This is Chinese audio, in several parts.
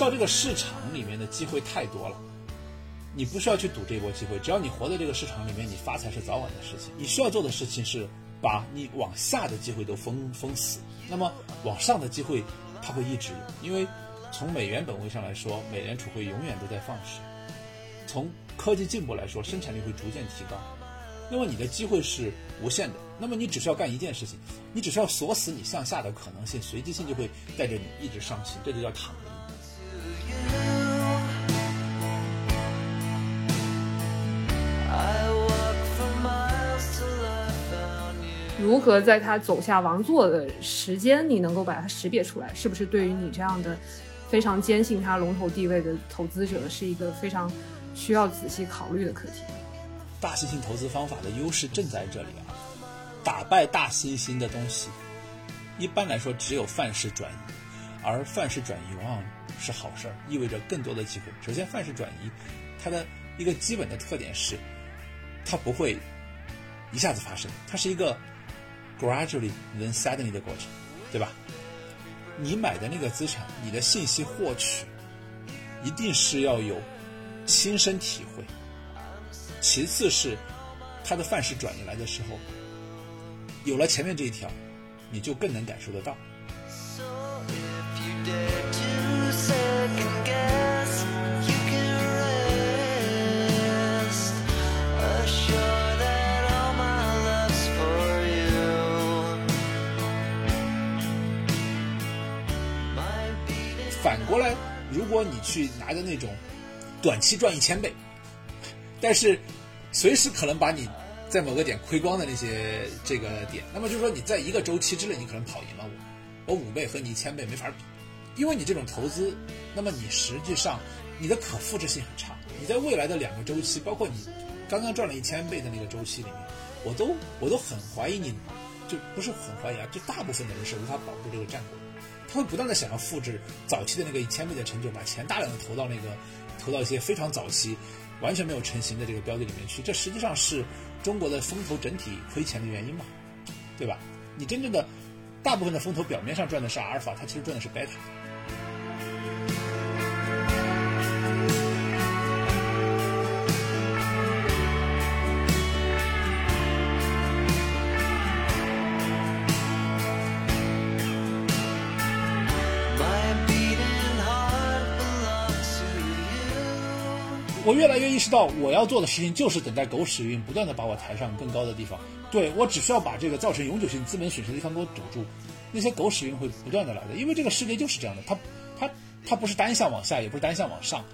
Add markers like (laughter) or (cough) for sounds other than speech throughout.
到这个市场里面的机会太多了，你不需要去赌这波机会，只要你活在这个市场里面，你发财是早晚的事情。你需要做的事情是把你往下的机会都封封死，那么往上的机会它会一直有，因为从美元本位上来说，美联储会永远都在放水；从科技进步来说，生产力会逐渐提高。那么你的机会是无限的，那么你只需要干一件事情，你只需要锁死你向下的可能性，随机性就会带着你一直上行，这就叫躺赢。如何在他走下王座的时间，你能够把它识别出来？是不是对于你这样的非常坚信他龙头地位的投资者，是一个非常需要仔细考虑的课题？大猩猩投资方法的优势正在这里啊！打败大猩猩的东西，一般来说只有范式转移，而范式转移往往是好事儿，意味着更多的机会。首先，范式转移它的一个基本的特点是，它不会一下子发生，它是一个 gradually then suddenly 的过程，对吧？你买的那个资产，你的信息获取一定是要有亲身体会。其次是它的范式转移来的时候，有了前面这一条，你就更能感受得到。反过来，如果你去拿着那种短期赚一千倍，但是随时可能把你在某个点亏光的那些这个点，那么就是说你在一个周期之内，你可能跑赢了我，我五倍和你一千倍没法比，因为你这种投资，那么你实际上你的可复制性很差，你在未来的两个周期，包括你刚刚赚了一千倍的那个周期里面，我都我都很怀疑你，就不是很怀疑啊，就大部分的人是无法保住这个战果。他会不断的想要复制早期的那个一千倍的成就，把钱大量的投到那个投到一些非常早期、完全没有成型的这个标的里面去。这实际上是中国的风投整体亏钱的原因嘛，对吧？你真正的大部分的风投表面上赚的是阿尔法，它其实赚的是贝塔。我越来越意识到，我要做的事情就是等待狗屎运不断的把我抬上更高的地方。对我只需要把这个造成永久性资本损失的地方给我堵住，那些狗屎运会不断的来的。因为这个世界就是这样的，它它它不是单向往下，也不是单向往上，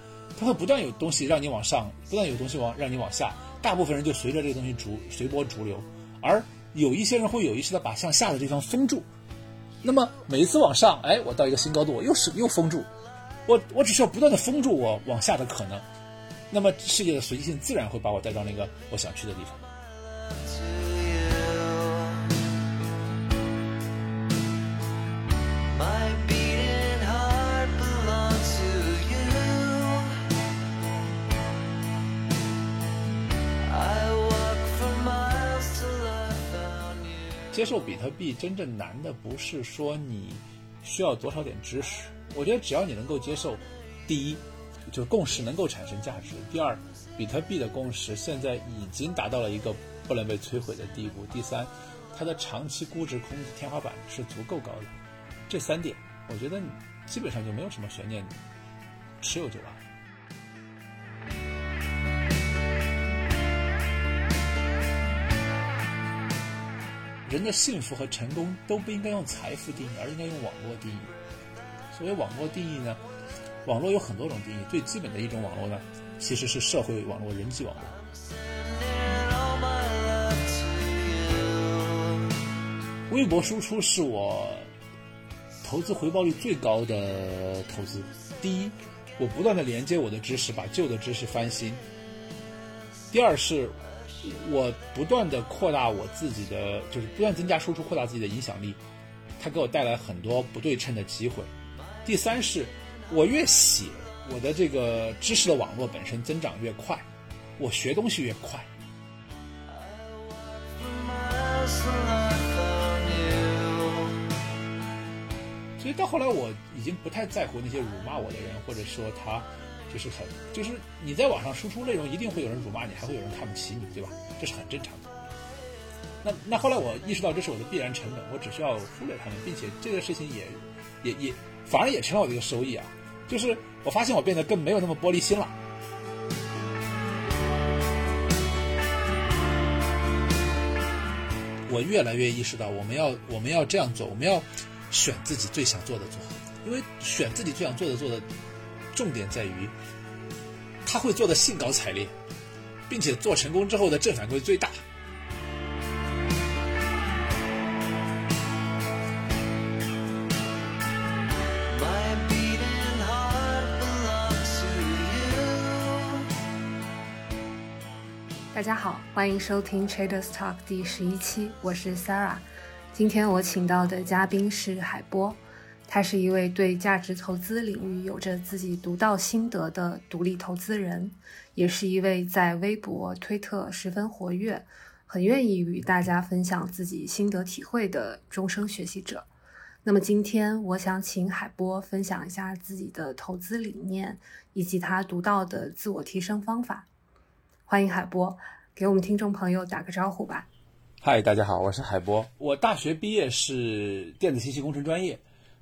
它会不断有东西让你往上，不断有东西往让你往下。大部分人就随着这个东西逐随波逐流，而有一些人会有意识的把向下的地方封住。那么每一次往上，哎，我到一个新高度，我又是又封住，我我只需要不断的封住我往下的可能。那么世界的随机性自然会把我带到那个我想去的地方。接受比特币真正难的不是说你需要多少点知识，我觉得只要你能够接受，第一。就共识能够产生价值。第二，比特币的共识现在已经达到了一个不能被摧毁的地步。第三，它的长期估值空天花板是足够高的。这三点，我觉得你基本上就没有什么悬念，持有就完。人的幸福和成功都不应该用财富定义，而应该用网络定义。所谓网络定义呢？网络有很多种定义，最基本的一种网络呢，其实是社会网络、人际网络。微博输出是我投资回报率最高的投资。第一，我不断的连接我的知识，把旧的知识翻新；第二，是我不断的扩大我自己的，就是不断增加输出，扩大自己的影响力，它给我带来很多不对称的机会；第三是。我越写，我的这个知识的网络本身增长越快，我学东西越快。所以到后来我已经不太在乎那些辱骂我的人，或者说他就是很就是你在网上输出内容，一定会有人辱骂你，还会有人看不起你，对吧？这是很正常的。那那后来我意识到这是我的必然成本，我只需要忽略他们，并且这个事情也也也反而也成了我的一个收益啊，就是我发现我变得更没有那么玻璃心了。我越来越意识到，我们要我们要这样做，我们要选自己最想做的做，因为选自己最想做的做的重点在于，他会做的兴高采烈，并且做成功之后的正反馈最大。大家好，欢迎收听 Traders Talk 第十一期，我是 Sarah。今天我请到的嘉宾是海波，他是一位对价值投资领域有着自己独到心得的独立投资人，也是一位在微博、推特十分活跃、很愿意与大家分享自己心得体会的终生学习者。那么今天我想请海波分享一下自己的投资理念以及他独到的自我提升方法。欢迎海波，给我们听众朋友打个招呼吧。嗨，大家好，我是海波。我大学毕业是电子信息工程专业，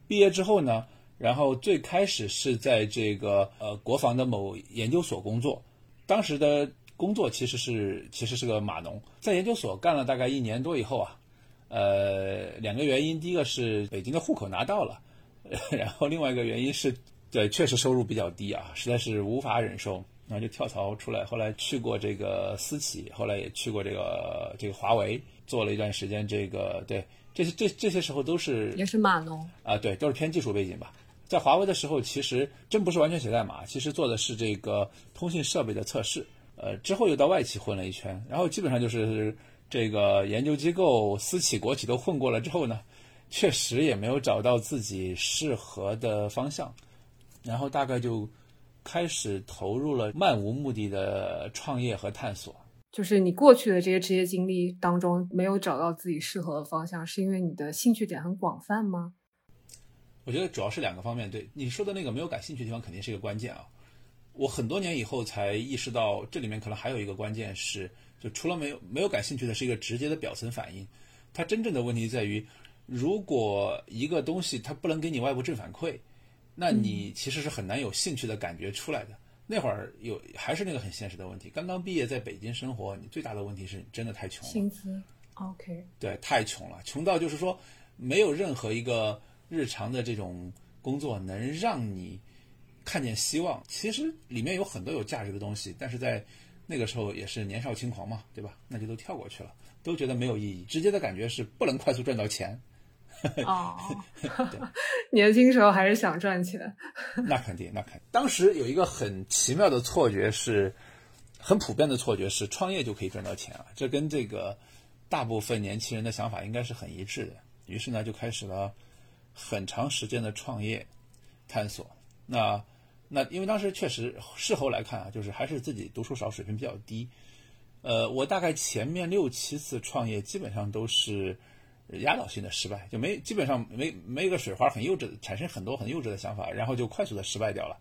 毕业之后呢，然后最开始是在这个呃国防的某研究所工作，当时的工作其实是其实是个码农，在研究所干了大概一年多以后啊，呃两个原因，第一个是北京的户口拿到了，(laughs) 然后另外一个原因是，对，确实收入比较低啊，实在是无法忍受。然后就跳槽出来，后来去过这个私企，后来也去过这个这个华为，做了一段时间。这个对，这些这这些时候都是也是码农啊，对，都是偏技术背景吧。在华为的时候，其实真不是完全写代码，其实做的是这个通信设备的测试。呃，之后又到外企混了一圈，然后基本上就是这个研究机构、私企、国企都混过了之后呢，确实也没有找到自己适合的方向，然后大概就。开始投入了漫无目的的创业和探索，就是你过去的这些职业经历当中没有找到自己适合的方向，是因为你的兴趣点很广泛吗？我觉得主要是两个方面。对你说的那个没有感兴趣的地方，肯定是一个关键啊。我很多年以后才意识到，这里面可能还有一个关键是，就除了没有没有感兴趣的是一个直接的表层反应。它真正的问题在于，如果一个东西它不能给你外部正反馈。那你其实是很难有兴趣的感觉出来的。那会儿有还是那个很现实的问题，刚刚毕业在北京生活，你最大的问题是真的太穷了。薪资，OK。对，太穷了，穷到就是说没有任何一个日常的这种工作能让你看见希望。其实里面有很多有价值的东西，但是在那个时候也是年少轻狂嘛，对吧？那就都跳过去了，都觉得没有意义。直接的感觉是不能快速赚到钱。(laughs) 哦，(laughs) 年轻时候还是想赚钱。(laughs) 那肯定，那肯定。当时有一个很奇妙的错觉，是很普遍的错觉，是创业就可以赚到钱啊。这跟这个大部分年轻人的想法应该是很一致的。于是呢，就开始了很长时间的创业探索。那那因为当时确实事后来看啊，就是还是自己读书少，水平比较低。呃，我大概前面六七次创业，基本上都是。压倒性的失败，就没基本上没没一个水花，很幼稚，产生很多很幼稚的想法，然后就快速的失败掉了。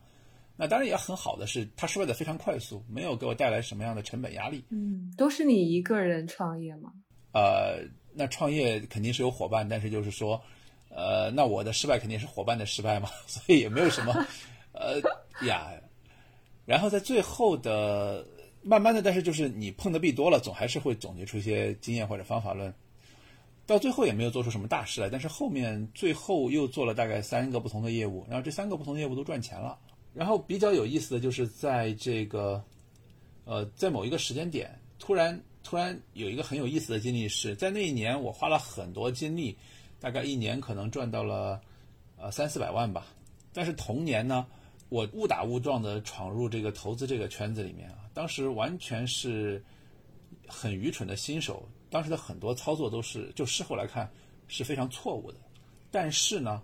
那当然也很好的是，它失败的非常快速，没有给我带来什么样的成本压力。嗯，都是你一个人创业吗？呃，那创业肯定是有伙伴，但是就是说，呃，那我的失败肯定是伙伴的失败嘛，(laughs) 所以也没有什么，呃呀。然后在最后的慢慢的，但是就是你碰的币多了，总还是会总结出一些经验或者方法论。到最后也没有做出什么大事来，但是后面最后又做了大概三个不同的业务，然后这三个不同的业务都赚钱了。然后比较有意思的就是在这个，呃，在某一个时间点，突然突然有一个很有意思的经历是在那一年，我花了很多精力，大概一年可能赚到了呃三四百万吧。但是同年呢，我误打误撞的闯入这个投资这个圈子里面啊，当时完全是很愚蠢的新手。当时的很多操作都是，就事后来看是非常错误的，但是呢，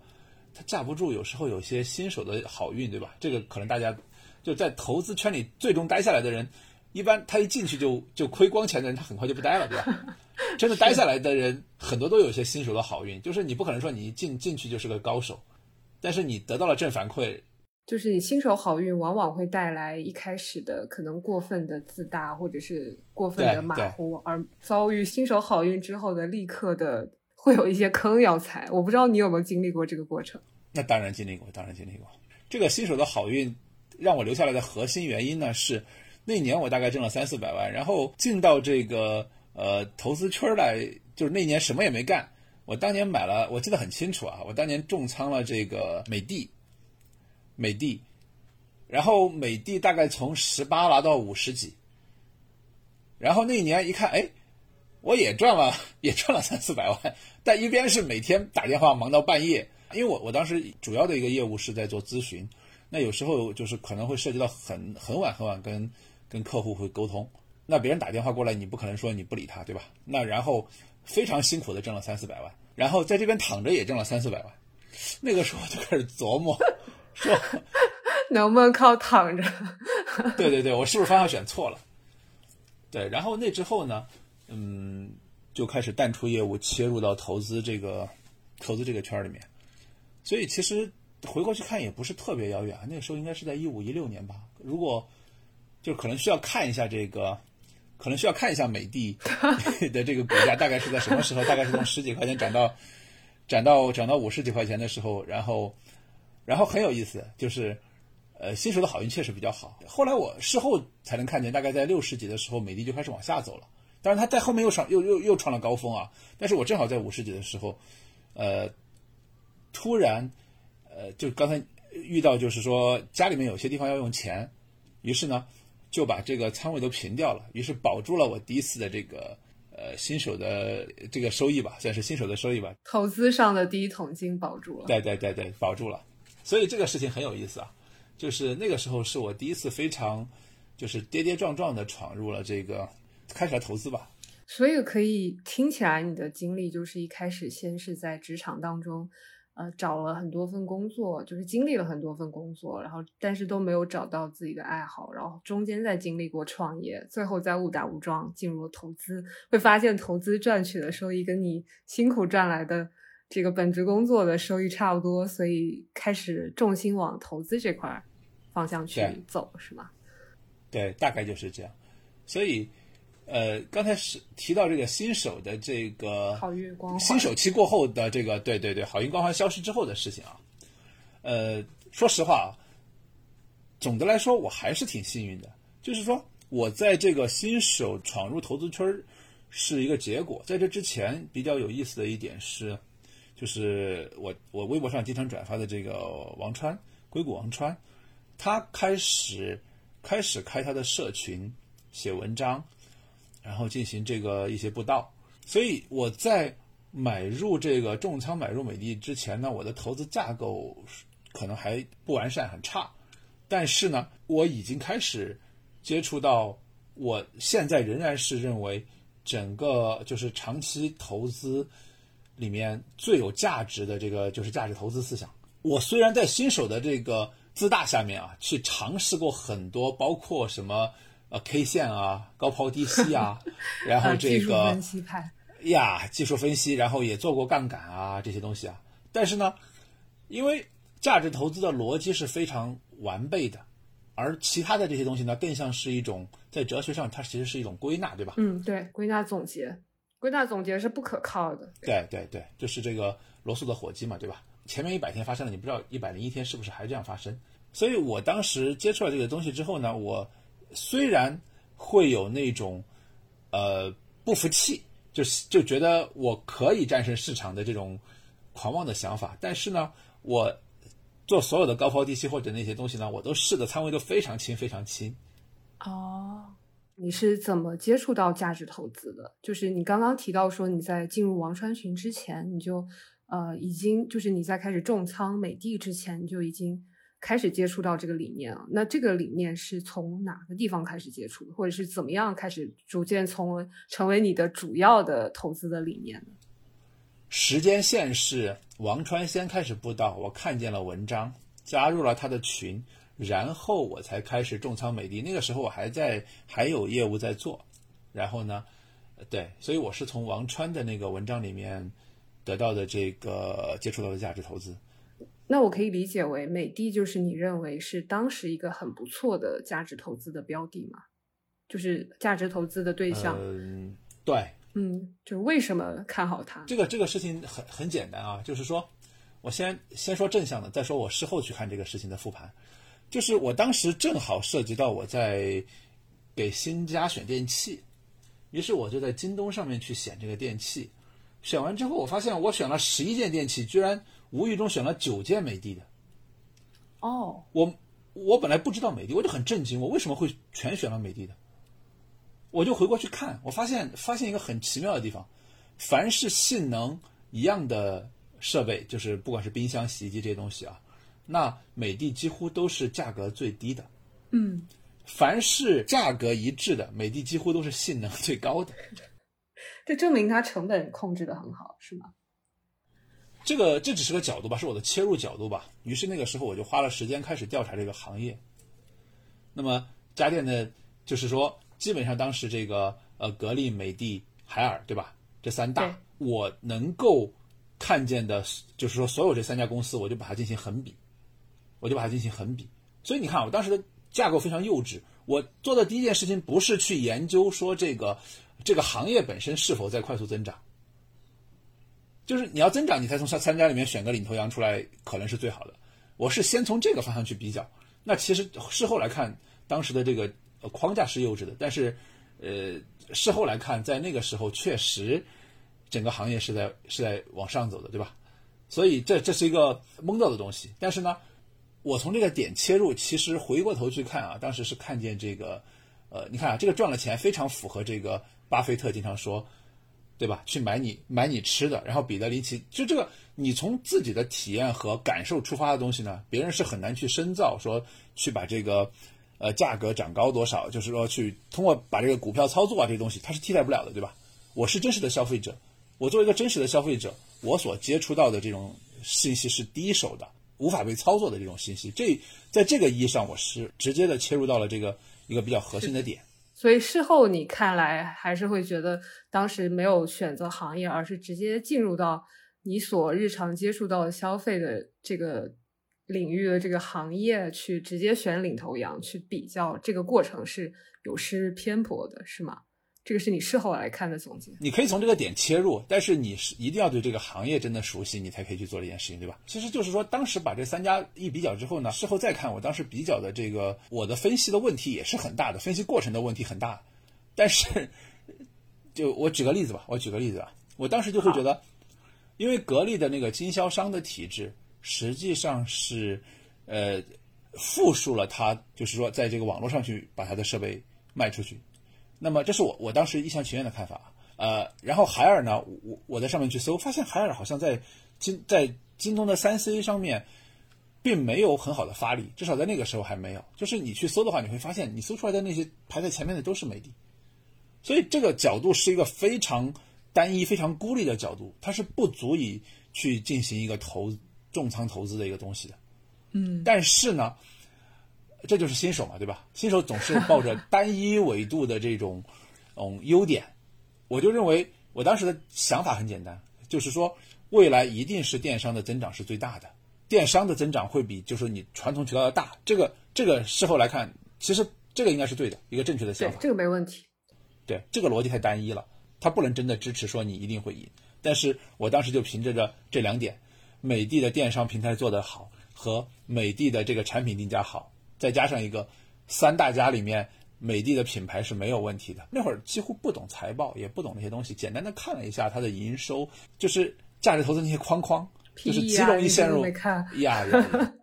他架不住有时候有些新手的好运，对吧？这个可能大家就在投资圈里最终待下来的人，一般他一进去就就亏光钱的人，他很快就不待了，对吧？(laughs) 真的待下来的人很多都有一些新手的好运，就是你不可能说你一进进去就是个高手，但是你得到了正反馈，就是你新手好运往往会带来一开始的可能过分的自大或者是过分的马虎，而遭遇新手好运之后的立刻的会有一些坑要踩。我不知道你有没有经历过这个过程？那当然经历过，当然经历过。这个新手的好运让我留下来的核心原因呢是，那年我大概挣了三四百万，然后进到这个呃投资圈来，就是那年什么也没干。我当年买了，我记得很清楚啊，我当年重仓了这个美的，美的，然后美的大概从十八拿到五十几，然后那一年一看，哎，我也赚了，(laughs) 也赚了三四百万，但一边是每天打电话忙到半夜，因为我我当时主要的一个业务是在做咨询，那有时候就是可能会涉及到很很晚很晚跟跟客户会沟通，那别人打电话过来，你不可能说你不理他，对吧？那然后。非常辛苦的挣了三四百万，然后在这边躺着也挣了三四百万，那个时候就开始琢磨，(laughs) 能不能靠躺着？(laughs) 对对对，我是不是方向选错了？对，然后那之后呢，嗯，就开始淡出业务，切入到投资这个投资这个圈里面。所以其实回过去看也不是特别遥远啊，那个时候应该是在一五一六年吧。如果就可能需要看一下这个。可能需要看一下美的 (laughs) 的这个股价大概是在什么时候，大概是从十几块钱涨到涨到涨到五十几块钱的时候，然后然后很有意思，就是呃新手的好运确实比较好。后来我事后才能看见，大概在六十级的时候，美的就开始往下走了。当然它在后面又上又又又创了高峰啊。但是我正好在五十级的时候，呃，突然呃就刚才遇到就是说家里面有些地方要用钱，于是呢。就把这个仓位都平掉了，于是保住了我第一次的这个呃新手的这个收益吧，算是新手的收益吧。投资上的第一桶金保住了。对对对对，保住了。所以这个事情很有意思啊，就是那个时候是我第一次非常就是跌跌撞撞的闯入了这个开始了投资吧。所以可以听起来你的经历就是一开始先是在职场当中。呃，找了很多份工作，就是经历了很多份工作，然后但是都没有找到自己的爱好，然后中间再经历过创业，最后再误打误撞进入了投资，会发现投资赚取的收益跟你辛苦赚来的这个本职工作的收益差不多，所以开始重心往投资这块方向去走，是吗？对，大概就是这样，所以。呃，刚才是提到这个新手的这个好运光环，新手期过后的这个，对对对，好运光环消失之后的事情啊。呃，说实话啊，总的来说我还是挺幸运的，就是说我在这个新手闯入投资圈是一个结果。在这之前比较有意思的一点是，就是我我微博上经常转发的这个王川硅谷王川，他开始开始开他的社群写文章。然后进行这个一些布道，所以我在买入这个重仓买入美的之前呢，我的投资架构可能还不完善，很差。但是呢，我已经开始接触到，我现在仍然是认为整个就是长期投资里面最有价值的这个就是价值投资思想。我虽然在新手的这个自大下面啊，去尝试过很多，包括什么。呃，K 线啊，高抛低吸啊，(laughs) 然后这个分析派呀，技术分析，然后也做过杠杆啊，这些东西啊。但是呢，因为价值投资的逻辑是非常完备的，而其他的这些东西呢，更像是一种在哲学上，它其实是一种归纳，对吧？嗯，对，归纳总结，归纳总结是不可靠的。对对对，就是这个罗素的火鸡嘛，对吧？前面一百天发生了，你不知道一百零一天是不是还这样发生？所以我当时接触了这个东西之后呢，我。虽然会有那种，呃，不服气，就是就觉得我可以战胜市场的这种狂妄的想法，但是呢，我做所有的高抛低吸或者那些东西呢，我都试的仓位都非常轻，非常轻。哦，你是怎么接触到价值投资的？就是你刚刚提到说你在进入王川群之前，你就呃已经就是你在开始重仓美的之前，你就已经。开始接触到这个理念啊，那这个理念是从哪个地方开始接触的，或者是怎么样开始逐渐从成为你的主要的投资的理念呢？时间线是王川先开始布道，我看见了文章，加入了他的群，然后我才开始重仓美的。那个时候我还在还有业务在做，然后呢，对，所以我是从王川的那个文章里面得到的这个接触到的价值投资。那我可以理解为美的就是你认为是当时一个很不错的价值投资的标的吗？就是价值投资的对象。嗯，对，嗯，就是为什么看好它？这个这个事情很很简单啊，就是说我先先说正向的，再说我事后去看这个事情的复盘。就是我当时正好涉及到我在给新家选电器，于是我就在京东上面去选这个电器。选完之后，我发现我选了十一件电器，居然无意中选了九件美的的。哦，我我本来不知道美的，我就很震惊，我为什么会全选了美的的？我就回过去看，我发现发现一个很奇妙的地方，凡是性能一样的设备，就是不管是冰箱、洗衣机这些东西啊，那美的几乎都是价格最低的。嗯，凡是价格一致的，美的几乎都是性能最高的。(laughs) 这证明它成本控制的很好，是吗？这个这只是个角度吧，是我的切入角度吧。于是那个时候我就花了时间开始调查这个行业。那么家电呢，就是说基本上当时这个呃格力、美的、海尔，对吧？这三大我能够看见的，就是说所有这三家公司，我就把它进行横比，我就把它进行横比。所以你看，我当时的架构非常幼稚。我做的第一件事情不是去研究说这个这个行业本身是否在快速增长。就是你要增长，你才从三三家里面选个领头羊出来，可能是最好的。我是先从这个方向去比较。那其实事后来看，当时的这个框架是幼稚的，但是，呃，事后来看，在那个时候确实，整个行业是在是在往上走的，对吧？所以这这是一个蒙到的东西。但是呢，我从这个点切入，其实回过头去看啊，当时是看见这个，呃，你看啊，这个赚了钱非常符合这个巴菲特经常说。对吧？去买你买你吃的，然后彼得林奇就这个，你从自己的体验和感受出发的东西呢，别人是很难去深造，说去把这个，呃，价格涨高多少，就是说去通过把这个股票操作啊这些东西，它是替代不了的，对吧？我是真实的消费者，我作为一个真实的消费者，我所接触到的这种信息是第一手的，无法被操作的这种信息，这在这个意义上，我是直接的切入到了这个一个比较核心的点。所以事后你看来还是会觉得当时没有选择行业，而是直接进入到你所日常接触到的消费的这个领域的这个行业去直接选领头羊去比较，这个过程是有失偏颇的，是吗？这个是你事后来看的总结。你可以从这个点切入，但是你是一定要对这个行业真的熟悉，你才可以去做这件事情，对吧？其实就是说，当时把这三家一比较之后呢，事后再看，我当时比较的这个我的分析的问题也是很大的，分析过程的问题很大。但是，就我举个例子吧，我举个例子啊，我当时就会觉得，因为格力的那个经销商的体制，实际上是呃，复述了他，就是说在这个网络上去把他的设备卖出去。那么，这是我我当时一厢情愿的看法，呃，然后海尔呢，我我在上面去搜，发现海尔好像在京在京东的三 C 上面，并没有很好的发力，至少在那个时候还没有。就是你去搜的话，你会发现你搜出来的那些排在前面的都是美的，所以这个角度是一个非常单一、非常孤立的角度，它是不足以去进行一个投重仓投资的一个东西的。嗯，但是呢。这就是新手嘛，对吧？新手总是抱着单一维度的这种，嗯，优点。我就认为，我当时的想法很简单，就是说，未来一定是电商的增长是最大的，电商的增长会比就是你传统渠道的大。这个这个事后来看，其实这个应该是对的，一个正确的想法。这个没问题。对，这个逻辑太单一了，它不能真的支持说你一定会赢。但是我当时就凭着着这两点，美的的电商平台做得好和美的的这个产品定价好。再加上一个三大家里面，美的的品牌是没有问题的。那会儿几乎不懂财报，也不懂那些东西，简单的看了一下它的营收，就是价值投资那些框框，就是极容易陷入。呀呀，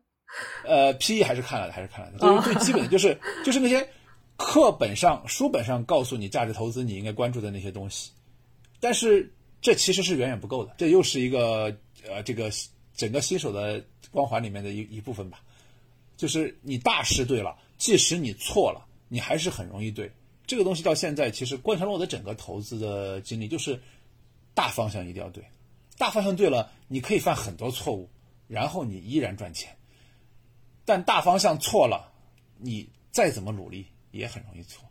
(laughs) 呃，P E 还是看了的，还是看了的。就是最基本的就是就是那些课本上、书本上告诉你价值投资你应该关注的那些东西，但是这其实是远远不够的。这又是一个呃，这个整个新手的光环里面的一一部分吧。就是你大势对了，即使你错了，你还是很容易对。这个东西到现在，其实贯穿了我的整个投资的经历，就是大方向一定要对，大方向对了，你可以犯很多错误，然后你依然赚钱。但大方向错了，你再怎么努力也很容易错。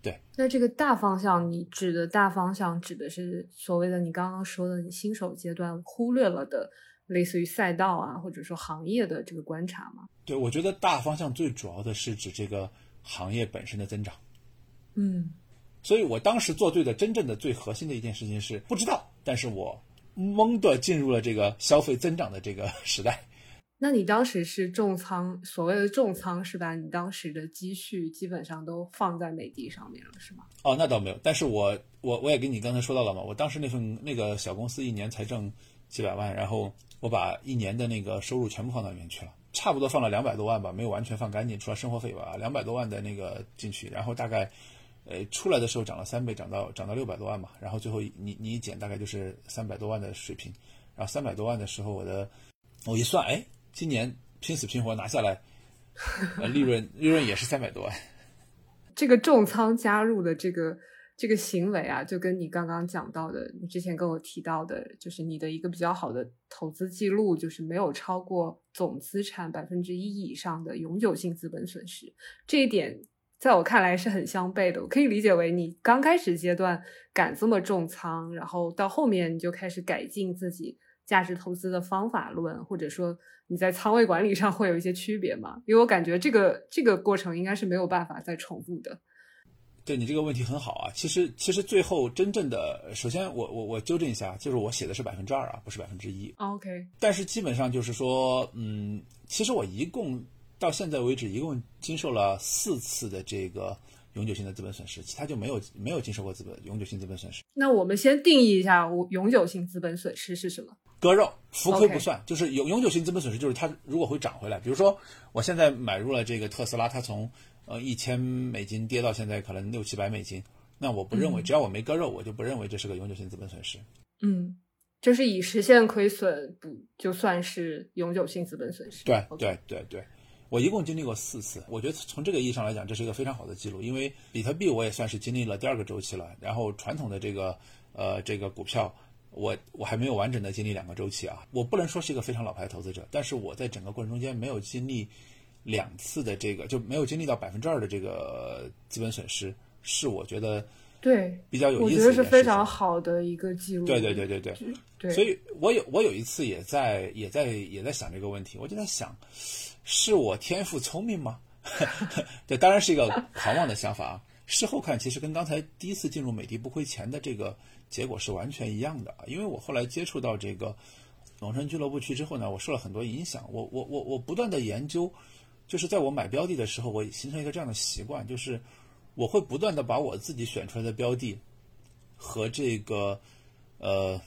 对。那这个大方向，你指的大方向指的是所谓的你刚刚说的你新手阶段忽略了的。类似于赛道啊，或者说行业的这个观察吗？对，我觉得大方向最主要的是指这个行业本身的增长。嗯，所以我当时做对的真正的最核心的一件事情是不知道，但是我懵的进入了这个消费增长的这个时代。那你当时是重仓，所谓的重仓是把你当时的积蓄基本上都放在美的上面了，是吗？哦，那倒没有，但是我我我也跟你刚才说到了嘛，我当时那份那个小公司一年才挣几百万，然后我把一年的那个收入全部放到里面去了，差不多放了两百多万吧，没有完全放干净，除了生活费吧，两百多万的那个进去，然后大概。呃，出来的时候涨了三倍，涨到涨到六百多万嘛，然后最后你你一减大概就是三百多万的水平，然后三百多万的时候，我的我一算，哎，今年拼死拼活拿下来，利润利润也是三百多万。(laughs) 这个重仓加入的这个这个行为啊，就跟你刚刚讲到的，你之前跟我提到的，就是你的一个比较好的投资记录，就是没有超过总资产百分之一以上的永久性资本损失，这一点。在我看来是很相悖的，我可以理解为你刚开始阶段敢这么重仓，然后到后面你就开始改进自己价值投资的方法论，或者说你在仓位管理上会有一些区别嘛？因为我感觉这个这个过程应该是没有办法再重复的。对你这个问题很好啊，其实其实最后真正的，首先我我我纠正一下，就是我写的是百分之二啊，不是百分之一。OK，但是基本上就是说，嗯，其实我一共。到现在为止，一共经受了四次的这个永久性的资本损失，其他就没有没有经受过资本永久性资本损失。那我们先定义一下，我永久性资本损失是什么？割肉，浮亏不算，就是永永久性资本损失，就是它如果会涨回来。比如说，我现在买入了这个特斯拉，它从呃一千美金跌到现在可能六七百美金，那我不认为，只要我没割肉，我就不认为这是个永久性资本损失。嗯，就是以实现亏损不就算是永久性资本损失？对对对对。我一共经历过四次，我觉得从这个意义上来讲，这是一个非常好的记录。因为比特币我也算是经历了第二个周期了，然后传统的这个呃这个股票，我我还没有完整的经历两个周期啊。我不能说是一个非常老牌的投资者，但是我在整个过程中间没有经历两次的这个，就没有经历到百分之二的这个资本损失，是我觉得对比较有意思。我觉得是非常好的一个记录。对对对对对对。所以我有我有一次也在也在也在想这个问题，我就在想。是我天赋聪明吗？(laughs) 这当然是一个狂妄的想法啊。事后看，其实跟刚才第一次进入美的不亏钱的这个结果是完全一样的啊。因为我后来接触到这个农村俱乐部去之后呢，我受了很多影响。我我我我不断的研究，就是在我买标的的时候，我形成一个这样的习惯，就是我会不断的把我自己选出来的标的和这个呃，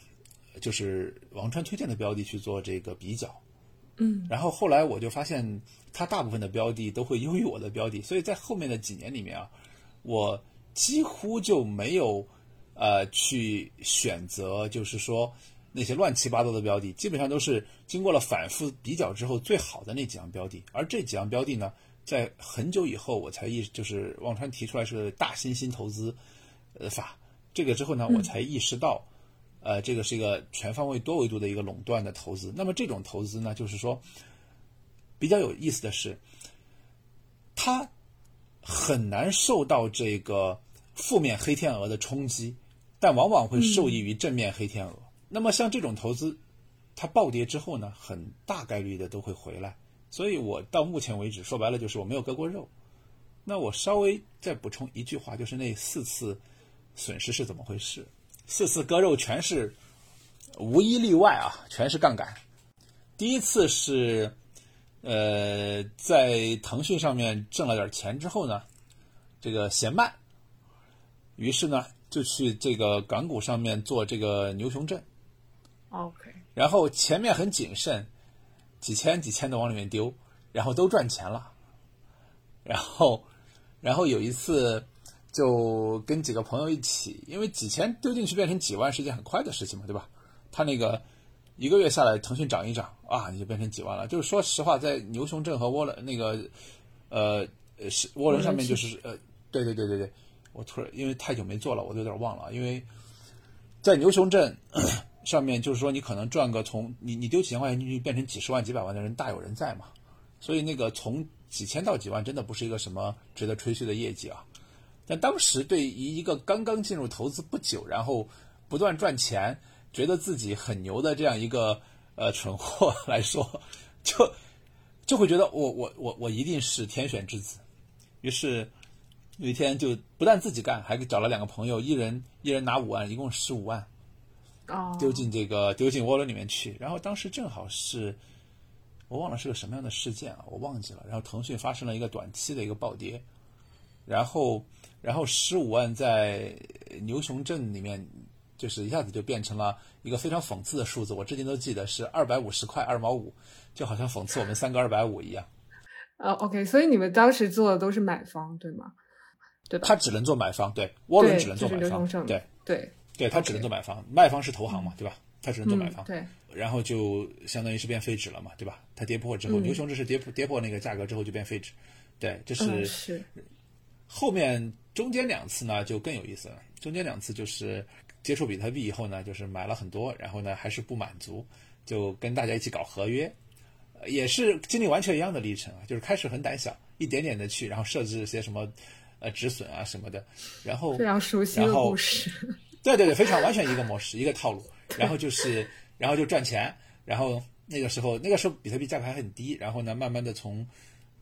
就是王川推荐的标的去做这个比较。嗯，然后后来我就发现，他大部分的标的都会优于我的标的，所以在后面的几年里面啊，我几乎就没有呃去选择，就是说那些乱七八糟的标的，基本上都是经过了反复比较之后最好的那几样标的。而这几样标的呢，在很久以后我才意，就是忘川提出来是大猩猩投资呃法，这个之后呢，我才意识到。呃，这个是一个全方位、多维度的一个垄断的投资。那么这种投资呢，就是说比较有意思的是，它很难受到这个负面黑天鹅的冲击，但往往会受益于正面黑天鹅。那么像这种投资，它暴跌之后呢，很大概率的都会回来。所以我到目前为止，说白了就是我没有割过肉。那我稍微再补充一句话，就是那四次损失是怎么回事？四次割肉全是无一例外啊，全是杠杆。第一次是，呃，在腾讯上面挣了点钱之后呢，这个嫌慢，于是呢就去这个港股上面做这个牛熊证。OK。然后前面很谨慎，几千几千的往里面丢，然后都赚钱了。然后，然后有一次。就跟几个朋友一起，因为几千丢进去变成几万是一件很快的事情嘛，对吧？他那个一个月下来，腾讯涨一涨啊，你就变成几万了。就是说实话，在牛熊证和涡轮那个呃是涡轮上面，就是呃，对对对对对，我突然因为太久没做了，我都有点忘了。因为在牛熊证上面，就是说你可能赚个从你你丢几千块钱进去变成几十万、几百万的人大有人在嘛，所以那个从几千到几万，真的不是一个什么值得吹嘘的业绩啊。但当时对于一个刚刚进入投资不久，然后不断赚钱，觉得自己很牛的这样一个呃蠢货来说，就就会觉得我我我我一定是天选之子。于是有一天就不但自己干，还找了两个朋友，一人一人拿五万，一共十五万，丢进这个丢进涡轮里面去。然后当时正好是我忘了是个什么样的事件啊，我忘记了。然后腾讯发生了一个短期的一个暴跌，然后然后十五万在牛熊证里面。就是一下子就变成了一个非常讽刺的数字，我至今都记得是二百五十块二毛五，就好像讽刺我们三个二百五一样。呃，OK，所以你们当时做的都是买方，对吗？对吧？他只能做买方，对，涡轮只能做买方，对对对，他只能做买方，卖方是投行嘛，对吧？他只能做买方，对。然后就相当于是变废纸了嘛，对吧？它跌破之后，牛熊这是跌破跌破那个价格之后就变废纸，对，这是是。后面中间两次呢就更有意思了，中间两次就是。接触比特币以后呢，就是买了很多，然后呢还是不满足，就跟大家一起搞合约，也是经历完全一样的历程啊。就是开始很胆小，一点点的去，然后设置一些什么呃止损啊什么的，然后非常熟悉的故事。对对对，非常完全一个模式，一个套路。然后就是，然后就赚钱。然后那个时候，那个时候比特币价格还很低。然后呢，慢慢的从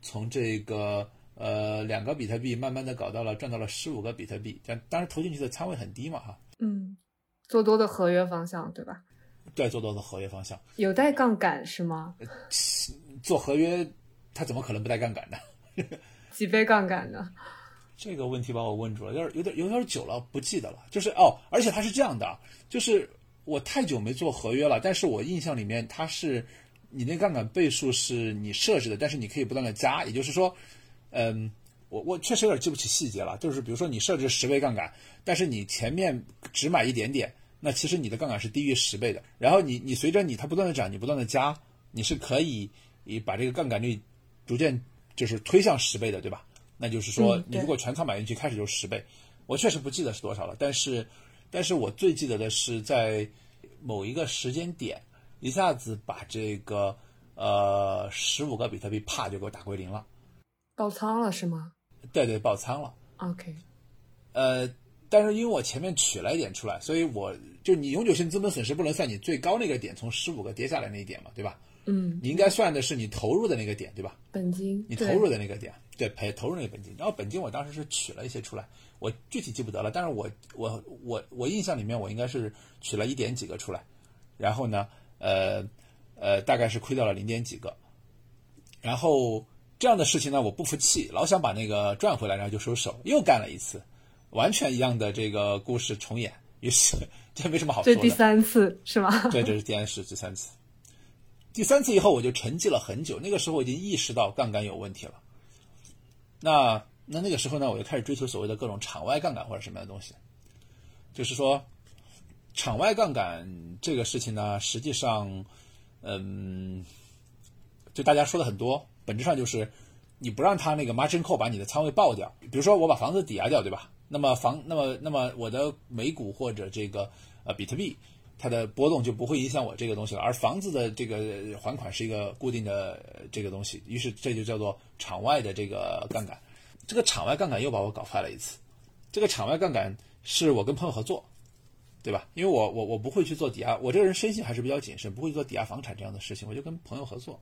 从这个呃两个比特币，慢慢的搞到了赚到了十五个比特币。但当时投进去的仓位很低嘛哈。嗯，做多的合约方向对吧？对，做多的合约方向有带杠杆是吗？做合约，他怎么可能不带杠杆呢？(laughs) 几倍杠杆呢？这个问题把我问住了，有点有点有点久了，不记得了。就是哦，而且它是这样的，就是我太久没做合约了，但是我印象里面它是你那杠杆倍数是你设置的，但是你可以不断的加，也就是说，嗯。我我确实有点记不起细节了，就是比如说你设置十倍杠杆，但是你前面只买一点点，那其实你的杠杆是低于十倍的。然后你你随着你它不断的涨，你不断的加，你是可以以把这个杠杆率逐渐就是推向十倍的，对吧？那就是说你如果全仓买进去，开始就十倍。我确实不记得是多少了，但是但是我最记得的是在某一个时间点，一下子把这个呃十五个比特币啪就给我打归零了，爆仓了是吗？对对，爆仓了。OK，呃，但是因为我前面取了一点出来，所以我就你永久性资本损失不能算你最高那个点，从十五个跌下来那一点嘛，对吧？嗯，你应该算的是你投入的那个点，对吧？本金，你投入的那个点，对，赔投入那个本金。然后本金我当时是取了一些出来，我具体记不得了，但是我我我我印象里面我应该是取了一点几个出来，然后呢，呃呃，大概是亏掉了零点几个，然后。这样的事情呢，我不服气，老想把那个赚回来，然后就收手，又干了一次，完全一样的这个故事重演。于是 (laughs) 这没什么好说的。这第三次是吗？对，这是第二次，第三次。第三次以后，我就沉寂了很久。那个时候我已经意识到杠杆有问题了。那那那个时候呢，我就开始追求所谓的各种场外杠杆或者什么样的东西。就是说，场外杠杆这个事情呢，实际上，嗯，就大家说的很多。本质上就是，你不让他那个 margin call 把你的仓位爆掉。比如说我把房子抵押掉，对吧？那么房，那么那么我的美股或者这个呃比特币，它的波动就不会影响我这个东西了。而房子的这个还款是一个固定的这个东西，于是这就叫做场外的这个杠杆。这个场外杠杆又把我搞坏了一次。这个场外杠杆是我跟朋友合作，对吧？因为我我我不会去做抵押，我这个人身性还是比较谨慎，不会做抵押房产这样的事情，我就跟朋友合作。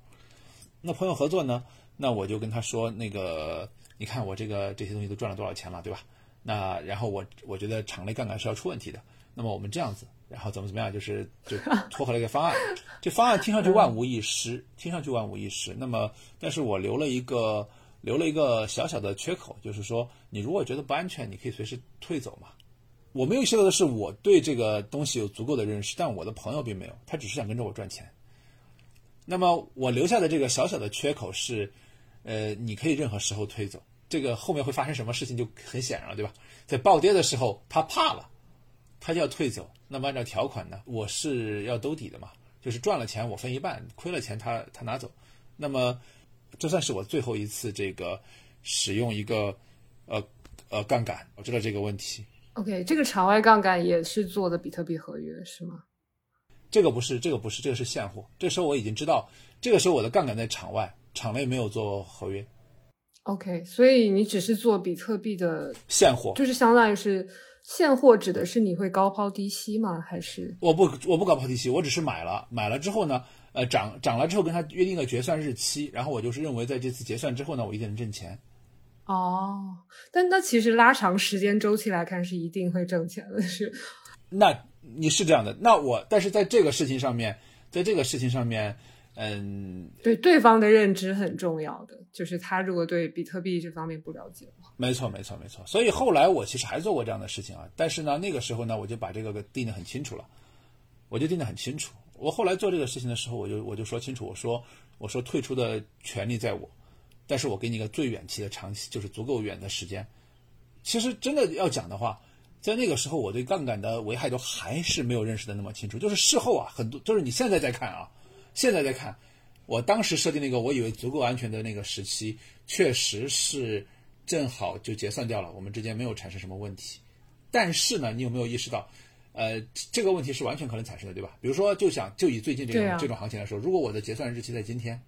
那朋友合作呢？那我就跟他说，那个你看我这个这些东西都赚了多少钱了，对吧？那然后我我觉得场内杠杆是要出问题的。那么我们这样子，然后怎么怎么样，就是就撮合了一个方案。(laughs) 这方案听上去万无一失，听上去万无一失。那么，但是我留了一个留了一个小小的缺口，就是说，你如果觉得不安全，你可以随时退走嘛。我没有想到的是，我对这个东西有足够的认识，但我的朋友并没有，他只是想跟着我赚钱。那么我留下的这个小小的缺口是，呃，你可以任何时候退走。这个后面会发生什么事情就很显然了，对吧？在暴跌的时候，他怕了，他就要退走。那么按照条款呢，我是要兜底的嘛，就是赚了钱我分一半，亏了钱他他拿走。那么这算是我最后一次这个使用一个呃呃杠杆，我知道这个问题。OK，这个场外杠杆也是做的比特币合约是吗？这个不是，这个不是，这个是现货。这时候我已经知道，这个时候我的杠杆在场外，场内没有做合约。OK，所以你只是做比特币的现货，就是相当于是现货指的是你会高抛低吸吗？还是我不我不高抛低吸，我只是买了，买了之后呢，呃涨涨了之后跟他约定个结算日期，然后我就是认为在这次结算之后呢，我一定能挣钱。哦，但那其实拉长时间周期来看是一定会挣钱的，是。那你是这样的，那我但是在这个事情上面，在这个事情上面，嗯，对对方的认知很重要的，就是他如果对比特币这方面不了解没错没错没错。所以后来我其实还做过这样的事情啊，但是呢，那个时候呢，我就把这个定得很清楚了，我就定得很清楚。我后来做这个事情的时候，我就我就说清楚，我说我说退出的权利在我，但是我给你一个最远期的长期，就是足够远的时间。其实真的要讲的话。在那个时候，我对杠杆的危害都还是没有认识的那么清楚。就是事后啊，很多就是你现在在看啊，现在在看，我当时设定那个我以为足够安全的那个时期，确实是正好就结算掉了，我们之间没有产生什么问题。但是呢，你有没有意识到，呃，这个问题是完全可能产生的，对吧？比如说，就想就以最近这种这种行情来说，如果我的结算日期在今天。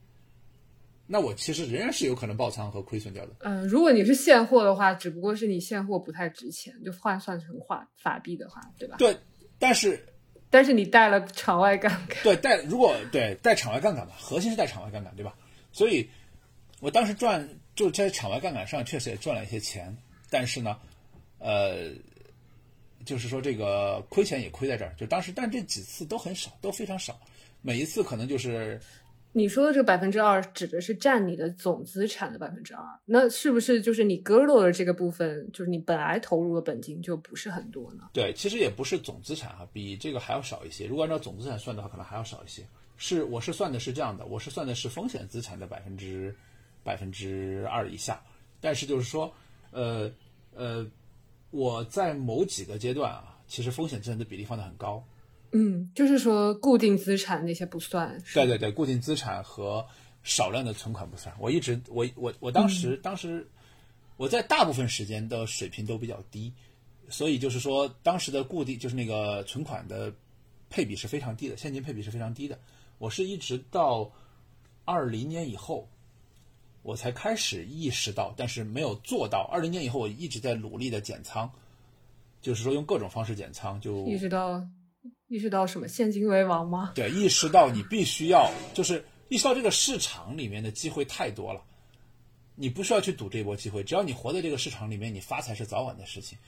那我其实仍然是有可能爆仓和亏损掉的。嗯，如果你是现货的话，只不过是你现货不太值钱，就换算成法法币的话，对吧？对，但是但是你带了场外杠杆。对，带如果对带场外杠杆嘛，核心是带场外杠杆，对吧？所以，我当时赚就在场外杠杆上确实也赚了一些钱，但是呢，呃，就是说这个亏钱也亏在这儿，就当时但这几次都很少，都非常少，每一次可能就是。你说的这个百分之二指的是占你的总资产的百分之二，那是不是就是你割肉的这个部分，就是你本来投入的本金就不是很多呢？对，其实也不是总资产哈，比这个还要少一些。如果按照总资产算的话，可能还要少一些。是，我是算的是这样的，我是算的是风险资产的百分之百分之二以下。但是就是说，呃呃，我在某几个阶段啊，其实风险资产的比例放的很高。嗯，就是说固定资产那些不算。对对对，固定资产和少量的存款不算。我一直我我我当时当时我在大部分时间的水平都比较低，所以就是说当时的固定就是那个存款的配比是非常低的，现金配比是非常低的。我是一直到二零年以后，我才开始意识到，但是没有做到。二零年以后，我一直在努力的减仓，就是说用各种方式减仓，就意识到。意识到什么？现金为王吗？对，意识到你必须要，就是意识到这个市场里面的机会太多了，你不需要去赌这波机会。只要你活在这个市场里面，你发财是早晚的事情。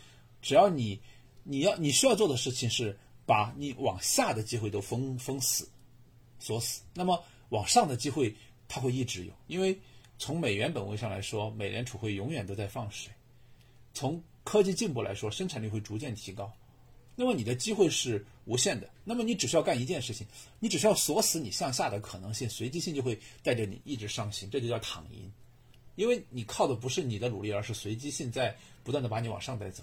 只要你，你要你需要做的事情是把你往下的机会都封封死、锁死。那么往上的机会它会一直有，因为从美元本位上来说，美联储会永远都在放水；从科技进步来说，生产力会逐渐提高。那么你的机会是无限的。那么你只需要干一件事情，你只需要锁死你向下的可能性，随机性就会带着你一直上行，这就叫躺赢。因为你靠的不是你的努力，而是随机性在不断的把你往上带走。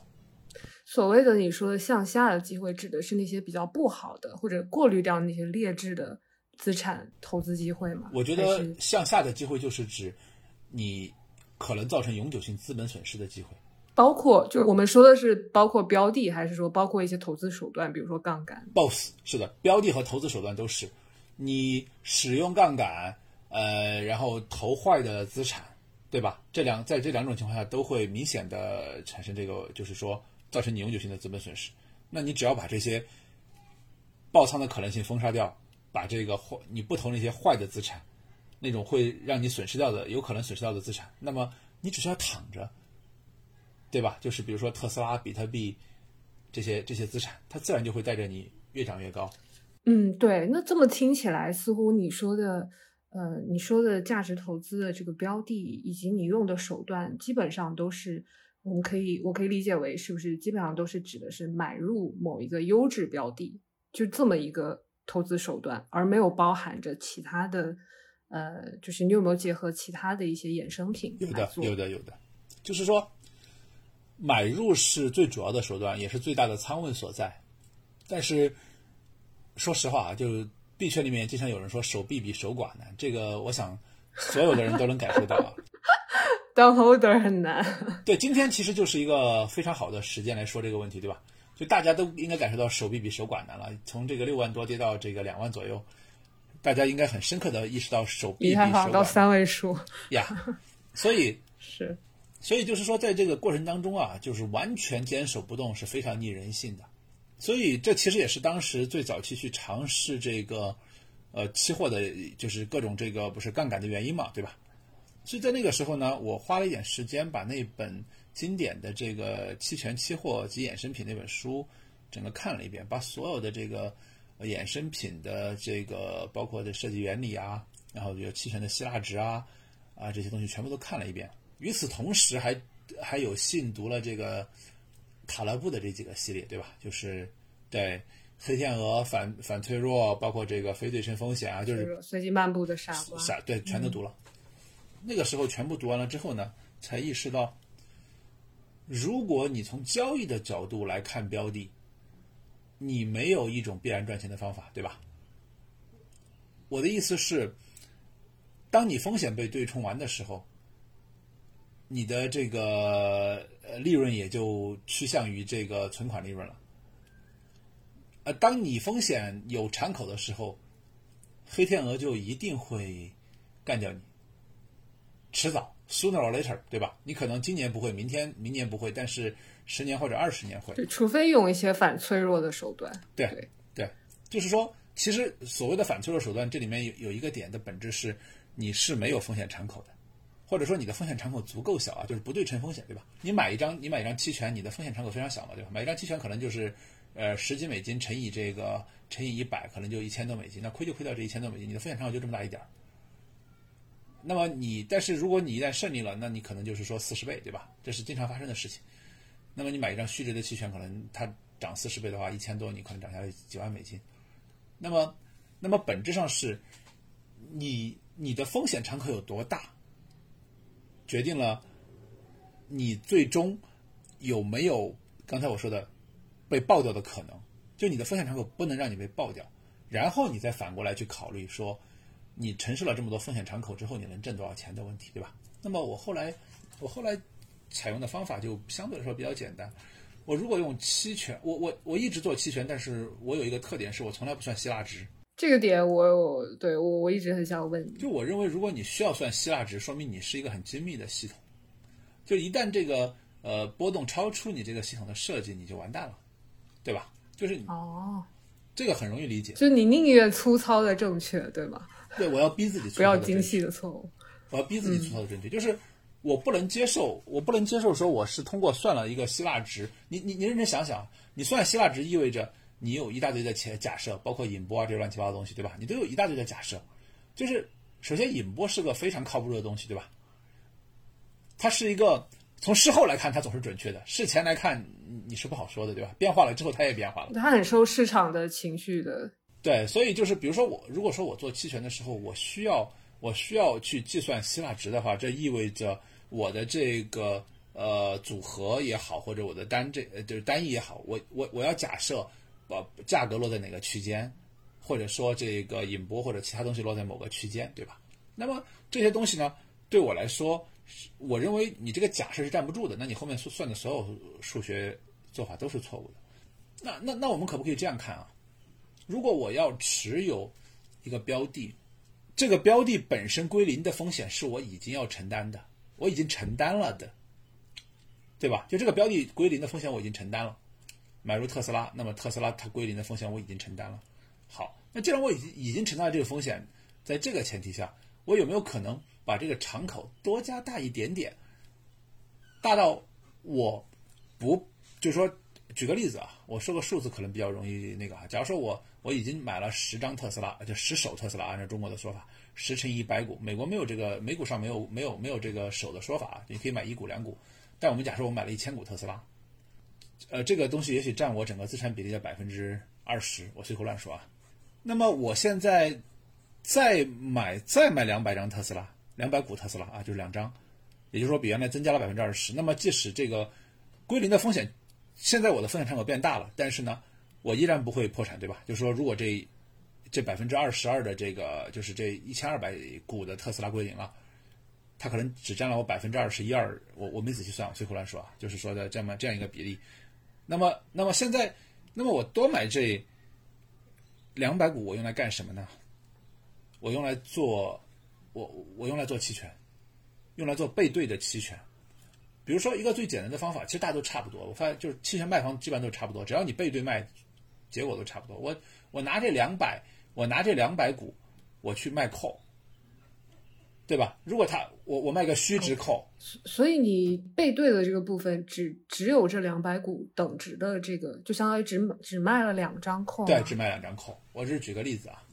所谓的你说的向下的机会，指的是那些比较不好的，或者过滤掉那些劣质的资产投资机会吗？我觉得向下的机会就是指你可能造成永久性资本损失的机会。包括，就是我们说的是包括标的，还是说包括一些投资手段，比如说杠杆？Both 是的，标的和投资手段都是。你使用杠杆，呃，然后投坏的资产，对吧？这两在这两种情况下都会明显的产生这个，就是说造成你永久性的资本损失。那你只要把这些爆仓的可能性封杀掉，把这个坏你不投那些坏的资产，那种会让你损失掉的有可能损失掉的资产，那么你只需要躺着。对吧？就是比如说特斯拉、比特币这些这些资产，它自然就会带着你越涨越高。嗯，对。那这么听起来，似乎你说的，呃，你说的价值投资的这个标的以及你用的手段，基本上都是我们可以，我可以理解为是不是基本上都是指的是买入某一个优质标的，就这么一个投资手段，而没有包含着其他的，呃，就是你有没有结合其他的一些衍生品？有的，有的，有的，就是说。买入是最主要的手段，也是最大的仓位所在。但是，说实话啊，就币圈里面经常有人说手臂比手寡难，这个我想所有的人都能感受到啊。(laughs) 当 holder 很难。对，今天其实就是一个非常好的时间来说这个问题，对吧？就大家都应该感受到手臂比手寡难了。从这个六万多跌到这个两万左右，大家应该很深刻的意识到手臂比手到三位数呀。所以 (laughs) 是。所以就是说，在这个过程当中啊，就是完全坚守不动是非常逆人性的。所以这其实也是当时最早期去尝试这个呃期货的，就是各种这个不是杠杆的原因嘛，对吧？所以在那个时候呢，我花了一点时间把那本经典的这个期权、期货及衍生品那本书整个看了一遍，把所有的这个衍生品的这个包括的设计原理啊，然后有期权的希腊值啊啊这些东西全部都看了一遍。与此同时，还还有信读了这个塔勒布的这几个系列，对吧？就是对黑天鹅、反反脆弱，包括这个非对称风险啊，就是随机漫步的傻瓜，傻对，全都读了。那个时候全部读完了之后呢，才意识到，如果你从交易的角度来看标的，你没有一种必然赚钱的方法，对吧？我的意思是，当你风险被对冲完的时候。你的这个呃利润也就趋向于这个存款利润了。呃，当你风险有敞口的时候，黑天鹅就一定会干掉你，迟早，sooner or later，对吧？你可能今年不会，明天、明年不会，但是十年或者二十年会。对，除非用一些反脆弱的手段。对对，就是说，其实所谓的反脆弱手段，这里面有有一个点的本质是，你是没有风险敞口的。或者说你的风险敞口足够小啊，就是不对称风险，对吧？你买一张，你买一张期权，你的风险敞口非常小嘛，对吧？买一张期权可能就是，呃，十几美金乘以这个乘以一百，可能就一千多美金，那亏就亏掉这一千多美金，你的风险敞口就这么大一点儿。那么你，但是如果你一旦胜利了，那你可能就是说四十倍，对吧？这是经常发生的事情。那么你买一张虚值的期权，可能它涨四十倍的话，一千多你可能涨下来几万美金。那么，那么本质上是，你你的风险敞口有多大？决定了你最终有没有刚才我说的被爆掉的可能，就你的风险敞口不能让你被爆掉，然后你再反过来去考虑说，你承受了这么多风险敞口之后，你能挣多少钱的问题，对吧？那么我后来我后来采用的方法就相对来说比较简单，我如果用期权，我我我一直做期权，但是我有一个特点是我从来不算希腊值。这个点我对我我一直很想问你，就我认为，如果你需要算希腊值，说明你是一个很精密的系统。就一旦这个呃波动超出你这个系统的设计，你就完蛋了，对吧？就是哦，这个很容易理解。就你宁愿粗糙的正确，对吗？对，我要逼自己不要精细的错误。我要逼自己粗糙的正确，就是我不能接受，我不能接受说我是通过算了一个希腊值。你你你认真想想，你算希腊值意味着。你有一大堆的假假设，包括引波啊这些乱七八糟东西，对吧？你都有一大堆的假设。就是首先引波是个非常靠不住的东西，对吧？它是一个从事后来看它总是准确的，事前来看你是不好说的，对吧？变化了之后它也变化了。它很受市场的情绪的。对，所以就是比如说我如果说我做期权的时候，我需要我需要去计算希腊值的话，这意味着我的这个呃组合也好，或者我的单这就是单一也好，我我我要假设。把价格落在哪个区间，或者说这个引波或者其他东西落在某个区间，对吧？那么这些东西呢，对我来说，我认为你这个假设是站不住的。那你后面算的所有数学做法都是错误的。那那那我们可不可以这样看啊？如果我要持有一个标的，这个标的本身归零的风险是我已经要承担的，我已经承担了的，对吧？就这个标的归零的风险我已经承担了。买入特斯拉，那么特斯拉它归零的风险我已经承担了。好，那既然我已经已经承担了这个风险，在这个前提下，我有没有可能把这个敞口多加大一点点，大到我不就是说，举个例子啊，我说个数字可能比较容易那个啊。假如说我我已经买了十张特斯拉，就十手特斯拉，按照中国的说法，十乘以一百股，美国没有这个美股上没有没有没有这个手的说法啊，你可以买一股两股，但我们假设我买了一千股特斯拉。呃，这个东西也许占我整个资产比例的百分之二十，我随口乱说啊。那么我现在再买再买两百张特斯拉，两百股特斯拉啊，就是两张，也就是说比原来增加了百分之二十。那么即使这个归零的风险，现在我的风险敞口变大了，但是呢，我依然不会破产，对吧？就是说，如果这这百分之二十二的这个就是这一千二百股的特斯拉归零了，它可能只占了我百分之二十一二，我我没仔细算，我随口乱说啊，就是说的这么这样一个比例。那么，那么现在，那么我多买这两百股，我用来干什么呢？我用来做，我我用来做期权，用来做背对的期权。比如说一个最简单的方法，其实大家都差不多。我发现就是期权卖方基本上都差不多，只要你背对卖，结果都差不多。我我拿这两百，我拿这两百股，我去卖 call，对吧？如果他我我卖个虚值 call，所以你背对的这个部分只只有这两百股等值的这个，就相当于只只卖了两张 call。对，只卖两张 call。我只是举个例子啊，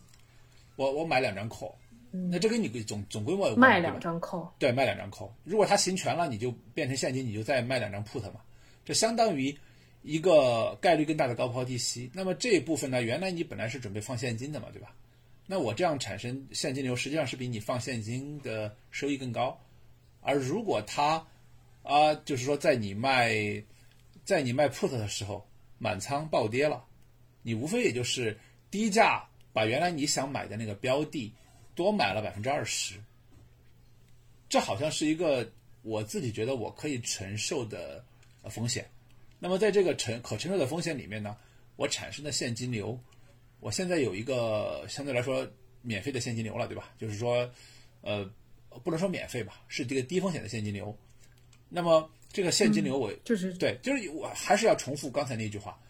我我买两张 call。那这跟你总总规模有卖两张 call，对，卖两张 call。如果它行权了，你就变成现金，你就再卖两张 put 嘛。这相当于一个概率更大的高抛低吸。那么这一部分呢，原来你本来是准备放现金的嘛，对吧？那我这样产生现金流，实际上是比你放现金的收益更高。而如果它啊，就是说在你卖在你卖 put 的时候满仓暴跌了，你无非也就是低价把原来你想买的那个标的。多买了百分之二十，这好像是一个我自己觉得我可以承受的风险。那么在这个承可承受的风险里面呢，我产生的现金流，我现在有一个相对来说免费的现金流了，对吧？就是说，呃，不能说免费吧，是这个低风险的现金流。那么这个现金流我就是对，就是我还是要重复刚才那句话，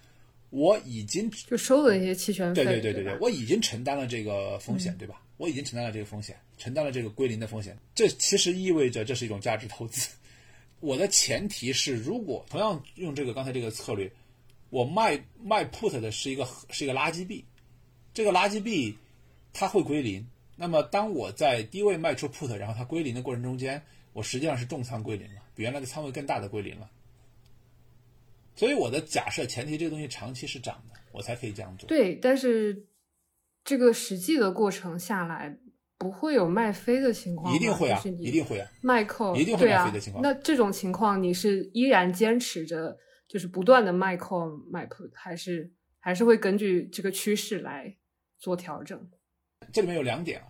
我已经就收了一些期权费，对对对对对，我已经承担了这个风险，对吧？我已经承担了这个风险，承担了这个归零的风险。这其实意味着这是一种价值投资。我的前提是，如果同样用这个刚才这个策略，我卖卖 put 的是一个是一个垃圾币，这个垃圾币它会归零。那么当我在低位卖出 put，然后它归零的过程中间，我实际上是重仓归零了，比原来的仓位更大的归零了。所以我的假设前提，这个东西长期是涨的，我才可以这样做。对，但是。这个实际的过程下来，不会有卖飞的情况一定会啊，一定会啊，卖扣一定会卖飞的情况。那这种情况，你是依然坚持着，就是不断的卖扣卖 put，还是还是会根据这个趋势来做调整？这里面有两点啊，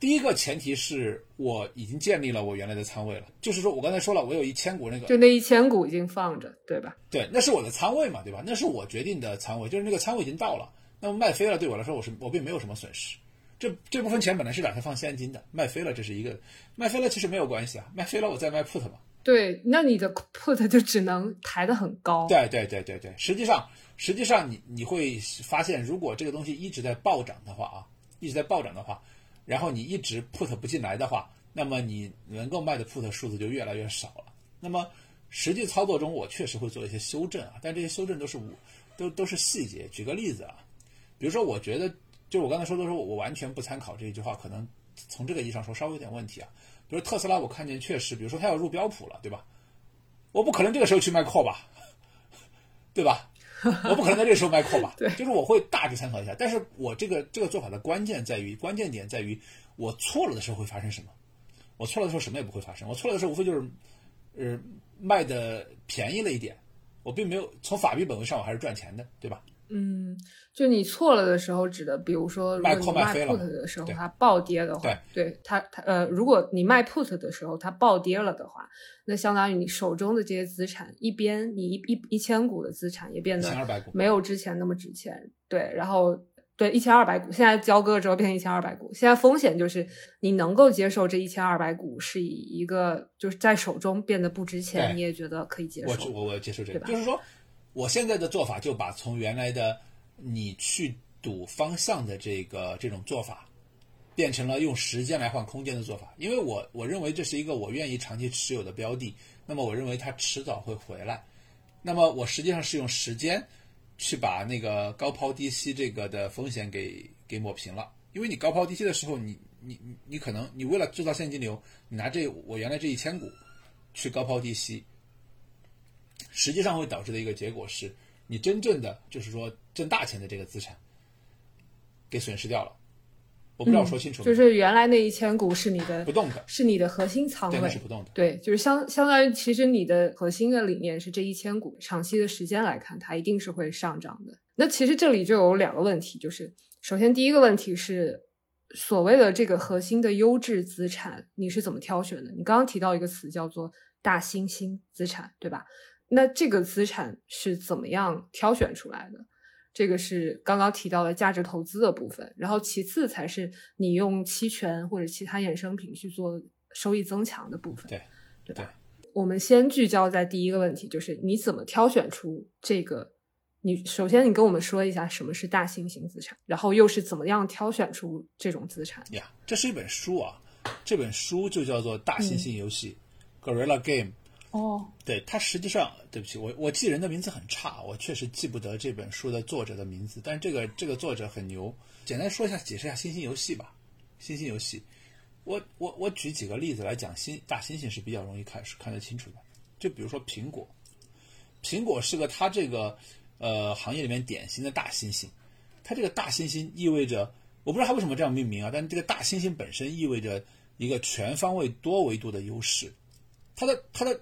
第一个前提是我已经建立了我原来的仓位了，就是说我刚才说了，我有一千股那个，就那一千股已经放着，对吧？对，那是我的仓位嘛，对吧？那是我决定的仓位，就是那个仓位已经到了。那么卖飞了，对我来说，我是我并没有什么损失。这这部分钱本来是打算放现金的，卖飞了，这是一个卖飞了，其实没有关系啊。卖飞了，我再卖 put 嘛。对，那你的 put 就只能抬得很高。对对对对对，实际上实际上你你会发现，如果这个东西一直在暴涨的话啊，一直在暴涨的话，然后你一直 put 不进来的话，那么你能够卖的 put 数字就越来越少了。那么实际操作中，我确实会做一些修正啊，但这些修正都是都都是细节。举个例子啊。比如说，我觉得，就我刚才说的时候，我完全不参考这一句话，可能从这个意义上说稍微有点问题啊。比如特斯拉，我看见确实，比如说它要入标普了，对吧？我不可能这个时候去卖 call 吧，(laughs) 对吧？我不可能在这个时候卖 call 吧？对，就是我会大致参考一下。但是我这个这个做法的关键在于，关键点在于我错了的时候会发生什么？我错了的时候什么也不会发生。我错了的时候无非就是，呃，卖的便宜了一点，我并没有从法币本位上我还是赚钱的，对吧？嗯，就你错了的时候，指的比如说，如果你卖 put 的时候它暴跌的话，对它它呃，如果你卖 put 的时候它暴跌了的话，那相当于你手中的这些资产，一边你一一一千股的资产也变得没有之前那么值钱，对，然后对一千二百股，现在交割之后变成一千二百股，现在风险就是你能够接受这一千二百股是以一个就是在手中变得不值钱，你也觉得可以接受，我我我接受这个，就是说。我现在的做法就把从原来的你去赌方向的这个这种做法，变成了用时间来换空间的做法。因为我我认为这是一个我愿意长期持有的标的，那么我认为它迟早会回来。那么我实际上是用时间去把那个高抛低吸这个的风险给给抹平了。因为你高抛低吸的时候，你你你你可能你为了制造现金流，你拿这我原来这一千股去高抛低吸。实际上会导致的一个结果是，你真正的就是说挣大钱的这个资产给损失掉了。我不知道我说清楚吗？就是原来那一千股是你的不动的，是你的核心仓位，是不动的。对，就是相相当于其实你的核心的理念是这一千股长期的时间来看，它一定是会上涨的。那其实这里就有两个问题，就是首先第一个问题是所谓的这个核心的优质资产，你是怎么挑选的？你刚刚提到一个词叫做大猩猩资产，对吧？那这个资产是怎么样挑选出来的？这个是刚刚提到的价值投资的部分，然后其次才是你用期权或者其他衍生品去做收益增强的部分，对对吧？我们先聚焦在第一个问题，就是你怎么挑选出这个？你首先你跟我们说一下什么是大猩猩资产，然后又是怎么样挑选出这种资产？呀，这是一本书啊，这本书就叫做《大猩猩游戏》（Gorilla Game）。哦，对，它实际上，对不起，我我记人的名字很差，我确实记不得这本书的作者的名字。但是这个这个作者很牛，简单说一下，解释一下猩猩游戏吧。猩猩游戏，我我我举几个例子来讲，猩大猩猩是比较容易看是看得清楚的。就比如说苹果，苹果是个它这个呃行业里面典型的大猩猩，它这个大猩猩意味着，我不知道它为什么这样命名啊，但这个大猩猩本身意味着一个全方位多维度的优势，它的它的。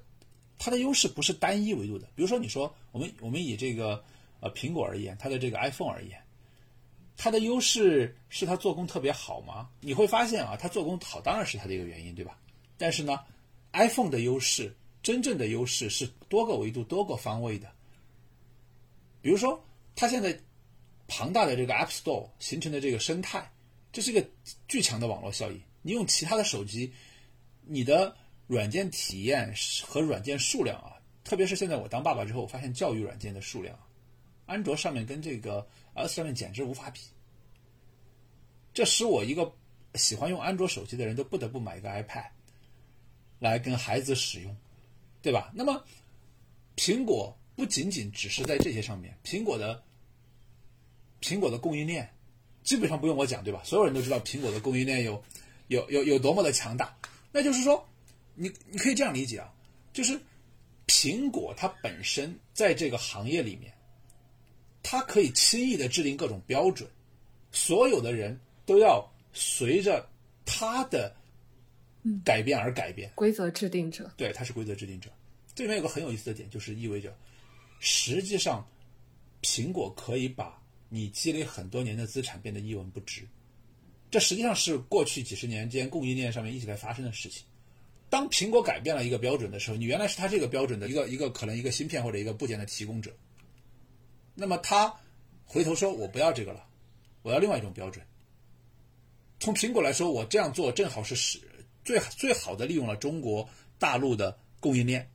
它的优势不是单一维度的，比如说你说我们我们以这个呃苹果而言，它的这个 iPhone 而言，它的优势是它做工特别好吗？你会发现啊，它做工好当然是它的一个原因，对吧？但是呢，iPhone 的优势真正的优势是多个维度、多个方位的。比如说，它现在庞大的这个 App Store 形成的这个生态，这是一个巨强的网络效应。你用其他的手机，你的。软件体验和软件数量啊，特别是现在我当爸爸之后，我发现教育软件的数量，安卓上面跟这个 iOS 上面简直无法比。这使我一个喜欢用安卓手机的人都不得不买一个 iPad 来跟孩子使用，对吧？那么苹果不仅仅只是在这些上面，苹果的苹果的供应链基本上不用我讲，对吧？所有人都知道苹果的供应链有有有有多么的强大，那就是说。你你可以这样理解啊，就是苹果它本身在这个行业里面，它可以轻易的制定各种标准，所有的人都要随着它的改变而改变。规则制定者，对，它是规则制定者。这里面有个很有意思的点，就是意味着，实际上苹果可以把你积累很多年的资产变得一文不值。这实际上是过去几十年间供应链上面一直在发生的事情。当苹果改变了一个标准的时候，你原来是它这个标准的一个一个可能一个芯片或者一个部件的提供者，那么他回头说我不要这个了，我要另外一种标准。从苹果来说，我这样做正好是使最最好的利用了中国大陆的供应链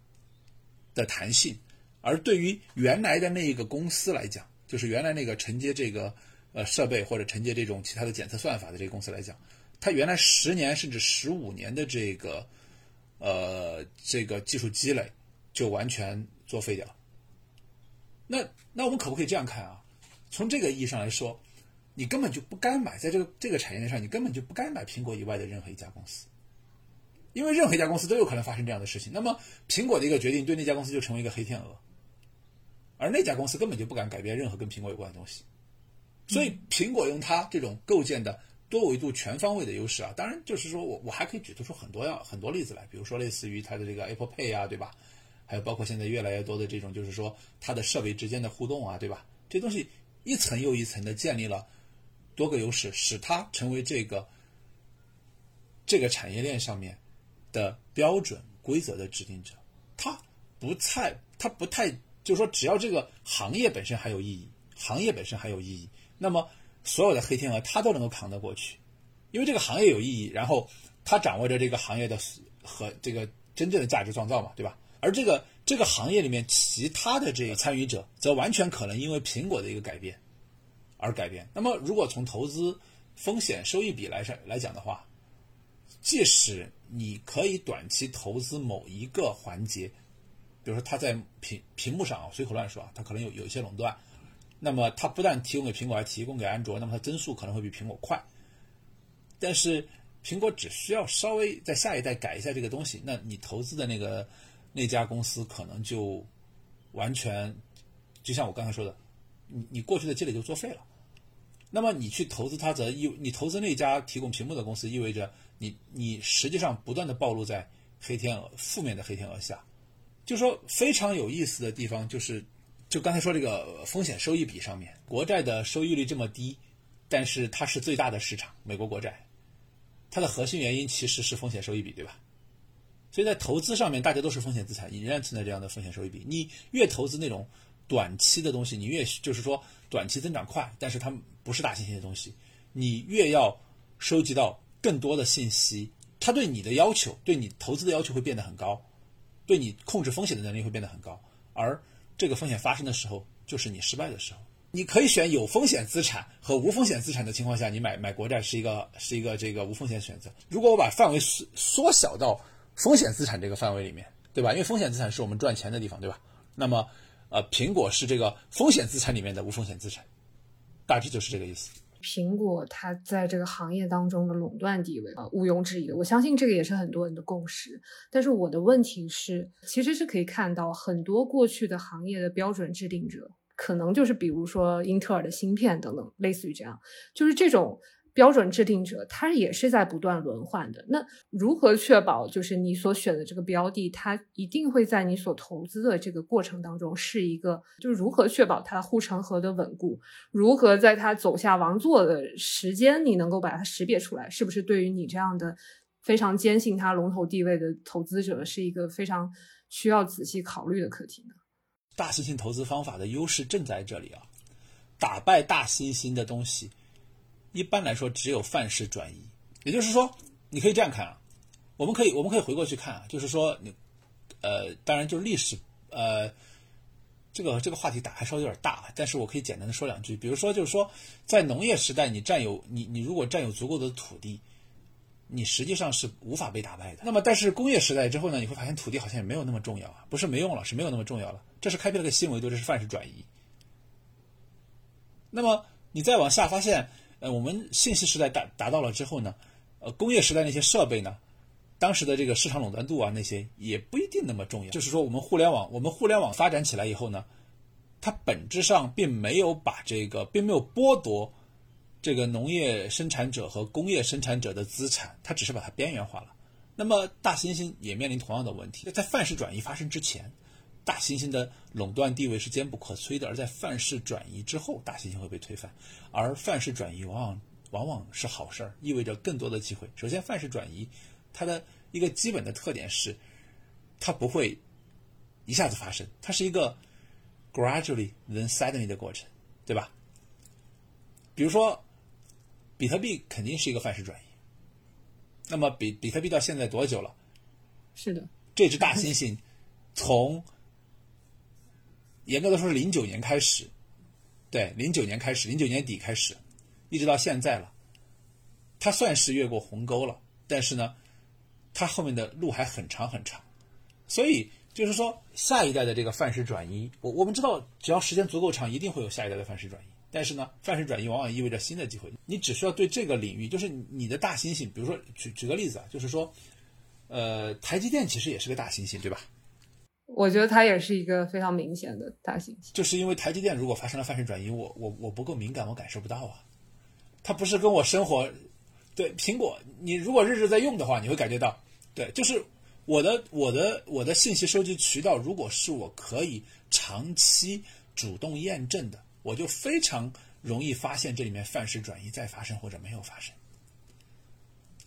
的弹性，而对于原来的那一个公司来讲，就是原来那个承接这个呃设备或者承接这种其他的检测算法的这个公司来讲，它原来十年甚至十五年的这个。呃，这个技术积累就完全作废掉。那那我们可不可以这样看啊？从这个意义上来说，你根本就不该买，在这个这个产业链上，你根本就不该买苹果以外的任何一家公司，因为任何一家公司都有可能发生这样的事情。那么苹果的一个决定，对那家公司就成为一个黑天鹅，而那家公司根本就不敢改变任何跟苹果有关的东西。所以，苹果用它这种构建的。多维度全方位的优势啊，当然就是说我我还可以举出出很多要很多例子来，比如说类似于它的这个 Apple Pay 啊，对吧？还有包括现在越来越多的这种，就是说它的设备之间的互动啊，对吧？这东西一层又一层的建立了多个优势，使它成为这个这个产业链上面的标准规则的制定者。它不太，它不太，就是说只要这个行业本身还有意义，行业本身还有意义，那么。所有的黑天鹅，它都能够扛得过去，因为这个行业有意义，然后它掌握着这个行业的和这个真正的价值创造嘛，对吧？而这个这个行业里面其他的这个参与者，则完全可能因为苹果的一个改变而改变。那么，如果从投资风险收益比来上来讲的话，即使你可以短期投资某一个环节，比如说它在屏屏幕上啊，随口乱说啊，它可能有有一些垄断。那么它不但提供给苹果，还提供给安卓，那么它增速可能会比苹果快。但是苹果只需要稍微在下一代改一下这个东西，那你投资的那个那家公司可能就完全就像我刚才说的，你你过去的积累就作废了。那么你去投资它，则意你投资那家提供屏幕的公司，意味着你你实际上不断的暴露在黑天鹅负面的黑天鹅下。就说非常有意思的地方就是。就刚才说这个风险收益比上面，国债的收益率这么低，但是它是最大的市场，美国国债，它的核心原因其实是风险收益比，对吧？所以在投资上面，大家都是风险资产，仍然存在这样的风险收益比。你越投资那种短期的东西，你越就是说短期增长快，但是它不是大信息的东西，你越要收集到更多的信息，它对你的要求，对你投资的要求会变得很高。对你控制风险的能力会变得很高。而这个风险发生的时候，就是你失败的时候。你可以选有风险资产和无风险资产的情况下，你买买国债是一个是一个这个无风险选择。如果我把范围缩缩小到风险资产这个范围里面，对吧？因为风险资产是我们赚钱的地方，对吧？那么，呃，苹果是这个风险资产里面的无风险资产，大致就是这个意思。苹果它在这个行业当中的垄断地位啊，毋庸置疑的。我相信这个也是很多人的共识。但是我的问题是，其实是可以看到很多过去的行业的标准制定者。可能就是比如说英特尔的芯片等等，类似于这样，就是这种标准制定者，他也是在不断轮换的。那如何确保就是你所选的这个标的，它一定会在你所投资的这个过程当中是一个，就是如何确保它护城河的稳固？如何在它走下王座的时间，你能够把它识别出来？是不是对于你这样的非常坚信它龙头地位的投资者，是一个非常需要仔细考虑的课题呢？大猩猩投资方法的优势正在这里啊！打败大猩猩的东西，一般来说只有范式转移。也就是说，你可以这样看啊，我们可以我们可以回过去看啊，就是说你呃，当然就是历史呃，这个这个话题打开稍微有点大，但是我可以简单的说两句。比如说，就是说在农业时代，你占有你你如果占有足够的土地。你实际上是无法被打败的。那么，但是工业时代之后呢？你会发现土地好像也没有那么重要啊，不是没用了，是没有那么重要了。这是开辟了个新维度，这是范式转移。那么你再往下发现，呃，我们信息时代达达到了之后呢，呃，工业时代那些设备呢，当时的这个市场垄断度啊，那些也不一定那么重要。就是说，我们互联网，我们互联网发展起来以后呢，它本质上并没有把这个，并没有剥夺。这个农业生产者和工业生产者的资产，它只是把它边缘化了。那么大猩猩也面临同样的问题。在范式转移发生之前，大猩猩的垄断地位是坚不可摧的；而在范式转移之后，大猩猩会被推翻。而范式转移往往往往是好事儿，意味着更多的机会。首先，范式转移它的一个基本的特点是，它不会一下子发生，它是一个 gradually then suddenly 的过程，对吧？比如说。比特币肯定是一个范式转移。那么，比比特币到现在多久了？是的，这只大猩猩从严格的说是零九年开始，对，零九年开始，零九年底开始，一直到现在了。它算是越过鸿沟了，但是呢，它后面的路还很长很长。所以，就是说，下一代的这个范式转移，我我们知道，只要时间足够长，一定会有下一代的范式转移。但是呢，范式转移往往意味着新的机会。你只需要对这个领域，就是你的大猩猩，比如说举举个例子啊，就是说，呃，台积电其实也是个大猩猩，对吧？我觉得它也是一个非常明显的大信息。就是因为台积电如果发生了范式转移，我我我不够敏感，我感受不到啊。它不是跟我生活，对苹果，你如果日日在用的话，你会感觉到，对，就是我的我的我的信息收集渠道，如果是我可以长期主动验证的。我就非常容易发现这里面范式转移在发生或者没有发生，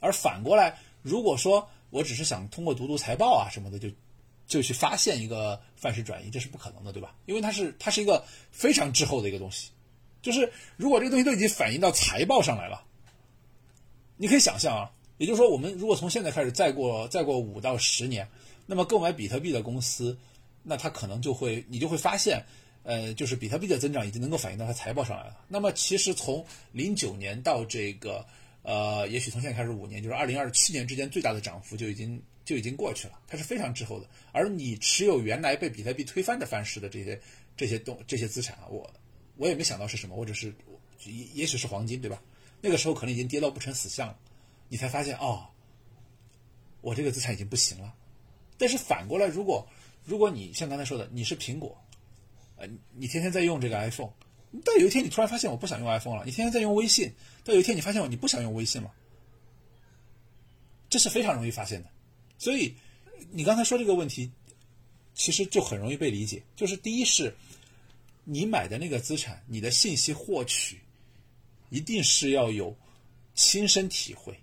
而反过来，如果说我只是想通过读读财报啊什么的，就就去发现一个范式转移，这是不可能的，对吧？因为它是它是一个非常滞后的一个东西，就是如果这个东西都已经反映到财报上来了，你可以想象啊，也就是说，我们如果从现在开始再过再过五到十年，那么购买比特币的公司，那它可能就会你就会发现。呃，就是比特币的增长已经能够反映到它财报上来了。那么，其实从零九年到这个，呃，也许从现在开始五年，就是二零二七年之间最大的涨幅就已经就已经过去了，它是非常滞后的。而你持有原来被比特币推翻的范式的这些这些东这些资产啊，我我也没想到是什么，我只是也也许是黄金，对吧？那个时候可能已经跌到不成死相了，你才发现哦，我这个资产已经不行了。但是反过来，如果如果你像刚才说的，你是苹果。呃你天天在用这个 iPhone，但有一天你突然发现我不想用 iPhone 了。你天天在用微信，但有一天你发现你不想用微信了，这是非常容易发现的。所以你刚才说这个问题，其实就很容易被理解。就是第一是，你买的那个资产，你的信息获取一定是要有亲身体会；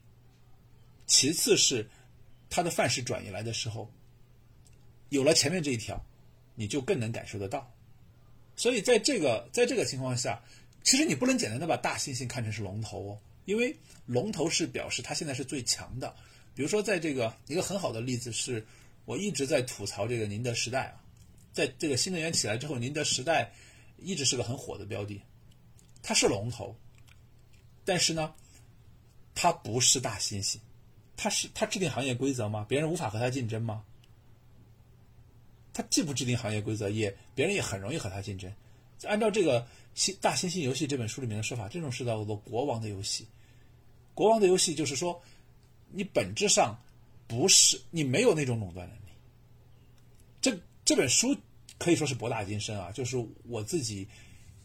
其次是它的范式转移来的时候，有了前面这一条，你就更能感受得到。所以在这个在这个情况下，其实你不能简单的把大猩猩看成是龙头哦，因为龙头是表示它现在是最强的。比如说，在这个一个很好的例子是我一直在吐槽这个宁德时代啊，在这个新能源起来之后，宁德时代一直是个很火的标的，它是龙头，但是呢，它不是大猩猩，它是它制定行业规则吗？别人无法和它竞争吗？它既不制定行业规则，也别人也很容易和它竞争。按照这个《新大猩猩游戏》这本书里面的说法，这种是叫做国王的游戏。国王的游戏就是说，你本质上不是你没有那种垄断能力。这这本书可以说是博大精深啊，就是我自己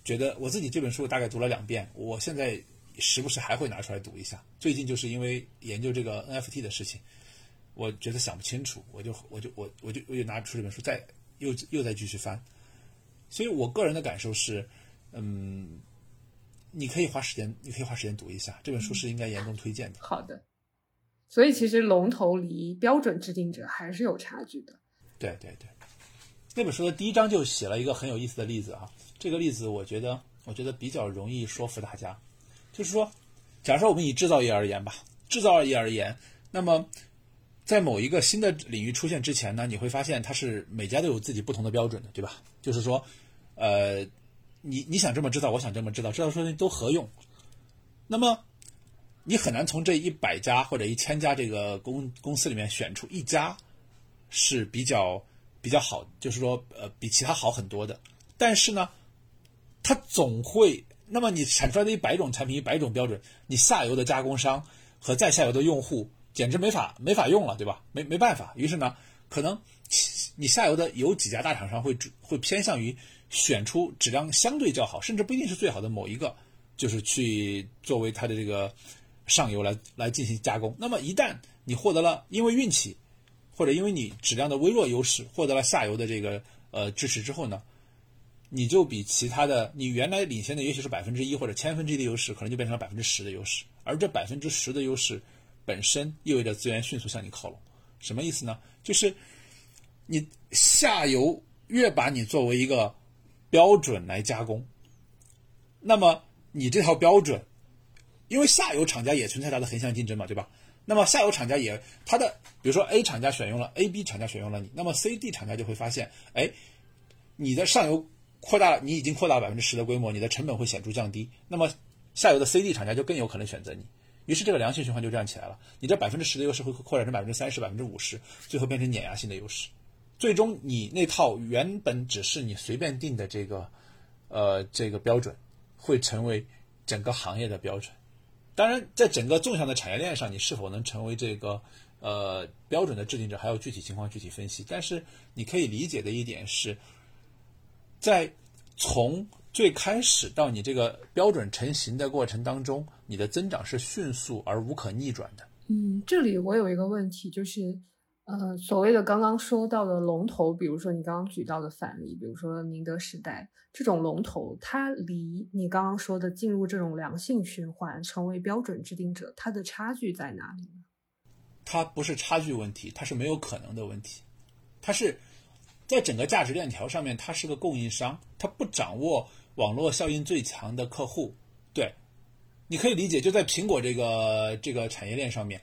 觉得我自己这本书大概读了两遍，我现在时不时还会拿出来读一下。最近就是因为研究这个 NFT 的事情，我觉得想不清楚，我就我就我我就我就拿出这本书再又又再继续翻。所以我个人的感受是，嗯，你可以花时间，你可以花时间读一下这本书，是应该严重推荐的。好的，所以其实龙头离标准制定者还是有差距的。对对对，那本书的第一章就写了一个很有意思的例子啊，这个例子我觉得我觉得比较容易说服大家，就是说，假如说我们以制造业而言吧，制造业而言，那么在某一个新的领域出现之前呢，你会发现它是每家都有自己不同的标准的，对吧？就是说。呃，你你想这么知道，我想这么知道，知道说都合用。那么，你很难从这一百家或者一千家这个公公司里面选出一家是比较比较好，就是说呃比其他好很多的。但是呢，它总会，那么你产出来的一百种产品，一百种标准，你下游的加工商和再下游的用户简直没法没法用了，对吧？没没办法。于是呢，可能你下游的有几家大厂商会会偏向于。选出质量相对较好，甚至不一定是最好的某一个，就是去作为它的这个上游来来进行加工。那么一旦你获得了因为运气，或者因为你质量的微弱优势获得了下游的这个呃支持之后呢，你就比其他的你原来领先的也许是百分之一或者千分之一的优势，可能就变成了百分之十的优势。而这百分之十的优势本身意味着资源迅速向你靠拢。什么意思呢？就是你下游越把你作为一个标准来加工，那么你这套标准，因为下游厂家也存在它的横向竞争嘛，对吧？那么下游厂家也它的，比如说 A 厂家选用了 A、B 厂家选用了你，那么 C、D 厂家就会发现，哎，你的上游扩大了，你已经扩大百分之十的规模，你的成本会显著降低，那么下游的 C、D 厂家就更有可能选择你，于是这个良性循环就这样起来了，你这百分之十的优势会扩展成百分之三十、百分之五十，最后变成碾压性的优势。最终，你那套原本只是你随便定的这个，呃，这个标准，会成为整个行业的标准。当然，在整个纵向的产业链上，你是否能成为这个呃标准的制定者，还有具体情况具体分析。但是，你可以理解的一点是，在从最开始到你这个标准成型的过程当中，你的增长是迅速而无可逆转的。嗯，这里我有一个问题，就是。呃，所谓的刚刚说到的龙头，比如说你刚刚举到的反例，比如说宁德时代这种龙头，它离你刚刚说的进入这种良性循环，成为标准制定者，它的差距在哪里呢？它不是差距问题，它是没有可能的问题。它是在整个价值链条上面，它是个供应商，它不掌握网络效应最强的客户。对，你可以理解，就在苹果这个这个产业链上面，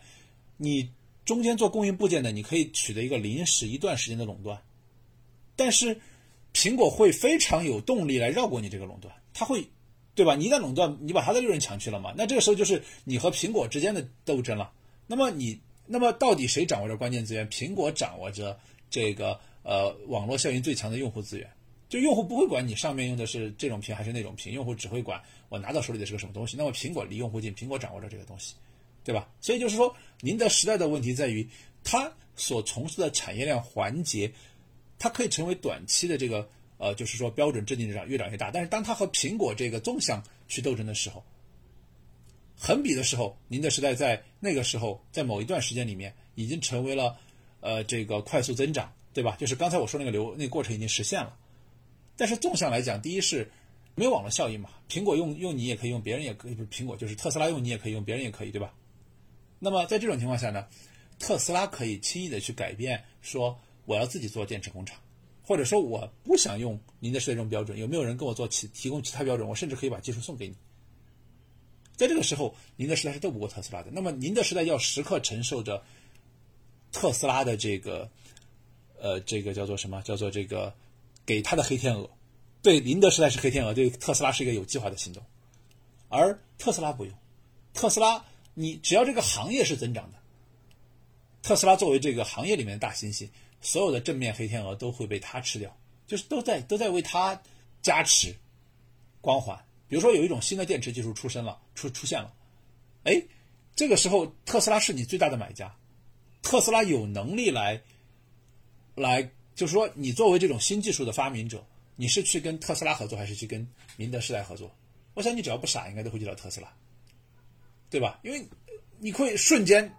你。中间做供应部件的，你可以取得一个临时一段时间的垄断，但是苹果会非常有动力来绕过你这个垄断，它会，对吧？你一旦垄断，你把它的利润抢去了嘛？那这个时候就是你和苹果之间的斗争了。那么你，那么到底谁掌握着关键资源？苹果掌握着这个呃网络效应最强的用户资源，就用户不会管你上面用的是这种屏还是那种屏，用户只会管我拿到手里的是个什么东西。那么苹果离用户近，苹果掌握着这个东西。对吧？所以就是说，宁德时代的问题在于，它所从事的产业链环节，它可以成为短期的这个呃，就是说标准制定者越长越大。但是当它和苹果这个纵向去斗争的时候，横比的时候，宁德时代在那个时候，在某一段时间里面，已经成为了呃这个快速增长，对吧？就是刚才我说那个流那个过程已经实现了。但是纵向来讲，第一是没有网络效应嘛，苹果用用你也可以用，别人也可以，不是苹果就是特斯拉用你也可以用，别人也可以，对吧？那么在这种情况下呢，特斯拉可以轻易的去改变，说我要自己做电池工厂，或者说我不想用您的这种标准，有没有人跟我做其提供其他标准？我甚至可以把技术送给你。在这个时候，宁德时代是斗不过特斯拉的。那么宁德时代要时刻承受着特斯拉的这个呃，这个叫做什么？叫做这个给他的黑天鹅。对宁德时代是黑天鹅，对特斯拉是一个有计划的行动，而特斯拉不用。特斯拉，你只要这个行业是增长的，特斯拉作为这个行业里面的大猩猩，所有的正面黑天鹅都会被它吃掉，就是都在都在为它加持光环。比如说有一种新的电池技术出生了，出出现了，哎，这个时候特斯拉是你最大的买家，特斯拉有能力来来，就是说你作为这种新技术的发明者。你是去跟特斯拉合作，还是去跟宁德时代合作？我想你只要不傻，应该都会去找特斯拉，对吧？因为你会瞬间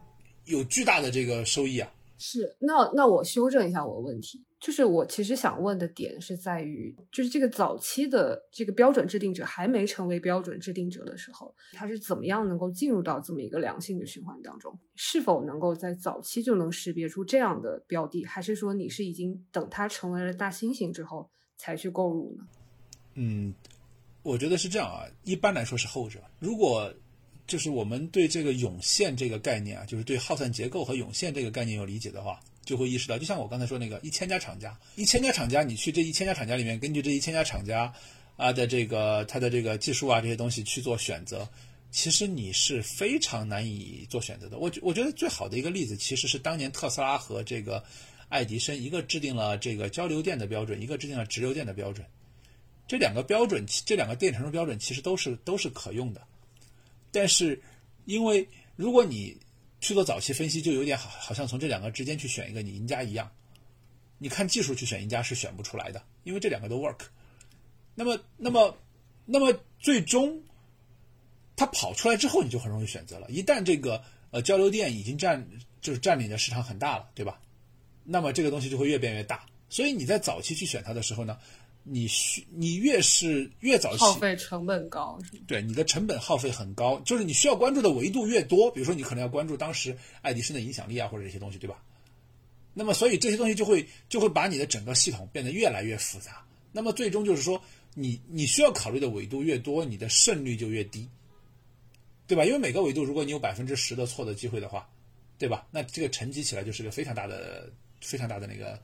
有巨大的这个收益啊。是，那那我修正一下我的问题，就是我其实想问的点是在于，就是这个早期的这个标准制定者还没成为标准制定者的时候，他是怎么样能够进入到这么一个良性的循环当中？是否能够在早期就能识别出这样的标的，还是说你是已经等它成为了大猩猩之后？才去购入呢？嗯，我觉得是这样啊。一般来说是后者。如果就是我们对这个涌现这个概念啊，就是对耗散结构和涌现这个概念有理解的话，就会意识到，就像我刚才说那个一千家厂家，一千家厂家，你去这一千家厂家里面，根据这一千家厂家啊的这个它的这个技术啊这些东西去做选择，其实你是非常难以做选择的。我觉我觉得最好的一个例子，其实是当年特斯拉和这个。爱迪生一个制定了这个交流电的标准，一个制定了直流电的标准。这两个标准，这两个电程的标准其实都是都是可用的。但是，因为如果你去做早期分析，就有点好，好像从这两个之间去选一个你赢家一样。你看技术去选赢家是选不出来的，因为这两个都 work。那么，那么，那么最终它跑出来之后，你就很容易选择了。一旦这个呃交流电已经占就是占领的市场很大了，对吧？那么这个东西就会越变越大，所以你在早期去选它的时候呢，你需你越是越早期，耗费成本高，对，你的成本耗费很高，就是你需要关注的维度越多，比如说你可能要关注当时爱迪生的影响力啊，或者这些东西，对吧？那么所以这些东西就会就会把你的整个系统变得越来越复杂，那么最终就是说，你你需要考虑的维度越多，你的胜率就越低，对吧？因为每个维度如果你有百分之十的错的机会的话，对吧？那这个沉积起来就是个非常大的。非常大的那个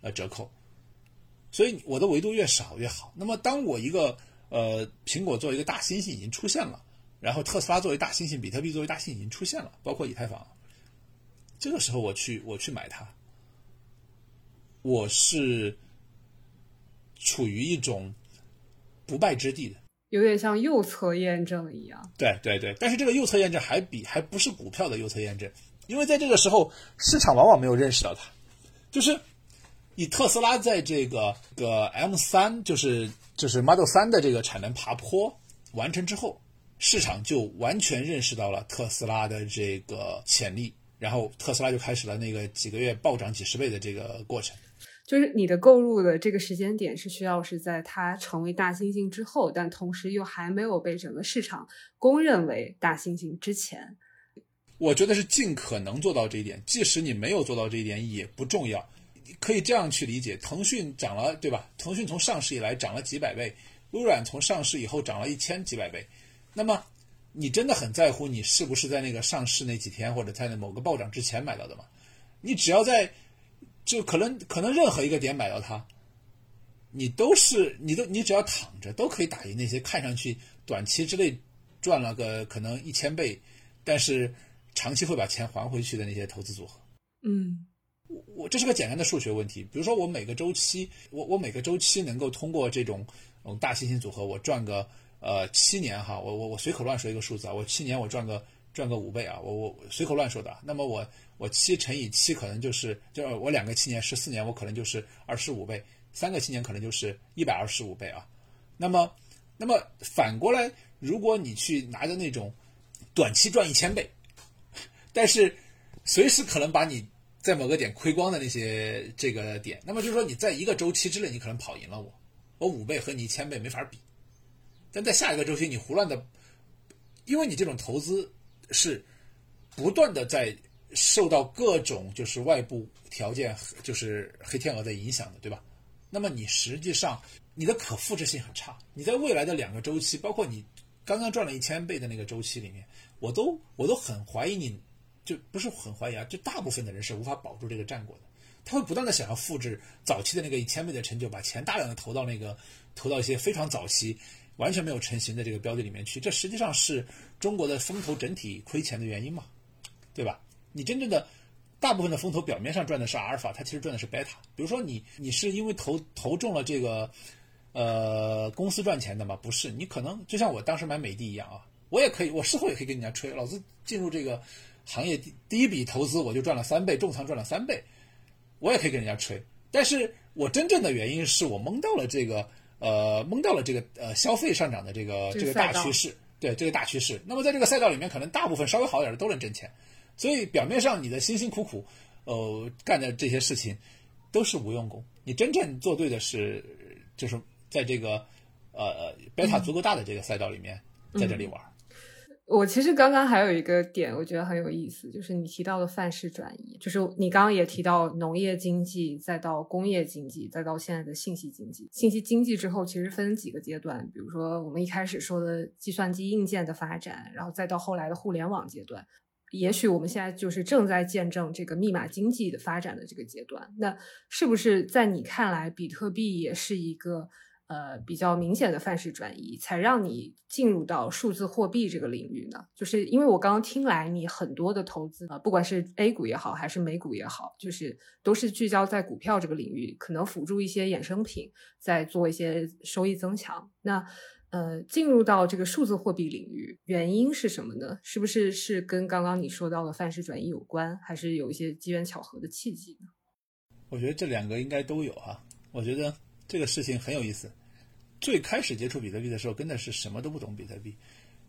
呃折扣，所以我的维度越少越好。那么，当我一个呃苹果作为一个大猩猩已经出现了，然后特斯拉作为大猩猩，比特币作为大猩猩已经出现了，包括以太坊，这个时候我去我去买它，我是处于一种不败之地的，有点像右侧验证一样。对对对，但是这个右侧验证还比还不是股票的右侧验证，因为在这个时候市场往往没有认识到它。就是以特斯拉在这个个 M 三，就是就是 Model 三的这个产能爬坡完成之后，市场就完全认识到了特斯拉的这个潜力，然后特斯拉就开始了那个几个月暴涨几十倍的这个过程。就是你的购入的这个时间点是需要是在它成为大猩猩之后，但同时又还没有被整个市场公认为大猩猩之前。我觉得是尽可能做到这一点，即使你没有做到这一点也不重要。可以这样去理解：腾讯涨了，对吧？腾讯从上市以来涨了几百倍，微软从上市以后涨了一千几百倍。那么，你真的很在乎你是不是在那个上市那几天，或者在那某个暴涨之前买到的吗？你只要在，就可能可能任何一个点买到它，你都是你都你只要躺着都可以打赢那些看上去短期之内赚了个可能一千倍，但是。长期会把钱还回去的那些投资组合，嗯，我我这是个简单的数学问题。比如说，我每个周期，我我每个周期能够通过这种嗯大猩猩组合，我赚个呃七年哈，我我我随口乱说一个数字啊，我七年我赚个赚个五倍啊，我我随口乱说的。那么我我七乘以七可能就是就我两个七年十四年，我可能就是二十五倍，三个七年可能就是一百二十五倍啊。那么那么反过来，如果你去拿着那种短期赚一千倍。(laughs) 但是，随时可能把你在某个点亏光的那些这个点，那么就是说你在一个周期之内，你可能跑赢了我，我五倍和你一千倍没法比。但在下一个周期，你胡乱的，因为你这种投资是不断的在受到各种就是外部条件，就是黑天鹅的影响的，对吧？那么你实际上你的可复制性很差，你在未来的两个周期，包括你刚刚赚了一千倍的那个周期里面，我都我都很怀疑你。就不是很怀疑啊，就大部分的人是无法保住这个战果的。他会不断的想要复制早期的那个一千倍的成就，把钱大量的投到那个投到一些非常早期完全没有成型的这个标的里面去，这实际上是中国的风投整体亏钱的原因嘛，对吧？你真正的大部分的风投表面上赚的是阿尔法，它其实赚的是贝塔。比如说你你是因为投投中了这个呃公司赚钱的吗？不是，你可能就像我当时买美的一样啊，我也可以，我事后也可以跟人家吹，老子进入这个行业第第一笔投资我就赚了三倍，重仓赚了三倍，我也可以跟人家吹。但是我真正的原因是我蒙到了这个呃蒙到了这个呃消费上涨的这个这个大趋势，对这个大趋势。那么在这个赛道里面，可能大部分稍微好点的都能挣钱。所以表面上你的辛辛苦苦，呃，干的这些事情都是无用功。你真正做对的是，就是在这个呃贝塔足够大的这个赛道里面，在这里玩。我其实刚刚还有一个点，我觉得很有意思，就是你提到的范式转移，就是你刚刚也提到农业经济，再到工业经济，再到现在的信息经济。信息经济之后，其实分几个阶段，比如说我们一开始说的计算机硬件的发展，然后再到后来的互联网阶段。也许我们现在就是正在见证这个密码经济的发展的这个阶段。那是不是在你看来，比特币也是一个呃比较明显的范式转移，才让你进入到数字货币这个领域呢？就是因为我刚刚听来，你很多的投资啊，不管是 A 股也好，还是美股也好，就是都是聚焦在股票这个领域，可能辅助一些衍生品，在做一些收益增强。那呃，进入到这个数字货币领域，原因是什么呢？是不是是跟刚刚你说到的范式转移有关，还是有一些机缘巧合的契机呢？我觉得这两个应该都有哈。我觉得这个事情很有意思。最开始接触比特币的时候，真的是什么都不懂比特币。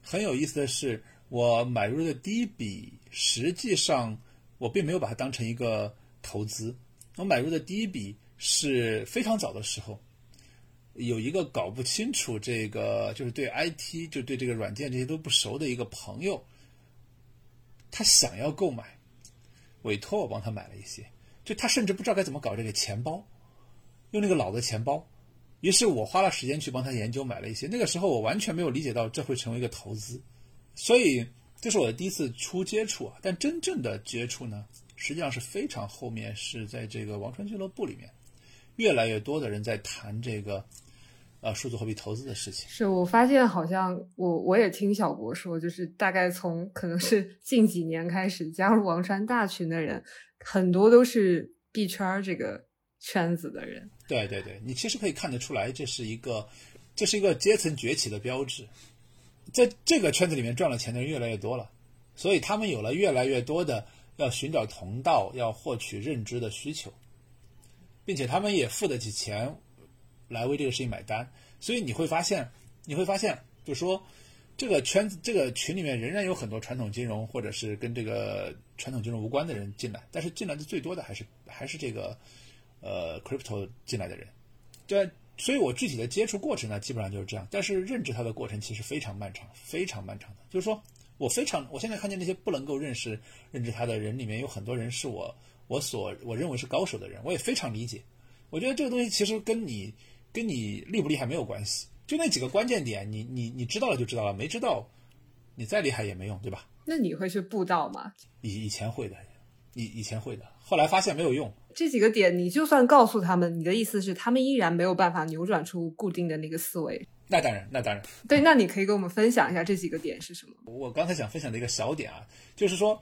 很有意思的是，我买入的第一笔，实际上我并没有把它当成一个投资。我买入的第一笔是非常早的时候。有一个搞不清楚这个，就是对 IT 就对这个软件这些都不熟的一个朋友，他想要购买，委托我帮他买了一些，就他甚至不知道该怎么搞这个钱包，用那个老的钱包，于是我花了时间去帮他研究买了一些。那个时候我完全没有理解到这会成为一个投资，所以这是我的第一次初接触啊。但真正的接触呢，实际上是非常后面是在这个王川俱乐部里面，越来越多的人在谈这个。呃，数字货币投资的事情是我发现，好像我我也听小博说，就是大概从可能是 (laughs) 近几年开始加入王川大群的人，很多都是币圈这个圈子的人。对对对，你其实可以看得出来，这是一个这是一个阶层崛起的标志，在这个圈子里面赚了钱的人越来越多了，所以他们有了越来越多的要寻找同道、要获取认知的需求，并且他们也付得起钱。来为这个事情买单，所以你会发现，你会发现，就说，这个圈子、这个群里面仍然有很多传统金融或者是跟这个传统金融无关的人进来，但是进来的最多的还是还是这个呃 crypto 进来的人。对，所以我具体的接触过程呢，基本上就是这样。但是认知它的过程其实非常漫长，非常漫长的。就是说我非常，我现在看见那些不能够认识认知它的人里面，有很多人是我我所我认为是高手的人，我也非常理解。我觉得这个东西其实跟你。跟你厉不厉害没有关系，就那几个关键点，你你你知道了就知道了，没知道，你再厉害也没用，对吧？那你会去布道吗？以以前会的，以以前会的，后来发现没有用。这几个点，你就算告诉他们，你的意思是他们依然没有办法扭转出固定的那个思维？那当然，那当然。对，那你可以跟我们分享一下这几个点是什么？我刚才想分享的一个小点啊，就是说，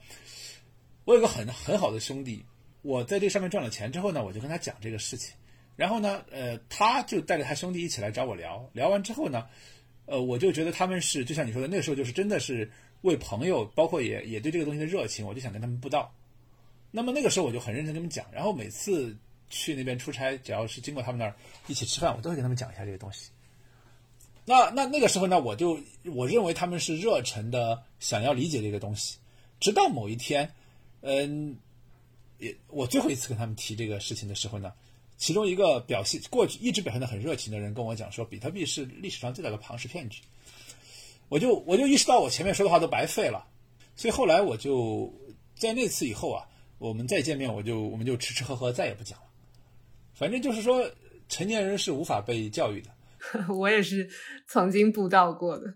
我有个很很好的兄弟，我在这上面赚了钱之后呢，我就跟他讲这个事情。然后呢，呃，他就带着他兄弟一起来找我聊聊完之后呢，呃，我就觉得他们是就像你说的，那个时候就是真的是为朋友，包括也也对这个东西的热情，我就想跟他们布道。那么那个时候我就很认真跟他们讲，然后每次去那边出差，只要是经过他们那儿一起吃饭，我都会跟他们讲一下这个东西。那那那个时候呢，我就我认为他们是热忱的想要理解这个东西，直到某一天，嗯，也我最后一次跟他们提这个事情的时候呢。其中一个表现过去一直表现的很热情的人跟我讲说，比特币是历史上最大的庞氏骗局。我就我就意识到我前面说的话都白费了，所以后来我就在那次以后啊，我们再见面我就我们就吃吃喝喝再也不讲了。反正就是说，成年人是无法被教育的。(laughs) 我也是曾经布道过的，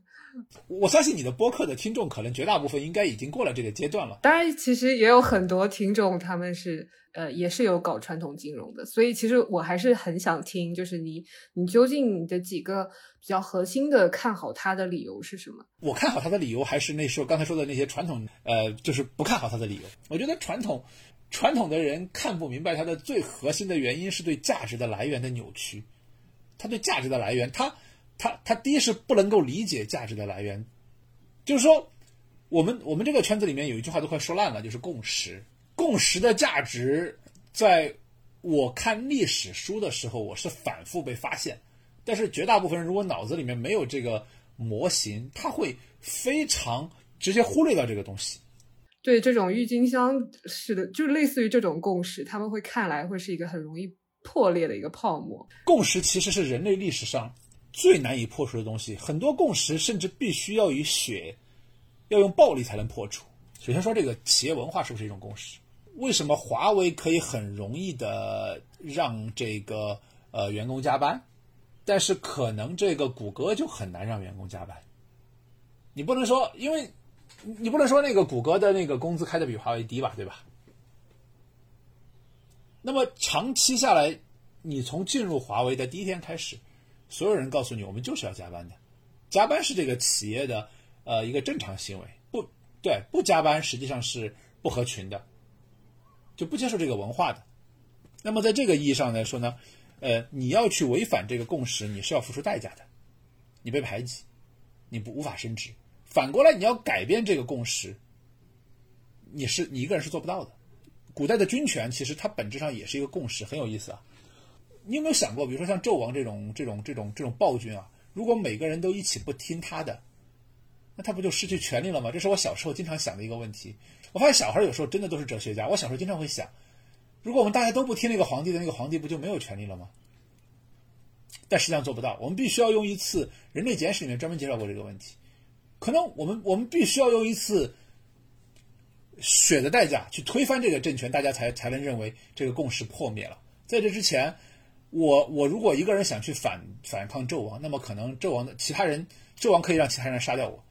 我相信你的播客的听众可能绝大部分应该已经过了这个阶段了。当然，其实也有很多听众他们是呃也是有搞传统金融的，所以其实我还是很想听，就是你你究竟你的几个比较核心的看好它的理由是什么？我看好它的理由还是那时候刚才说的那些传统，呃，就是不看好它的理由。我觉得传统传统的人看不明白它的最核心的原因是对价值的来源的扭曲，它对价值的来源，他。他他第一是不能够理解价值的来源，就是说，我们我们这个圈子里面有一句话都快说烂了，就是共识。共识的价值，在我看历史书的时候，我是反复被发现。但是绝大部分人如果脑子里面没有这个模型，他会非常直接忽略掉这个东西。对这种郁金香式的，就类似于这种共识，他们会看来会是一个很容易破裂的一个泡沫。共识其实是人类历史上。最难以破除的东西，很多共识甚至必须要以血，要用暴力才能破除。首先说这个企业文化是不是一种共识？为什么华为可以很容易的让这个呃员工加班，但是可能这个谷歌就很难让员工加班？你不能说，因为你不能说那个谷歌的那个工资开的比华为低吧，对吧？那么长期下来，你从进入华为的第一天开始。所有人告诉你，我们就是要加班的，加班是这个企业的呃一个正常行为，不对，不加班实际上是不合群的，就不接受这个文化的。那么在这个意义上来说呢，呃，你要去违反这个共识，你是要付出代价的，你被排挤，你不无法升职。反过来，你要改变这个共识，你是你一个人是做不到的。古代的军权其实它本质上也是一个共识，很有意思啊。你有没有想过，比如说像纣王这种这种这种这种暴君啊，如果每个人都一起不听他的，那他不就失去权力了吗？这是我小时候经常想的一个问题。我发现小孩有时候真的都是哲学家。我小时候经常会想，如果我们大家都不听那个皇帝的，那个皇帝不就没有权利了吗？但实际上做不到。我们必须要用一次《人类简史》里面专门介绍过这个问题。可能我们我们必须要用一次血的代价去推翻这个政权，大家才才能认为这个共识破灭了。在这之前。我我如果一个人想去反反抗纣王，那么可能纣王的其他人，纣王可以让其他人杀掉我，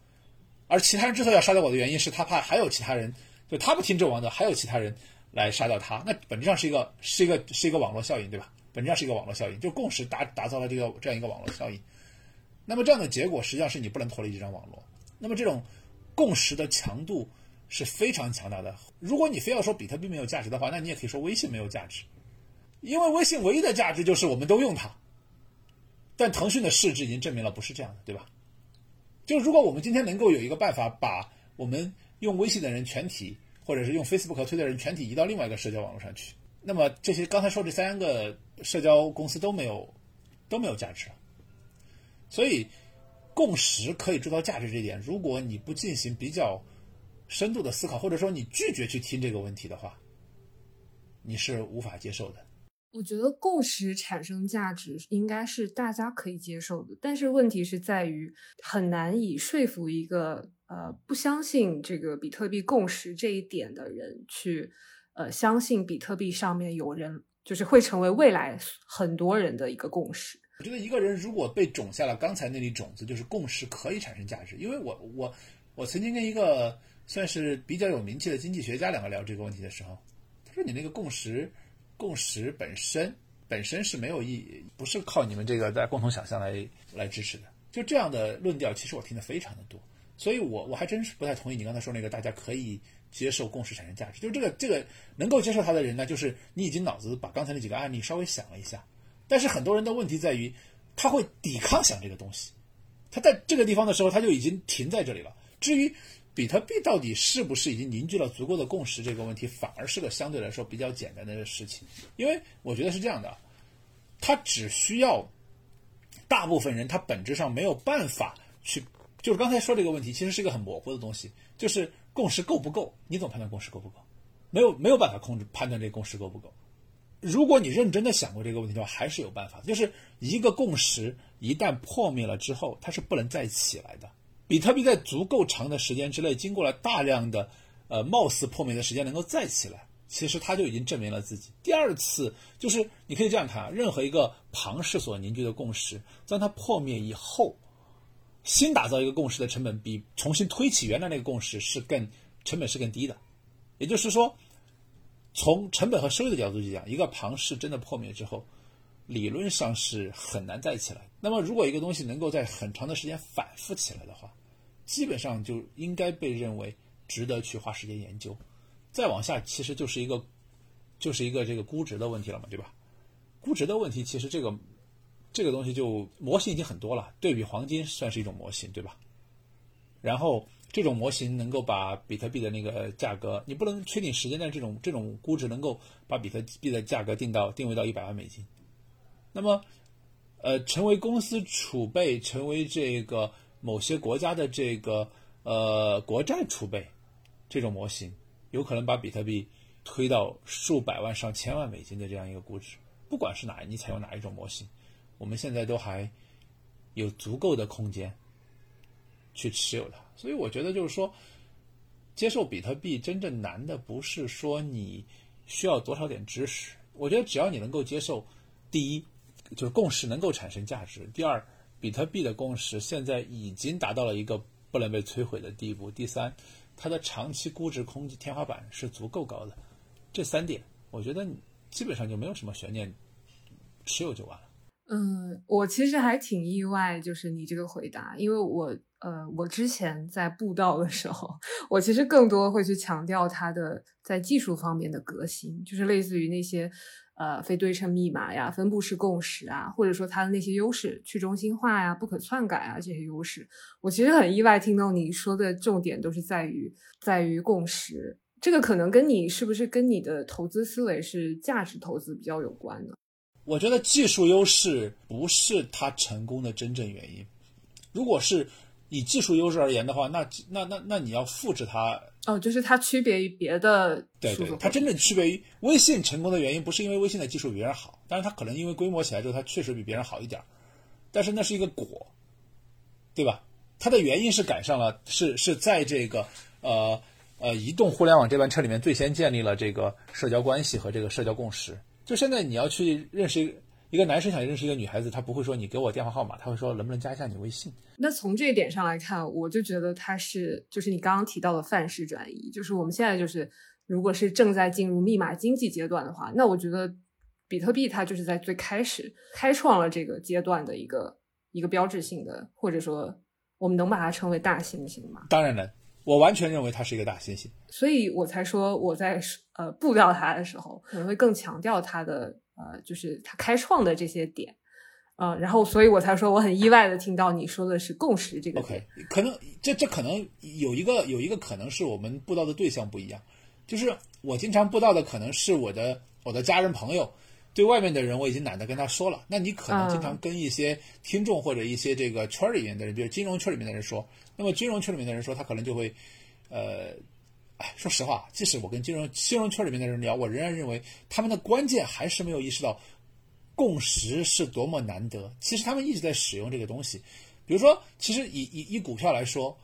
而其他人之所以要杀掉我的原因是他怕还有其他人，就他不听纣王的，还有其他人来杀掉他。那本质上是一个是一个是一个网络效应，对吧？本质上是一个网络效应，就共识打打造了这个这样一个网络效应。那么这样的结果实际上是你不能脱离这张网络。那么这种共识的强度是非常强大的。如果你非要说比特币没有价值的话，那你也可以说微信没有价值。因为微信唯一的价值就是我们都用它，但腾讯的市值已经证明了不是这样的，对吧？就如果我们今天能够有一个办法，把我们用微信的人全体，或者是用 Facebook 和推的人全体移到另外一个社交网络上去，那么这些刚才说这三个社交公司都没有都没有价值了。所以，共识可以制造价值这一点，如果你不进行比较深度的思考，或者说你拒绝去听这个问题的话，你是无法接受的。我觉得共识产生价值应该是大家可以接受的，但是问题是在于很难以说服一个呃不相信这个比特币共识这一点的人去呃相信比特币上面有人就是会成为未来很多人的一个共识。我觉得一个人如果被种下了刚才那粒种子，就是共识可以产生价值。因为我我我曾经跟一个算是比较有名气的经济学家两个聊这个问题的时候，他说你那个共识。共识本身本身是没有意义，不是靠你们这个在共同想象来来支持的。就这样的论调，其实我听得非常的多，所以我我还真是不太同意你刚才说那个大家可以接受共识产生价值。就是这个这个能够接受它的人呢，就是你已经脑子把刚才那几个案例稍微想了一下。但是很多人的问题在于，他会抵抗想这个东西，他在这个地方的时候他就已经停在这里了。至于。比特币到底是不是已经凝聚了足够的共识？这个问题反而是个相对来说比较简单的事情，因为我觉得是这样的，它只需要大部分人，他本质上没有办法去，就是刚才说这个问题，其实是一个很模糊的东西，就是共识够不够？你怎么判断共识够不够？没有没有办法控制判断这个共识够不够。如果你认真的想过这个问题的话，还是有办法，就是一个共识一旦破灭了之后，它是不能再起来的。比特币在足够长的时间之内，经过了大量的，呃，貌似破灭的时间，能够再起来，其实它就已经证明了自己。第二次就是你可以这样看啊，任何一个庞氏所凝聚的共识，当它破灭以后，新打造一个共识的成本比重新推起原来那个共识是更成本是更低的。也就是说，从成本和收益的角度去讲，一个庞氏真的破灭之后，理论上是很难再起来。那么，如果一个东西能够在很长的时间反复起来的话，基本上就应该被认为值得去花时间研究。再往下，其实就是一个就是一个这个估值的问题了嘛，对吧？估值的问题，其实这个这个东西就模型已经很多了，对比黄金算是一种模型，对吧？然后。这种模型能够把比特币的那个价格，你不能确定时间，但这种这种估值能够把比特币的价格定到定位到一百万美金。那么，呃，成为公司储备，成为这个某些国家的这个呃国债储备，这种模型有可能把比特币推到数百万上千万美金的这样一个估值。不管是哪你采用哪一种模型，我们现在都还有足够的空间。去持有它，所以我觉得就是说，接受比特币真正难的不是说你需要多少点知识，我觉得只要你能够接受，第一就是共识能够产生价值，第二比特币的共识现在已经达到了一个不能被摧毁的地步，第三它的长期估值空间天花板是足够高的，这三点我觉得基本上就没有什么悬念，持有就完了。嗯，我其实还挺意外，就是你这个回答，因为我。呃，我之前在布道的时候，我其实更多会去强调它的在技术方面的革新，就是类似于那些呃非对称密码呀、分布式共识啊，或者说它的那些优势，去中心化呀、不可篡改啊这些优势。我其实很意外听到你说的重点都是在于在于共识，这个可能跟你是不是跟你的投资思维是价值投资比较有关呢。我觉得技术优势不是它成功的真正原因，如果是。以技术优势而言的话，那那那那你要复制它哦，就是它区别于别的。对对，它真正区别于微信成功的原因，不是因为微信的技术比别人好，但是它可能因为规模起来之后，它确实比别人好一点但是那是一个果，对吧？它的原因是赶上了，是是在这个呃呃移动互联网这班车里面最先建立了这个社交关系和这个社交共识。就现在你要去认识。一个男生想认识一个女孩子，他不会说你给我电话号码，他会说能不能加一下你微信。那从这一点上来看，我就觉得他是就是你刚刚提到的范式转移，就是我们现在就是如果是正在进入密码经济阶段的话，那我觉得比特币它就是在最开始开创了这个阶段的一个一个标志性的，或者说我们能把它称为大猩猩吗？当然能，我完全认为它是一个大猩猩。所以我才说我在呃布掉它的时候，可能会更强调它的。呃，就是他开创的这些点，呃，然后，所以我才说我很意外的听到你说的是共识这个。OK，可能这这可能有一个有一个可能是我们布道的对象不一样，就是我经常布道的可能是我的我的家人朋友，对外面的人我已经懒得跟他说了。那你可能经常跟一些听众或者一些这个圈里面的人，比如金融圈里面的人说，那么金融圈里面的人说，他可能就会，呃。说实话，即使我跟金融金融圈里面的人聊，我仍然认为他们的关键还是没有意识到共识是多么难得。其实他们一直在使用这个东西，比如说，其实以以以股票来说，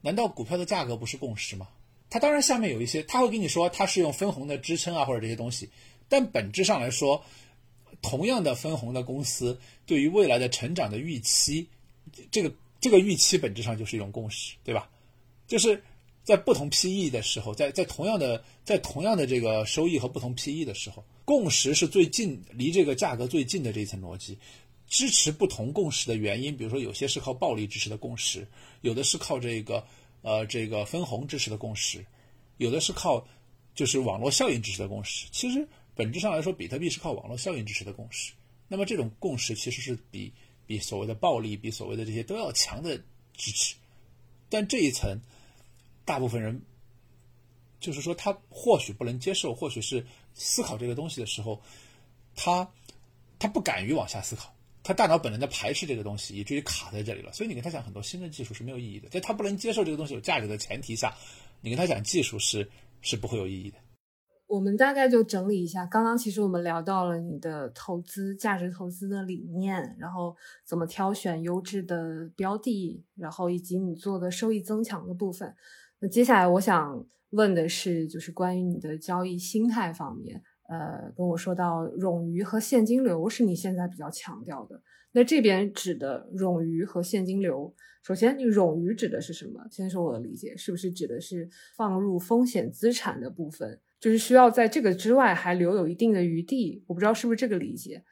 难道股票的价格不是共识吗？它当然下面有一些，他会跟你说它是用分红的支撑啊，或者这些东西，但本质上来说，同样的分红的公司对于未来的成长的预期，这个这个预期本质上就是一种共识，对吧？就是。在不同 PE 的时候，在在同样的在同样的这个收益和不同 PE 的时候，共识是最近离这个价格最近的这一层逻辑。支持不同共识的原因，比如说有些是靠暴力支持的共识，有的是靠这个呃这个分红支持的共识，有的是靠就是网络效应支持的共识。其实本质上来说，比特币是靠网络效应支持的共识。那么这种共识其实是比比所谓的暴力、比所谓的这些都要强的支持。但这一层。大部分人，就是说他或许不能接受，或许是思考这个东西的时候，他他不敢于往下思考，他大脑本能的排斥这个东西，以至于卡在这里了。所以你跟他讲很多新的技术是没有意义的，在他不能接受这个东西有价值的前提下，你跟他讲技术是是不会有意义的。我们大概就整理一下，刚刚其实我们聊到了你的投资价值投资的理念，然后怎么挑选优质的标的，然后以及你做的收益增强的部分。那接下来我想问的是，就是关于你的交易心态方面，呃，跟我说到冗余和现金流是你现在比较强调的。那这边指的冗余和现金流，首先，你冗余指的是什么？先说我的理解，是不是指的是放入风险资产的部分，就是需要在这个之外还留有一定的余地？我不知道是不是这个理解。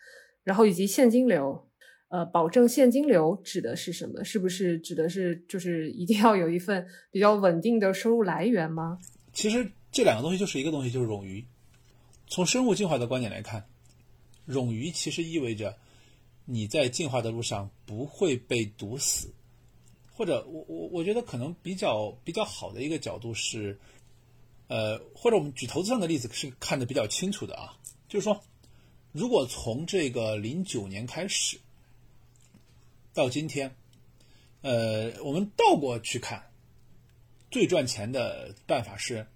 然后以及现金流，呃，保证现金流指的是什么？是不是指的是就是一定要有一份比较稳定的收入来源吗？其实这两个东西就是一个东西，就是冗余。从生物进化的观点来看，冗余其实意味着。你在进化的路上不会被毒死，或者我我我觉得可能比较比较好的一个角度是，呃，或者我们举投资上的例子是看得比较清楚的啊，就是说，如果从这个零九年开始到今天，呃，我们倒过去看，最赚钱的办法是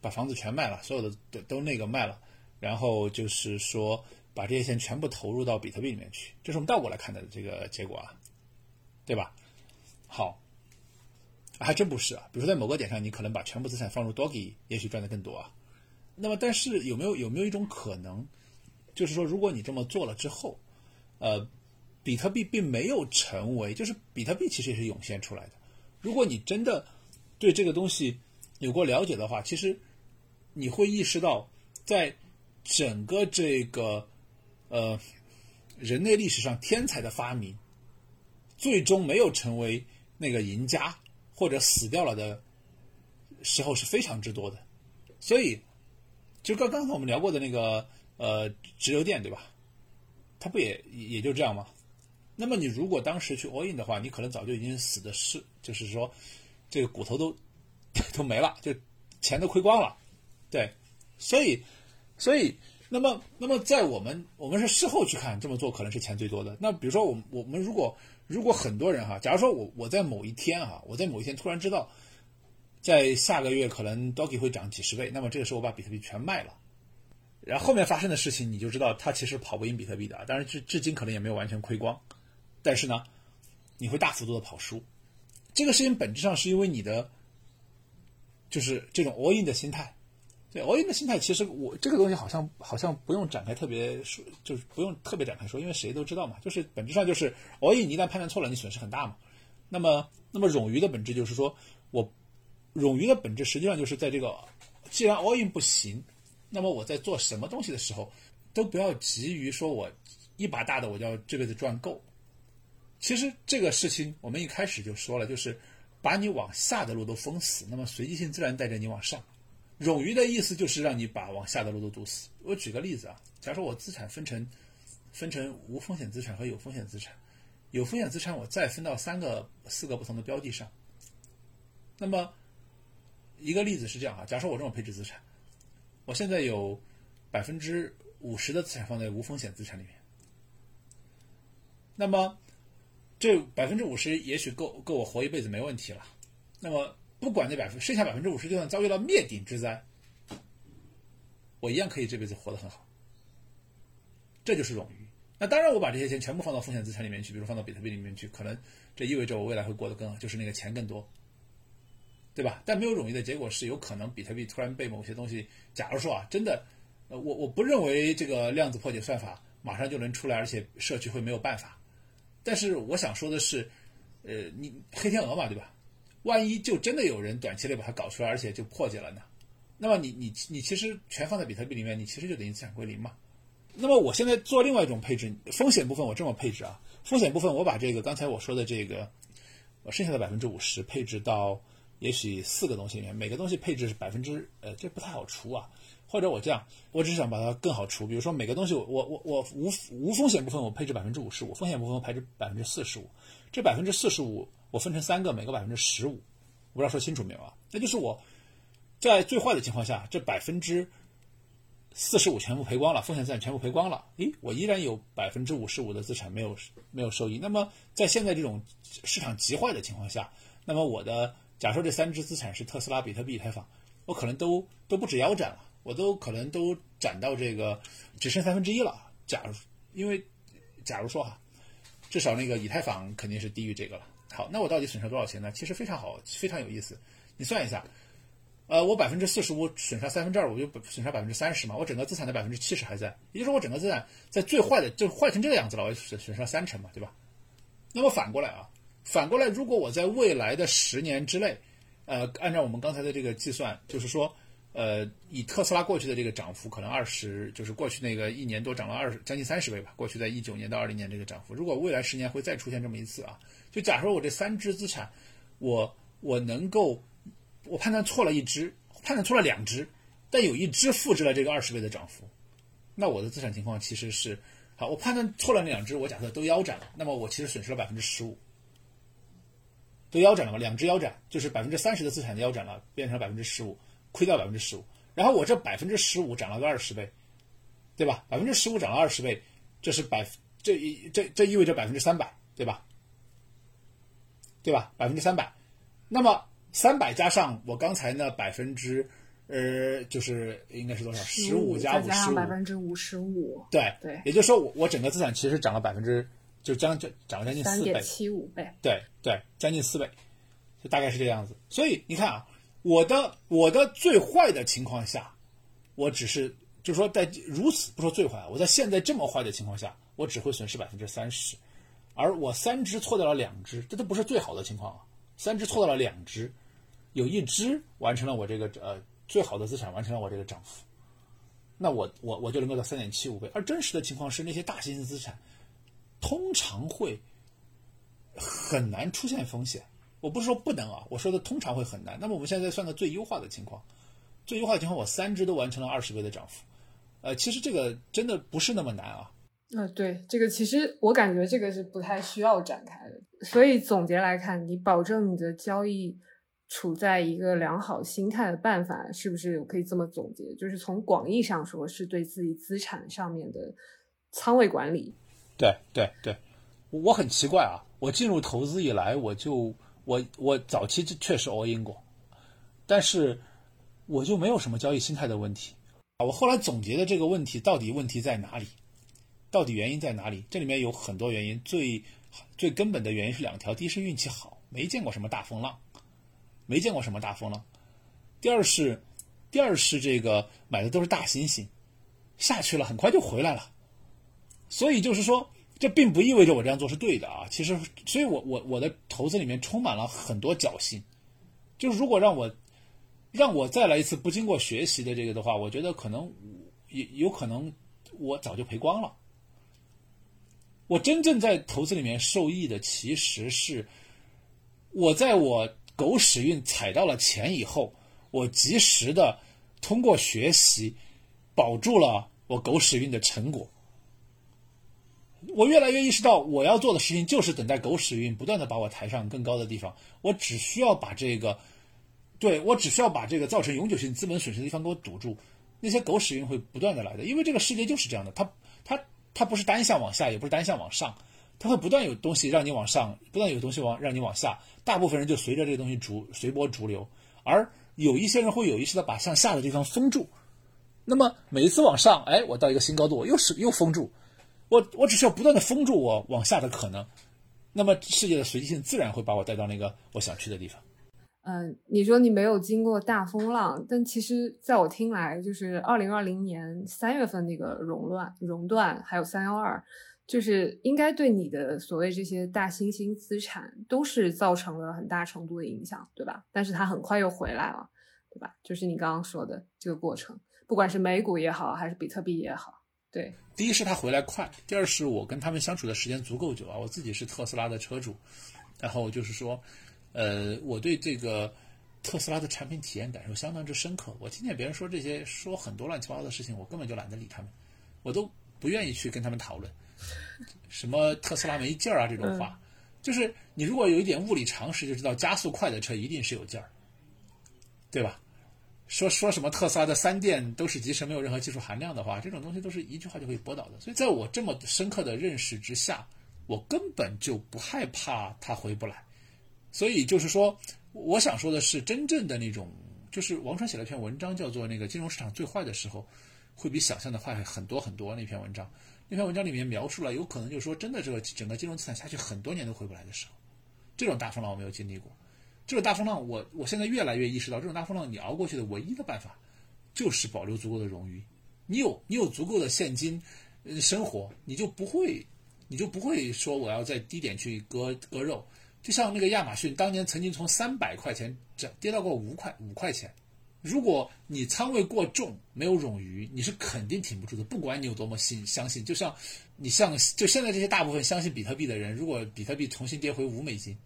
把房子全卖了，所有的都都那个卖了，然后就是说。把这些钱全部投入到比特币里面去，这是我们倒过来看的这个结果啊，对吧？好，还真不是啊。比如说在某个点上，你可能把全部资产放入 Doggy，也许赚的更多啊。那么，但是有没有有没有一种可能，就是说，如果你这么做了之后，呃，比特币并没有成为，就是比特币其实也是涌现出来的。如果你真的对这个东西有过了解的话，其实你会意识到，在整个这个。呃，人类历史上天才的发明，最终没有成为那个赢家或者死掉了的时候是非常之多的，所以就刚刚才我们聊过的那个呃直流电对吧？它不也也就这样吗？那么你如果当时去 all in 的话，你可能早就已经死的是，就是说这个骨头都 (laughs) 都没了，就钱都亏光了，对，所以所以。那么，那么在我们我们是事后去看，这么做可能是钱最多的。那比如说，我我们如果如果很多人哈，假如说我我在某一天哈，我在某一天突然知道，在下个月可能 Doggy 会涨几十倍，那么这个时候我把比特币全卖了，然后后面发生的事情你就知道，它其实跑不赢比特币的。当然至至今可能也没有完全亏光，但是呢，你会大幅度的跑输。这个事情本质上是因为你的就是这种 all in 的心态。对 all in 的心态，其实我这个东西好像好像不用展开特别说，就是不用特别展开说，因为谁都知道嘛。就是本质上就是 all in，你一旦判断错了，你损失很大嘛。那么，那么冗余的本质就是说，我冗余的本质实际上就是在这个，既然 all in 不行，那么我在做什么东西的时候，都不要急于说我一把大的我就要这辈子赚够。其实这个事情我们一开始就说了，就是把你往下的路都封死，那么随机性自然带着你往上。冗余的意思就是让你把往下的路都堵死。我举个例子啊，假如说我资产分成分成无风险资产和有风险资产，有风险资产我再分到三个、四个不同的标的上。那么一个例子是这样啊，假如说我这种配置资产，我现在有百分之五十的资产放在无风险资产里面，那么这百分之五十也许够够我活一辈子没问题了。那么不管那百分剩下百分之五十，就算遭遇到灭顶之灾，我一样可以这辈子活得很好。这就是冗余。那当然，我把这些钱全部放到风险资产里面去，比如放到比特币里面去，可能这意味着我未来会过得更好，就是那个钱更多，对吧？但没有冗余的结果是，有可能比特币突然被某些东西，假如说啊，真的，呃，我我不认为这个量子破解算法马上就能出来，而且社区会没有办法。但是我想说的是，呃，你黑天鹅嘛，对吧？万一就真的有人短期内把它搞出来，而且就破解了呢？那么你你你其实全放在比特币里面，你其实就等于资产归零嘛。那么我现在做另外一种配置，风险部分我这么配置啊，风险部分我把这个刚才我说的这个，我剩下的百分之五十配置到也许四个东西里面，每个东西配置是百分之呃，这不太好除啊。或者我这样，我只是想把它更好除，比如说每个东西我我我我无无风险部分我配置百分之五十五，风险部分我配置百分之四十五，这百分之四十五。我分成三个，每个百分之十五，我不知道说清楚没有啊？那就是我在最坏的情况下，这百分之四十五全部赔光了，风险资产全部赔光了，诶，我依然有百分之五十五的资产没有没有收益。那么在现在这种市场极坏的情况下，那么我的假设这三只资产是特斯拉、比特币、以太坊，我可能都都不止腰斩了，我都可能都涨到这个只剩三分之一了。假如因为假如说哈，至少那个以太坊肯定是低于这个了。好，那我到底损失多少钱呢？其实非常好，非常有意思。你算一下，呃，我百分之四十五损失三分之二，我就损失百分之三十嘛，我整个资产的百分之七十还在，也就是说我整个资产在最坏的就坏成这个样子了，我损损失了三成嘛，对吧？那么反过来啊，反过来，如果我在未来的十年之内，呃，按照我们刚才的这个计算，就是说，呃，以特斯拉过去的这个涨幅，可能二十，就是过去那个一年多涨了二十，将近三十倍吧。过去在一九年到二零年这个涨幅，如果未来十年会再出现这么一次啊，就假设我这三只资产，我我能够。我判断错了一只，判断错了两只，但有一只复制了这个二十倍的涨幅，那我的资产情况其实是好。我判断错了那两只，我假设都腰斩了，那么我其实损失了百分之十五，都腰斩了嘛？两只腰斩就是百分之三十的资产腰斩了，变成了百分之十五，亏掉百分之十五。然后我这百分之十五涨了个二十倍，对吧？百分之十五涨了二十倍，这是百这一这这意味着百分之三百，对吧？对吧？百分之三百，那么。三百加上我刚才那百分之，呃，就是应该是多少？十五加五十五，百分之五十五。对对，也就是说，我我整个资产其实涨了百分之，就将就涨了将近四倍。三点七五倍。对对，将近四倍，就大概是这个样子。所以你看啊，我的我的最坏的情况下，我只是就是说在如此不说最坏，我在现在这么坏的情况下，我只会损失百分之三十，而我三只错掉了两只，这都不是最好的情况啊。三只错掉了两只，有一只完成了我这个呃最好的资产完成了我这个涨幅，那我我我就能够到三点七五倍。而真实的情况是，那些大型的资产通常会很难出现风险。我不是说不能啊，我说的通常会很难。那么我们现在算个最优化的情况，最优化的情况，我三只都完成了二十倍的涨幅。呃，其实这个真的不是那么难啊。呃，对，这个其实我感觉这个是不太需要展开的。所以总结来看，你保证你的交易处在一个良好心态的办法，是不是可以这么总结？就是从广义上说，是对自己资产上面的仓位管理。对对对，我很奇怪啊，我进入投资以来，我就我我早期确实 all in 过，但是我就没有什么交易心态的问题啊。我后来总结的这个问题，到底问题在哪里？到底原因在哪里？这里面有很多原因，最最根本的原因是两条：第一是运气好，没见过什么大风浪，没见过什么大风浪；第二是，第二是这个买的都是大猩猩，下去了很快就回来了。所以就是说，这并不意味着我这样做是对的啊。其实，所以我我我的投资里面充满了很多侥幸。就是如果让我让我再来一次不经过学习的这个的话，我觉得可能有有可能我早就赔光了。我真正在投资里面受益的，其实是我在我狗屎运踩到了钱以后，我及时的通过学习保住了我狗屎运的成果。我越来越意识到，我要做的事情就是等待狗屎运不断的把我抬上更高的地方。我只需要把这个，对我只需要把这个造成永久性资本损失的地方给我堵住，那些狗屎运会不断的来的，因为这个世界就是这样的，它它。它不是单向往下，也不是单向往上，它会不断有东西让你往上，不断有东西往让你往下。大部分人就随着这个东西逐随波逐流，而有一些人会有意识的把向下的地方封住。那么每一次往上，哎，我到一个新高度，我又是又封住，我我只需要不断的封住我往下的可能，那么世界的随机性自然会把我带到那个我想去的地方。嗯，你说你没有经过大风浪，但其实在我听来，就是二零二零年三月份那个熔乱、熔断，还有三幺二，就是应该对你的所谓这些大新兴资产都是造成了很大程度的影响，对吧？但是它很快又回来了，对吧？就是你刚刚说的这个过程，不管是美股也好，还是比特币也好，对。第一是他回来快，第二是我跟他们相处的时间足够久啊。我自己是特斯拉的车主，然后就是说。呃，我对这个特斯拉的产品体验感受相当之深刻。我听见别人说这些，说很多乱七八糟的事情，我根本就懒得理他们，我都不愿意去跟他们讨论。什么特斯拉没劲儿啊这种话，就是你如果有一点物理常识，就知道加速快的车一定是有劲儿，对吧？说说什么特斯拉的三电都是集成，没有任何技术含量的话，这种东西都是一句话就可以驳倒的。所以在我这么深刻的认识之下，我根本就不害怕它回不来。所以就是说，我想说的是，真正的那种，就是王川写了一篇文章，叫做《那个金融市场最坏的时候》，会比想象的坏很多很多。那篇文章，那篇文章里面描述了，有可能就是说，真的这个整个金融资产下去很多年都回不来的时候，这种大风浪我没有经历过。这种大风浪，我我现在越来越意识到，这种大风浪你熬过去的唯一的办法，就是保留足够的冗余。你有你有足够的现金，呃，生活你就不会，你就不会说我要在低点去割割肉。就像那个亚马逊当年曾经从三百块钱涨跌到过五块五块钱，如果你仓位过重，没有冗余，你是肯定挺不住的。不管你有多么信相信，就像你像就现在这些大部分相信比特币的人，如果比特币重新跌回五美金，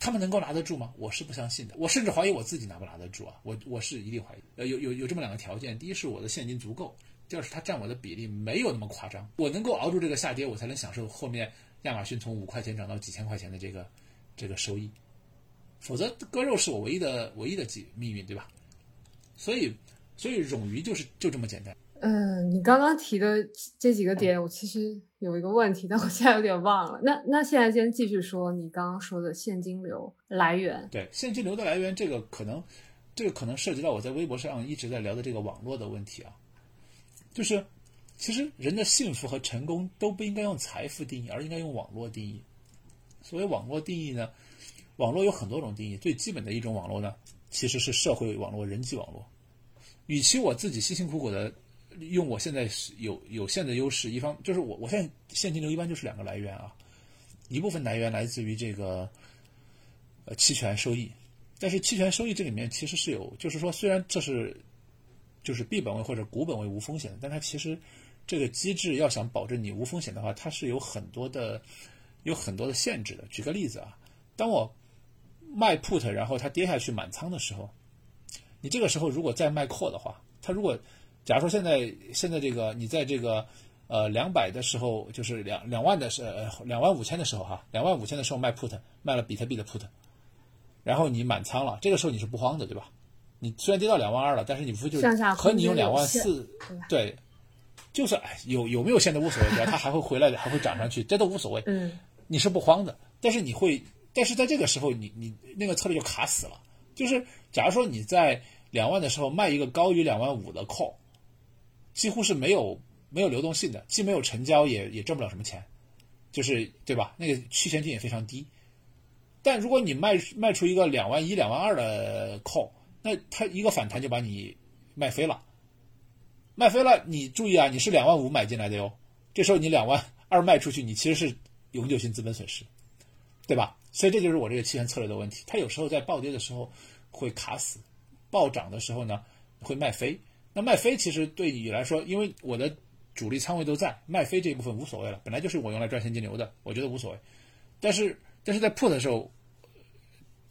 他们能够拿得住吗？我是不相信的，我甚至怀疑我自己拿不拿得住啊！我我是一定怀疑。呃，有有有这么两个条件：第一是我的现金足够，第二是它占我的比例没有那么夸张，我能够熬住这个下跌，我才能享受后面亚马逊从五块钱涨到几千块钱的这个这个收益。否则割肉是我唯一的唯一的命命运，对吧？所以所以冗余就是就这么简单。嗯，你刚刚提的这几个点，我其实有一个问题，但我现在有点忘了。那那现在先继续说你刚刚说的现金流来源。对，现金流的来源，这个可能，这个可能涉及到我在微博上一直在聊的这个网络的问题啊。就是，其实人的幸福和成功都不应该用财富定义，而应该用网络定义。所谓网络定义呢，网络有很多种定义，最基本的一种网络呢，其实是社会网络、人际网络。与其我自己辛辛苦苦的。用我现在有有限的优势，一方就是我我现在现金流一般就是两个来源啊，一部分来源来自于这个呃期权收益，但是期权收益这里面其实是有，就是说虽然这是就是币本位或者股本位无风险，但它其实这个机制要想保证你无风险的话，它是有很多的有很多的限制的。举个例子啊，当我卖 put 然后它跌下去满仓的时候，你这个时候如果再卖 call 的话，它如果假如说现在现在这个你在这个呃两百的时候，就是两两万的时呃两万五千的时候哈，两万五千的时候卖 put 卖了比特币的 put，然后你满仓了，这个时候你是不慌的对吧？你虽然跌到两万二了，但是你不就是和你用两万四对，就是哎有有没有现在无所谓，只要它还会回来的，还会涨上去，这都无所谓。嗯，你是不慌的，但是你会，但是在这个时候你你那个策略就卡死了，就是假如说你在两万的时候卖一个高于两万五的 call。几乎是没有没有流动性的，既没有成交，也也挣不了什么钱，就是对吧？那个期权金也非常低。但如果你卖卖出一个两万一、两万二的 call，那它一个反弹就把你卖飞了。卖飞了，你注意啊，你是两万五买进来的哟，这时候你两万二卖出去，你其实是永久性资本损失，对吧？所以这就是我这个期权策略的问题，它有时候在暴跌的时候会卡死，暴涨的时候呢会卖飞。那卖飞其实对你来说，因为我的主力仓位都在，卖飞这一部分无所谓了，本来就是我用来赚现金流的，我觉得无所谓。但是，但是在 put 的时候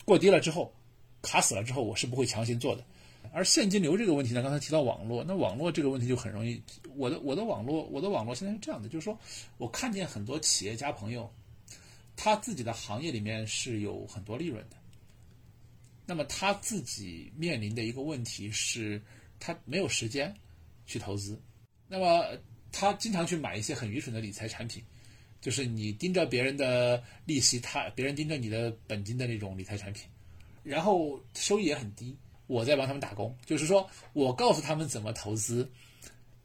过低了之后，卡死了之后，我是不会强行做的。而现金流这个问题呢，刚才提到网络，那网络这个问题就很容易，我的我的网络我的网络现在是这样的，就是说我看见很多企业家朋友，他自己的行业里面是有很多利润的，那么他自己面临的一个问题是。他没有时间去投资，那么他经常去买一些很愚蠢的理财产品，就是你盯着别人的利息，他别人盯着你的本金的那种理财产品，然后收益也很低。我在帮他们打工，就是说我告诉他们怎么投资，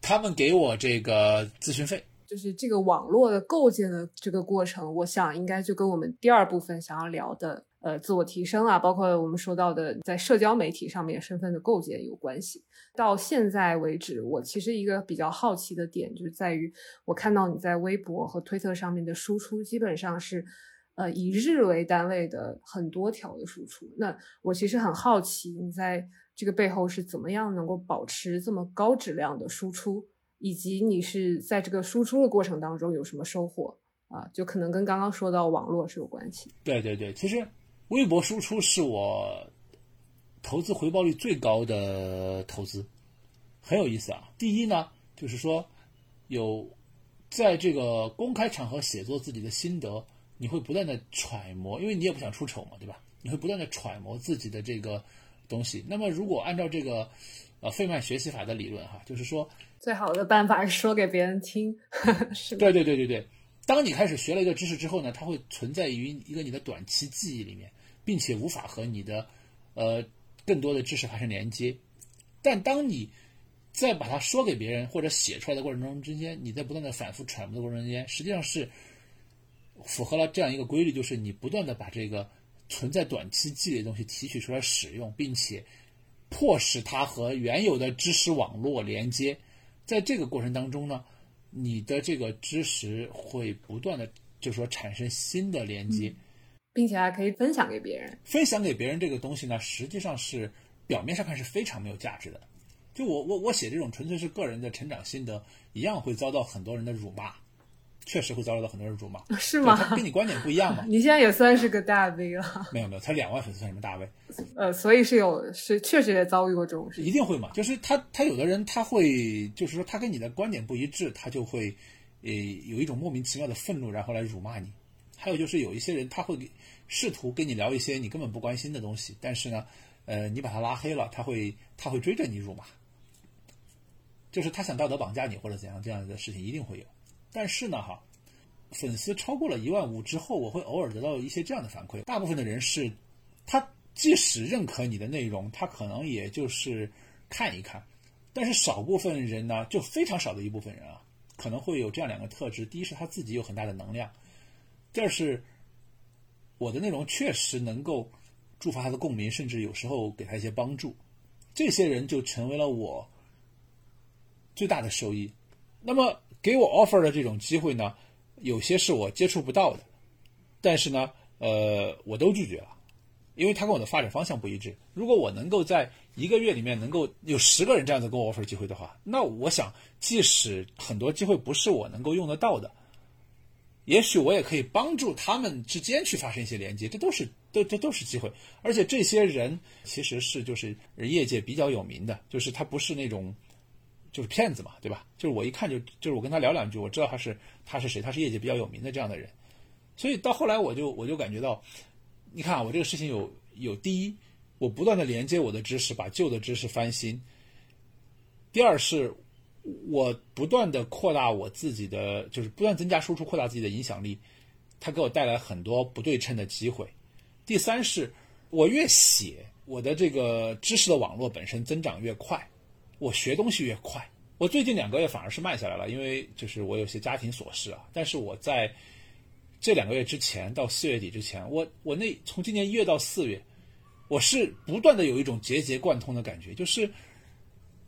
他们给我这个咨询费。就是这个网络的构建的这个过程，我想应该就跟我们第二部分想要聊的。呃，自我提升啊，包括我们说到的在社交媒体上面身份的构建有关系。到现在为止，我其实一个比较好奇的点就是在于，我看到你在微博和推特上面的输出基本上是，呃，以日为单位的很多条的输出。那我其实很好奇，你在这个背后是怎么样能够保持这么高质量的输出，以及你是在这个输出的过程当中有什么收获啊？就可能跟刚刚说到网络是有关系。对对对，其实。微博输出是我投资回报率最高的投资，很有意思啊。第一呢，就是说有在这个公开场合写作自己的心得，你会不断的揣摩，因为你也不想出丑嘛，对吧？你会不断的揣摩自己的这个东西。那么如果按照这个呃费曼学习法的理论哈，就是说最好的办法是说给别人听，(laughs) 是对对对对对。当你开始学了一个知识之后呢，它会存在于一个你的短期记忆里面。并且无法和你的，呃，更多的知识发生连接。但当你在把它说给别人或者写出来的过程中之间，你在不断的反复揣摩的过程中间，实际上是符合了这样一个规律，就是你不断的把这个存在短期积累的东西提取出来使用，并且迫使它和原有的知识网络连接。在这个过程当中呢，你的这个知识会不断的，就是说产生新的连接，并且还可以分享给别人。分享给别人这个东西呢，实际上是表面上看是非常没有价值的。就我我我写这种纯粹是个人的成长心得，一样会遭到很多人的辱骂。确实会遭受到很多人辱骂，(laughs) 是吗？他跟你观点不一样嘛？(laughs) 你现在也算是个大 V 了。没有没有，才两万粉丝算什么大 V？(laughs) 呃，所以是有是确实也遭遇过这种事。一定会嘛？就是他他有的人他会就是说他跟你的观点不一致，他就会呃有一种莫名其妙的愤怒，然后来辱骂你。还有就是有一些人他会试图跟你聊一些你根本不关心的东西，但是呢，呃，你把他拉黑了，他会他会追着你辱骂，就是他想道德绑架你或者怎样这样的事情一定会有。但是呢，哈，粉丝超过了一万五之后，我会偶尔得到一些这样的反馈。大部分的人是，他即使认可你的内容，他可能也就是看一看。但是少部分人呢，就非常少的一部分人啊，可能会有这样两个特质：第一是他自己有很大的能量；第二是我的内容确实能够触发他的共鸣，甚至有时候给他一些帮助。这些人就成为了我最大的收益。那么。给我 offer 的这种机会呢，有些是我接触不到的，但是呢，呃，我都拒绝了，因为他跟我的发展方向不一致。如果我能够在一个月里面能够有十个人这样子跟我 offer 机会的话，那我想，即使很多机会不是我能够用得到的，也许我也可以帮助他们之间去发生一些连接，这都是都这都是机会。而且这些人其实是就是业界比较有名的，就是他不是那种。就是骗子嘛，对吧？就是我一看就就是我跟他聊两句，我知道他是他是谁，他是业界比较有名的这样的人。所以到后来我就我就感觉到，你看啊，我这个事情有有第一，我不断的连接我的知识，把旧的知识翻新；第二是，我不断的扩大我自己的，就是不断增加输出，扩大自己的影响力，它给我带来很多不对称的机会；第三是，我越写，我的这个知识的网络本身增长越快。我学东西越快，我最近两个月反而是慢下来了，因为就是我有些家庭琐事啊。但是我在这两个月之前到四月底之前，我我那从今年一月到四月，我是不断的有一种节节贯通的感觉，就是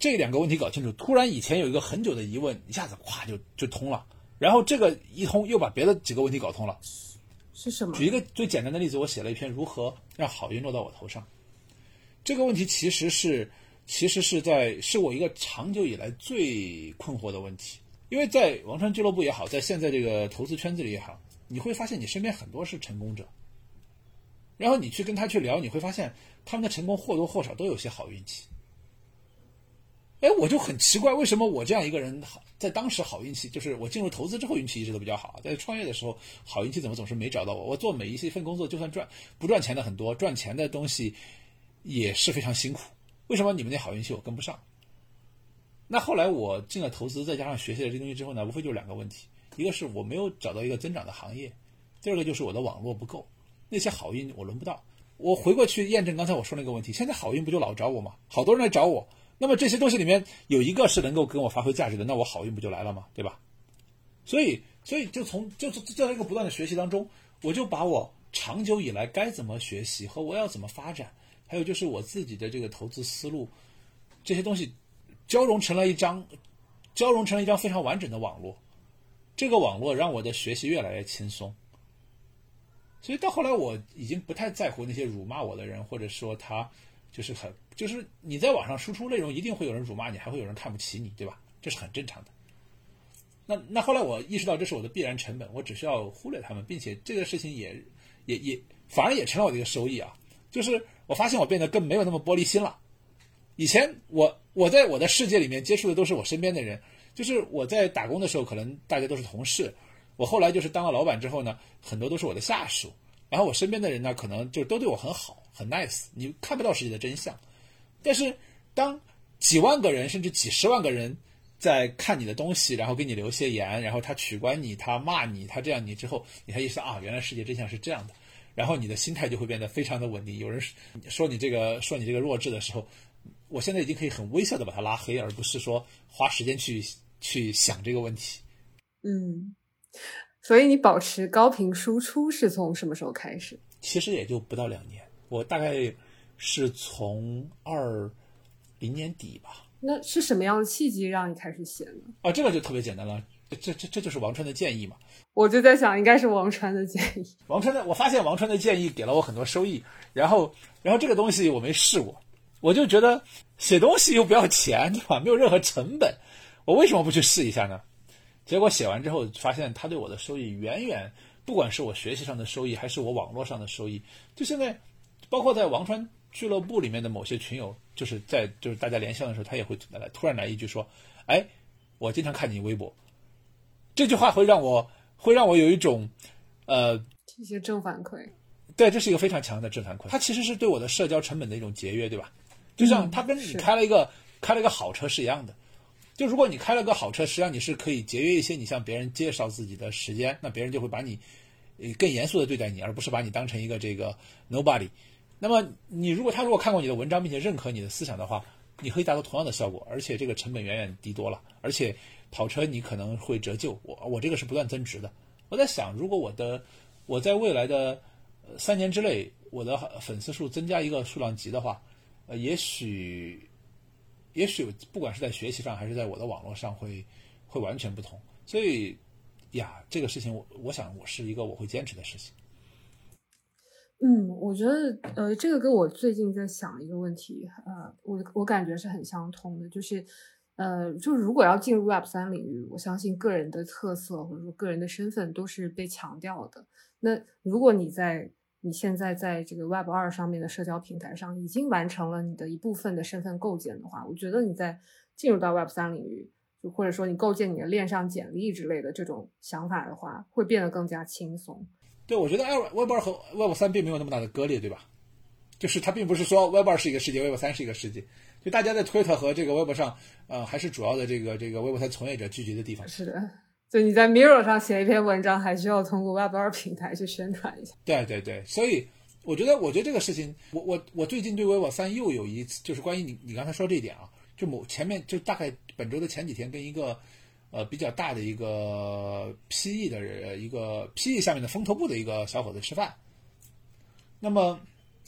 这两个问题搞清楚，突然以前有一个很久的疑问，一下子咵就就通了，然后这个一通又把别的几个问题搞通了。是什么？举一个最简单的例子，我写了一篇如何让好运落到我头上，这个问题其实是。其实是在是我一个长久以来最困惑的问题，因为在王川俱乐部也好，在现在这个投资圈子里也好，你会发现你身边很多是成功者，然后你去跟他去聊，你会发现他们的成功或多或少都有些好运气。哎，我就很奇怪，为什么我这样一个人好，在当时好运气，就是我进入投资之后运气一直都比较好，在创业的时候好运气怎么总是没找到我？我做每一份工作，就算赚不赚钱的很多，赚钱的东西也是非常辛苦。为什么你们那好运气我跟不上？那后来我进了投资，再加上学习了这东西之后呢，无非就两个问题：一个是我没有找到一个增长的行业；第二个就是我的网络不够，那些好运我轮不到。我回过去验证刚才我说那个问题，现在好运不就老找我吗？好多人来找我，那么这些东西里面有一个是能够跟我发挥价值的，那我好运不就来了吗？对吧？所以，所以就从就是在一个不断的学习当中，我就把我长久以来该怎么学习和我要怎么发展。还有就是我自己的这个投资思路，这些东西交融成了一张，交融成了一张非常完整的网络。这个网络让我的学习越来越轻松。所以到后来，我已经不太在乎那些辱骂我的人，或者说他就是很就是你在网上输出内容，一定会有人辱骂你，还会有人看不起你，对吧？这是很正常的。那那后来我意识到这是我的必然成本，我只需要忽略他们，并且这个事情也也也反而也成了我的一个收益啊，就是。我发现我变得更没有那么玻璃心了。以前我我在我的世界里面接触的都是我身边的人，就是我在打工的时候，可能大家都是同事。我后来就是当了老板之后呢，很多都是我的下属。然后我身边的人呢，可能就都对我很好，很 nice。你看不到世界的真相。但是当几万个人甚至几十万个人在看你的东西，然后给你留些言，然后他取关你，他骂你，他这样你之后，你才意识到啊，原来世界真相是这样的。然后你的心态就会变得非常的稳定。有人说你这个说你这个弱智的时候，我现在已经可以很微笑的把他拉黑，而不是说花时间去去想这个问题。嗯，所以你保持高频输出是从什么时候开始？其实也就不到两年，我大概是从二零年底吧。那是什么样的契机让你开始写呢？啊，这个就特别简单了，这这这就是王川的建议嘛。我就在想，应该是王川的建议。王川的，我发现王川的建议给了我很多收益，然后然后这个东西我没试过，我就觉得写东西又不要钱，对吧？没有任何成本，我为什么不去试一下呢？结果写完之后，发现他对我的收益远远，不管是我学习上的收益，还是我网络上的收益，就现在，包括在王川俱乐部里面的某些群友，就是在就是大家连线的时候，他也会来突然来一句说：“哎，我经常看你微博。”这句话会让我会让我有一种，呃，一些正反馈。对，这是一个非常强的正反馈。它其实是对我的社交成本的一种节约，对吧？就像他跟你开了一个开了一个好车是一样的。就如果你开了个好车，实际上你是可以节约一些你向别人介绍自己的时间，那别人就会把你，呃，更严肃的对待你，而不是把你当成一个这个 nobody。那么你如果他如果看过你的文章并且认可你的思想的话，你可以达到同样的效果，而且这个成本远远低多了。而且跑车你可能会折旧，我我这个是不断增值的。我在想，如果我的我在未来的三年之内，我的粉丝数增加一个数量级的话，呃，也许。也许不管是在学习上还是在我的网络上，会会完全不同。所以呀，这个事情我我想我是一个我会坚持的事情。嗯，我觉得呃，这个跟我最近在想一个问题，呃，我我感觉是很相通的，就是呃，就如果要进入 Web 三领域，我相信个人的特色或者说个人的身份都是被强调的。那如果你在你现在在这个 Web 二上面的社交平台上已经完成了你的一部分的身份构建的话，我觉得你在进入到 Web 三领域，就或者说你构建你的链上简历之类的这种想法的话，会变得更加轻松。对，我觉得 Web 二和 Web 三并没有那么大的割裂，对吧？就是它并不是说 Web 二是一个世界，Web 三是一个世界。就大家在 Twitter 和这个 Web 上，呃，还是主要的这个这个 Web 三从业者聚集的地方。是的。就你在 Mirror 上写一篇文章，还需要通过 Web 二平台去宣传一下。对对对，所以我觉得，我觉得这个事情，我我我最近对 Web 三又有一次，就是关于你你刚才说这一点啊，就某前面就大概本周的前几天，跟一个呃比较大的一个 PE 的人，一个 PE 下面的风投部的一个小伙子吃饭。那么，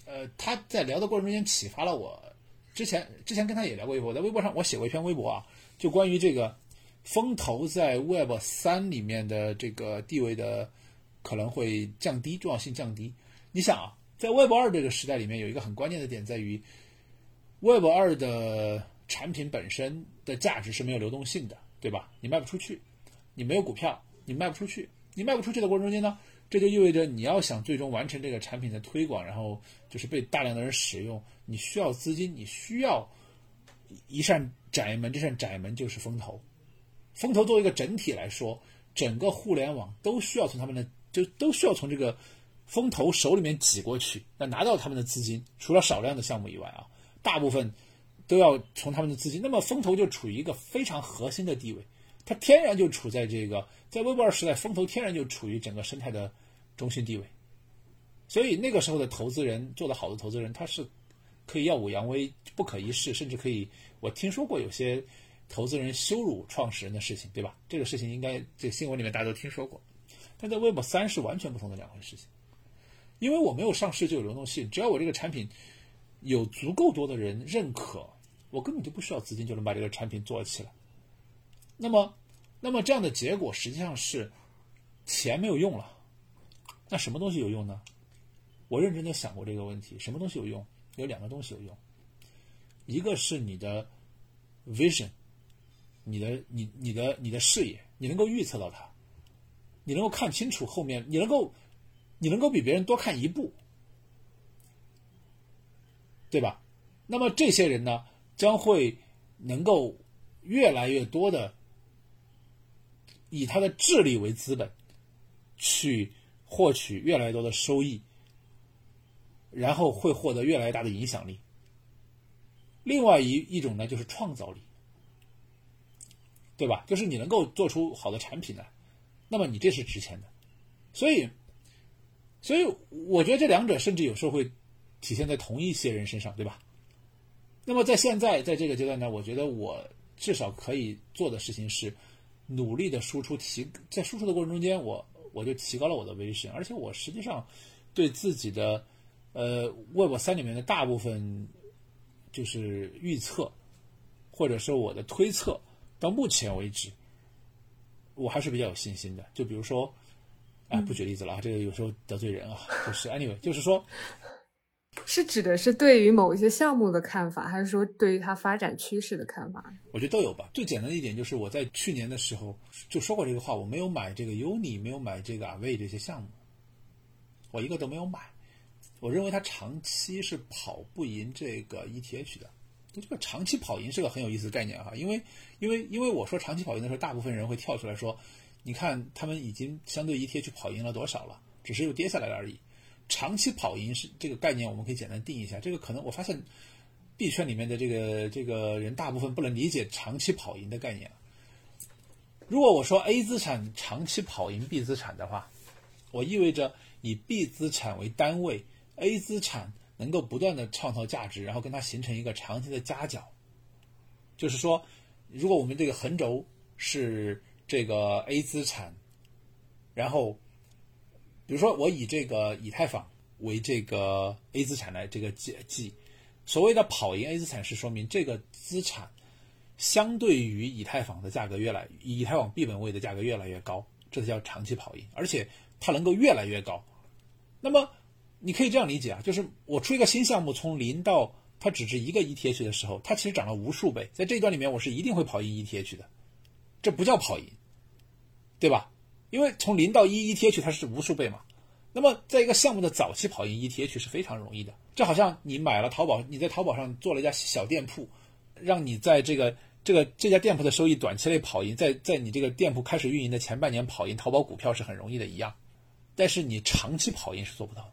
呃，他在聊的过程中间启发了我，之前之前跟他也聊过一回，我在微博上我写过一篇微博啊，就关于这个。风投在 Web 三里面的这个地位的可能会降低，重要性降低。你想啊，在 Web 二这个时代里面，有一个很关键的点在于，Web 二的产品本身的价值是没有流动性的，对吧？你卖不出去，你没有股票，你卖不出去，你卖不出去的过程中间呢，这就意味着你要想最终完成这个产品的推广，然后就是被大量的人使用，你需要资金，你需要一扇窄门，这扇窄门就是风投。风投作为一个整体来说，整个互联网都需要从他们的就都需要从这个风投手里面挤过去，那拿到他们的资金。除了少量的项目以外啊，大部分都要从他们的资金。那么风投就处于一个非常核心的地位，它天然就处在这个在微博二时代，风投天然就处于整个生态的中心地位。所以那个时候的投资人做的好的投资人，他是可以耀武扬威、不可一世，甚至可以我听说过有些。投资人羞辱创始人的事情，对吧？这个事情应该这新闻里面大家都听说过，但在微博三是完全不同的两回事情。因为我没有上市就有流动性，只要我这个产品有足够多的人认可，我根本就不需要资金就能把这个产品做起来。那么，那么这样的结果实际上是钱没有用了。那什么东西有用呢？我认真的想过这个问题，什么东西有用？有两个东西有用，一个是你的 vision。你的你你的你的视野，你能够预测到它，你能够看清楚后面，你能够你能够比别人多看一步，对吧？那么这些人呢，将会能够越来越多的以他的智力为资本，去获取越来越多的收益，然后会获得越来越大的影响力。另外一一种呢，就是创造力。对吧？就是你能够做出好的产品来，那么你这是值钱的。所以，所以我觉得这两者甚至有时候会体现在同一些人身上，对吧？那么在现在在这个阶段呢，我觉得我至少可以做的事情是努力的输出，提在输出的过程中间，我我就提高了我的微信，而且我实际上对自己的呃 Web 三里面的大部分就是预测，或者说我的推测，到目前为止，我还是比较有信心的。就比如说，哎，不举例子了啊，这个有时候得罪人啊。就是 anyway，就是说，是指的是对于某一些项目的看法，还是说对于它发展趋势的看法？我觉得都有吧。最简单的一点就是我在去年的时候就说过这个话，我没有买这个 Uni，没有买这个 Aave 这些项目，我一个都没有买。我认为它长期是跑不赢这个 ETH 的。这个长期跑赢是个很有意思的概念哈，因为因为因为我说长期跑赢的时候，大部分人会跳出来说，你看他们已经相对 ETH 跑赢了多少了，只是又跌下来了而已。长期跑赢是这个概念，我们可以简单定义一下。这个可能我发现币圈里面的这个这个人大部分不能理解长期跑赢的概念。如果我说 A 资产长期跑赢 B 资产的话，我意味着以 B 资产为单位，A 资产能够不断的创造价值，然后跟它形成一个长期的夹角。就是说，如果我们这个横轴是这个 A 资产，然后。比如说，我以这个以太坊为这个 A 资产来这个记记，所谓的跑赢 A 资产是说明这个资产相对于以太坊的价格越来，以太坊币本位的价格越来越高，这才叫长期跑赢，而且它能够越来越高。那么你可以这样理解啊，就是我出一个新项目，从零到它只值一个 ETH 的时候，它其实涨了无数倍，在这一段里面我是一定会跑赢 ETH 的，这不叫跑赢，对吧？因为从零到一 ETH 它是无数倍嘛，那么在一个项目的早期跑赢 ETH 是非常容易的，就好像你买了淘宝，你在淘宝上做了一家小店铺，让你在这个这个这家店铺的收益短期内跑赢，在在你这个店铺开始运营的前半年跑赢淘宝股票是很容易的一样，但是你长期跑赢是做不到的。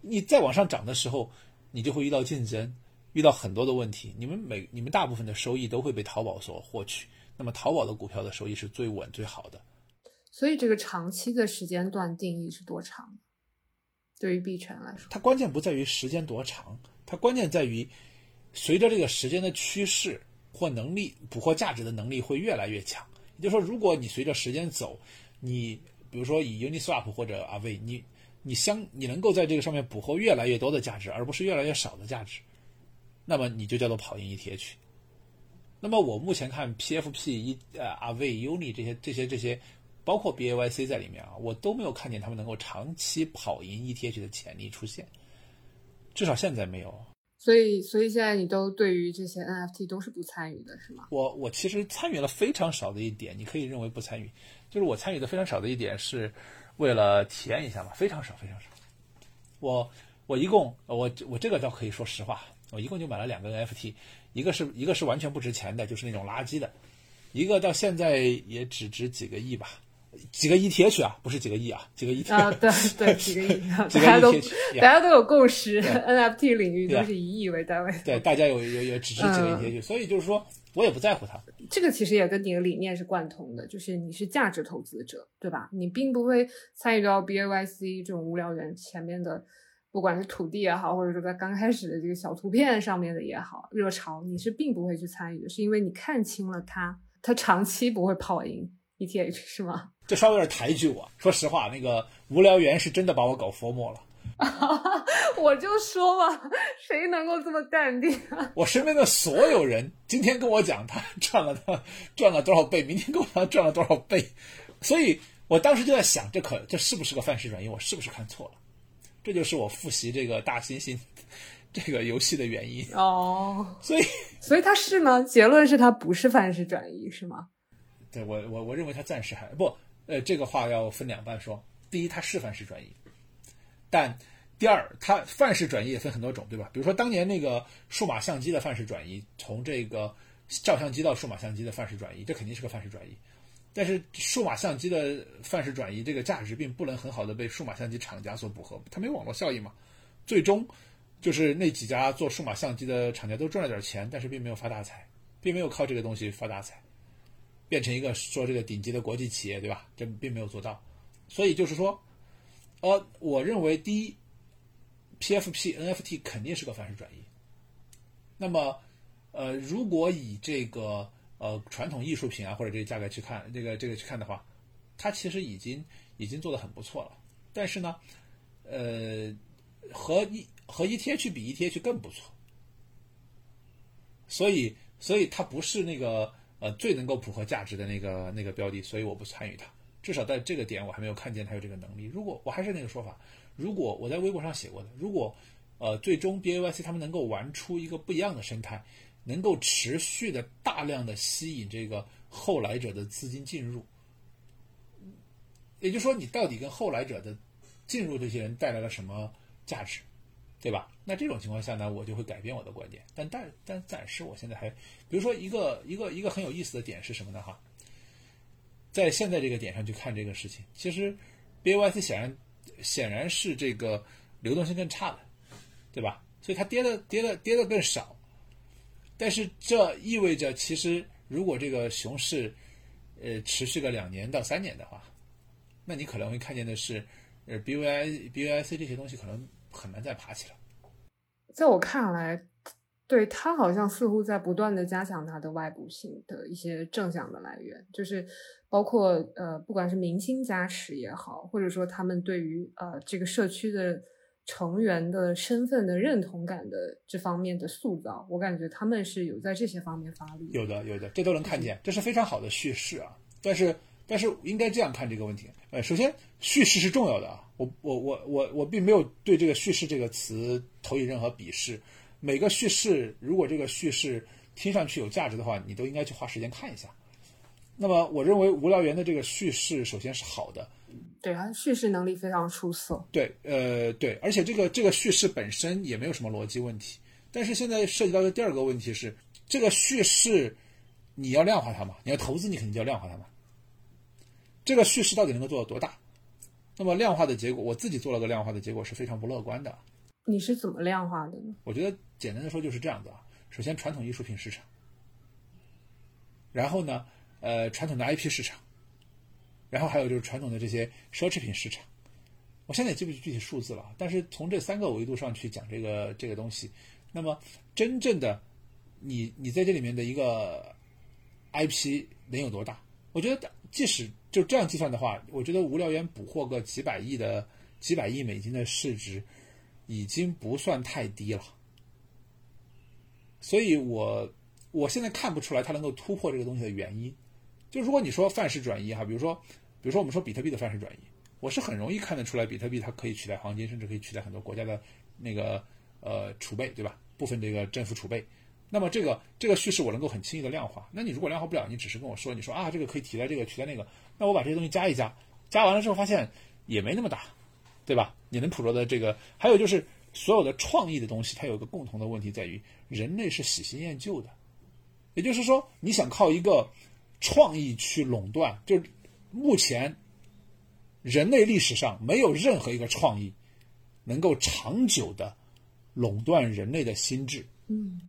你再往上涨的时候，你就会遇到竞争，遇到很多的问题，你们每你们大部分的收益都会被淘宝所获取，那么淘宝的股票的收益是最稳最好的。所以这个长期的时间段定义是多长？对于币圈来说，它关键不在于时间多长，它关键在于随着这个时间的趋势或能力捕获价值的能力会越来越强。也就是说，如果你随着时间走，你比如说以 Uniswap 或者 a v e 你你相你能够在这个上面捕获越来越多的价值，而不是越来越少的价值，那么你就叫做跑赢 ETH。那么我目前看 PFP 一呃 Aave、Uni 这些这些这些。包括 B A Y C 在里面啊，我都没有看见他们能够长期跑赢 E T H 的潜力出现，至少现在没有。所以，所以现在你都对于这些 N F T 都是不参与的，是吗？我我其实参与了非常少的一点，你可以认为不参与，就是我参与的非常少的一点是为了体验一下嘛，非常少非常少。我我一共我我这个倒可以说实话，我一共就买了两个 N F T，一个是一个是完全不值钱的，就是那种垃圾的，一个到现在也只值几个亿吧。几个 ETH 啊，不是几个亿啊，几个 ETH 啊，对对，(laughs) 几个亿，(laughs) 大家都 (laughs) 大家都有共识，NFT 领域都是以亿为单位，对，大家有有有只是几个 ETH，所以就是说我也不在乎它。这个其实也跟你的理念是贯通的，就是你是价值投资者，对吧？你并不会参与到 BAYC 这种无聊人前面的，不管是土地也好，或者说在刚开始的这个小图片上面的也好，热潮，你是并不会去参与的，是因为你看清了它，它长期不会跑赢 ETH，是吗？(laughs) 这稍微有点抬举我。说实话，那个无聊猿是真的把我搞佛魔了。(laughs) 我就说嘛，谁能够这么淡定啊？(laughs) 我身边的所有人今天跟我讲他赚了他赚了多少倍，明天跟我讲赚了多少倍，所以我当时就在想，这可这是不是个范式转移？我是不是看错了？这就是我复习这个大猩猩这个游戏的原因哦。所以，所以他是吗？结论是他不是范式转移，是吗？对我我我认为他暂时还不。呃，这个话要分两半说。第一，它是范式转移，但第二，它范式转移也分很多种，对吧？比如说当年那个数码相机的范式转移，从这个照相机到数码相机的范式转移，这肯定是个范式转移。但是数码相机的范式转移，这个价值并不能很好的被数码相机厂家所捕获，它没有网络效应嘛。最终就是那几家做数码相机的厂家都赚了点钱，但是并没有发大财，并没有靠这个东西发大财。变成一个说这个顶级的国际企业，对吧？这并没有做到，所以就是说，呃，我认为第一，PFP NFT 肯定是个范式转移。那么，呃，如果以这个呃传统艺术品啊或者这个价格去看，这个这个去看的话，它其实已经已经做得很不错了。但是呢，呃，和一和 ETH 比 ETH 更不错，所以所以它不是那个呃最能够符合价值的那个那个标的，所以我不参与它。至少在这个点我还没有看见它有这个能力。如果我还是那个说法，如果我在微博上写过的，如果呃最终 BAYC 他们能够玩出一个不一样的生态，能够持续的大量的吸引这个后来者的资金进入，也就是说你到底跟后来者的进入这些人带来了什么价值？对吧？那这种情况下呢，我就会改变我的观点。但但但暂时我现在还，比如说一个一个一个很有意思的点是什么呢？哈，在现在这个点上去看这个事情，其实 BAYC 显然显然是这个流动性更差的，对吧？所以它跌的跌的跌的更少。但是这意味着，其实如果这个熊市呃持续个两年到三年的话，那你可能会看见的是，呃 BVI BVIC 这些东西可能。很难再爬起来。在我看来，对他好像似乎在不断的加强他的外部性的一些正向的来源，就是包括呃，不管是明星加持也好，或者说他们对于呃这个社区的成员的身份的认同感的这方面的塑造，我感觉他们是有在这些方面发力。有的，有的，这都能看见，这是非常好的叙事啊。但是，但是应该这样看这个问题。呃，首先叙事是重要的啊。我我我我我并没有对这个叙事这个词投以任何鄙视。每个叙事，如果这个叙事听上去有价值的话，你都应该去花时间看一下。那么，我认为无聊猿的这个叙事首先是好的，对，它叙事能力非常出色。对，呃，对，而且这个这个叙事本身也没有什么逻辑问题。但是现在涉及到的第二个问题是，这个叙事你要量化它嘛？你要投资，你肯定就要量化它嘛。这个叙事到底能够做到多大？那么量化的结果，我自己做了个量化的结果是非常不乐观的。你是怎么量化的呢？我觉得简单的说就是这样子啊。首先，传统艺术品市场，然后呢，呃，传统的 IP 市场，然后还有就是传统的这些奢侈品市场。我现在也记不起具体数字了，但是从这三个维度上去讲这个这个东西，那么真正的你你在这里面的一个 IP 能有多大？我觉得即使。就这样计算的话，我觉得无聊猿捕获个几百亿的几百亿美金的市值，已经不算太低了。所以我我现在看不出来它能够突破这个东西的原因。就如果你说范式转移哈，比如说比如说我们说比特币的范式转移，我是很容易看得出来，比特币它可以取代黄金，甚至可以取代很多国家的那个呃储备，对吧？部分这个政府储备。那么这个这个叙事我能够很轻易的量化。那你如果量化不了，你只是跟我说，你说啊这个可以替代这个取代那个。那我把这些东西加一加，加完了之后发现也没那么大，对吧？你能捕捉的这个，还有就是所有的创意的东西，它有一个共同的问题在于，人类是喜新厌旧的。也就是说，你想靠一个创意去垄断，就目前人类历史上没有任何一个创意能够长久的垄断人类的心智。嗯。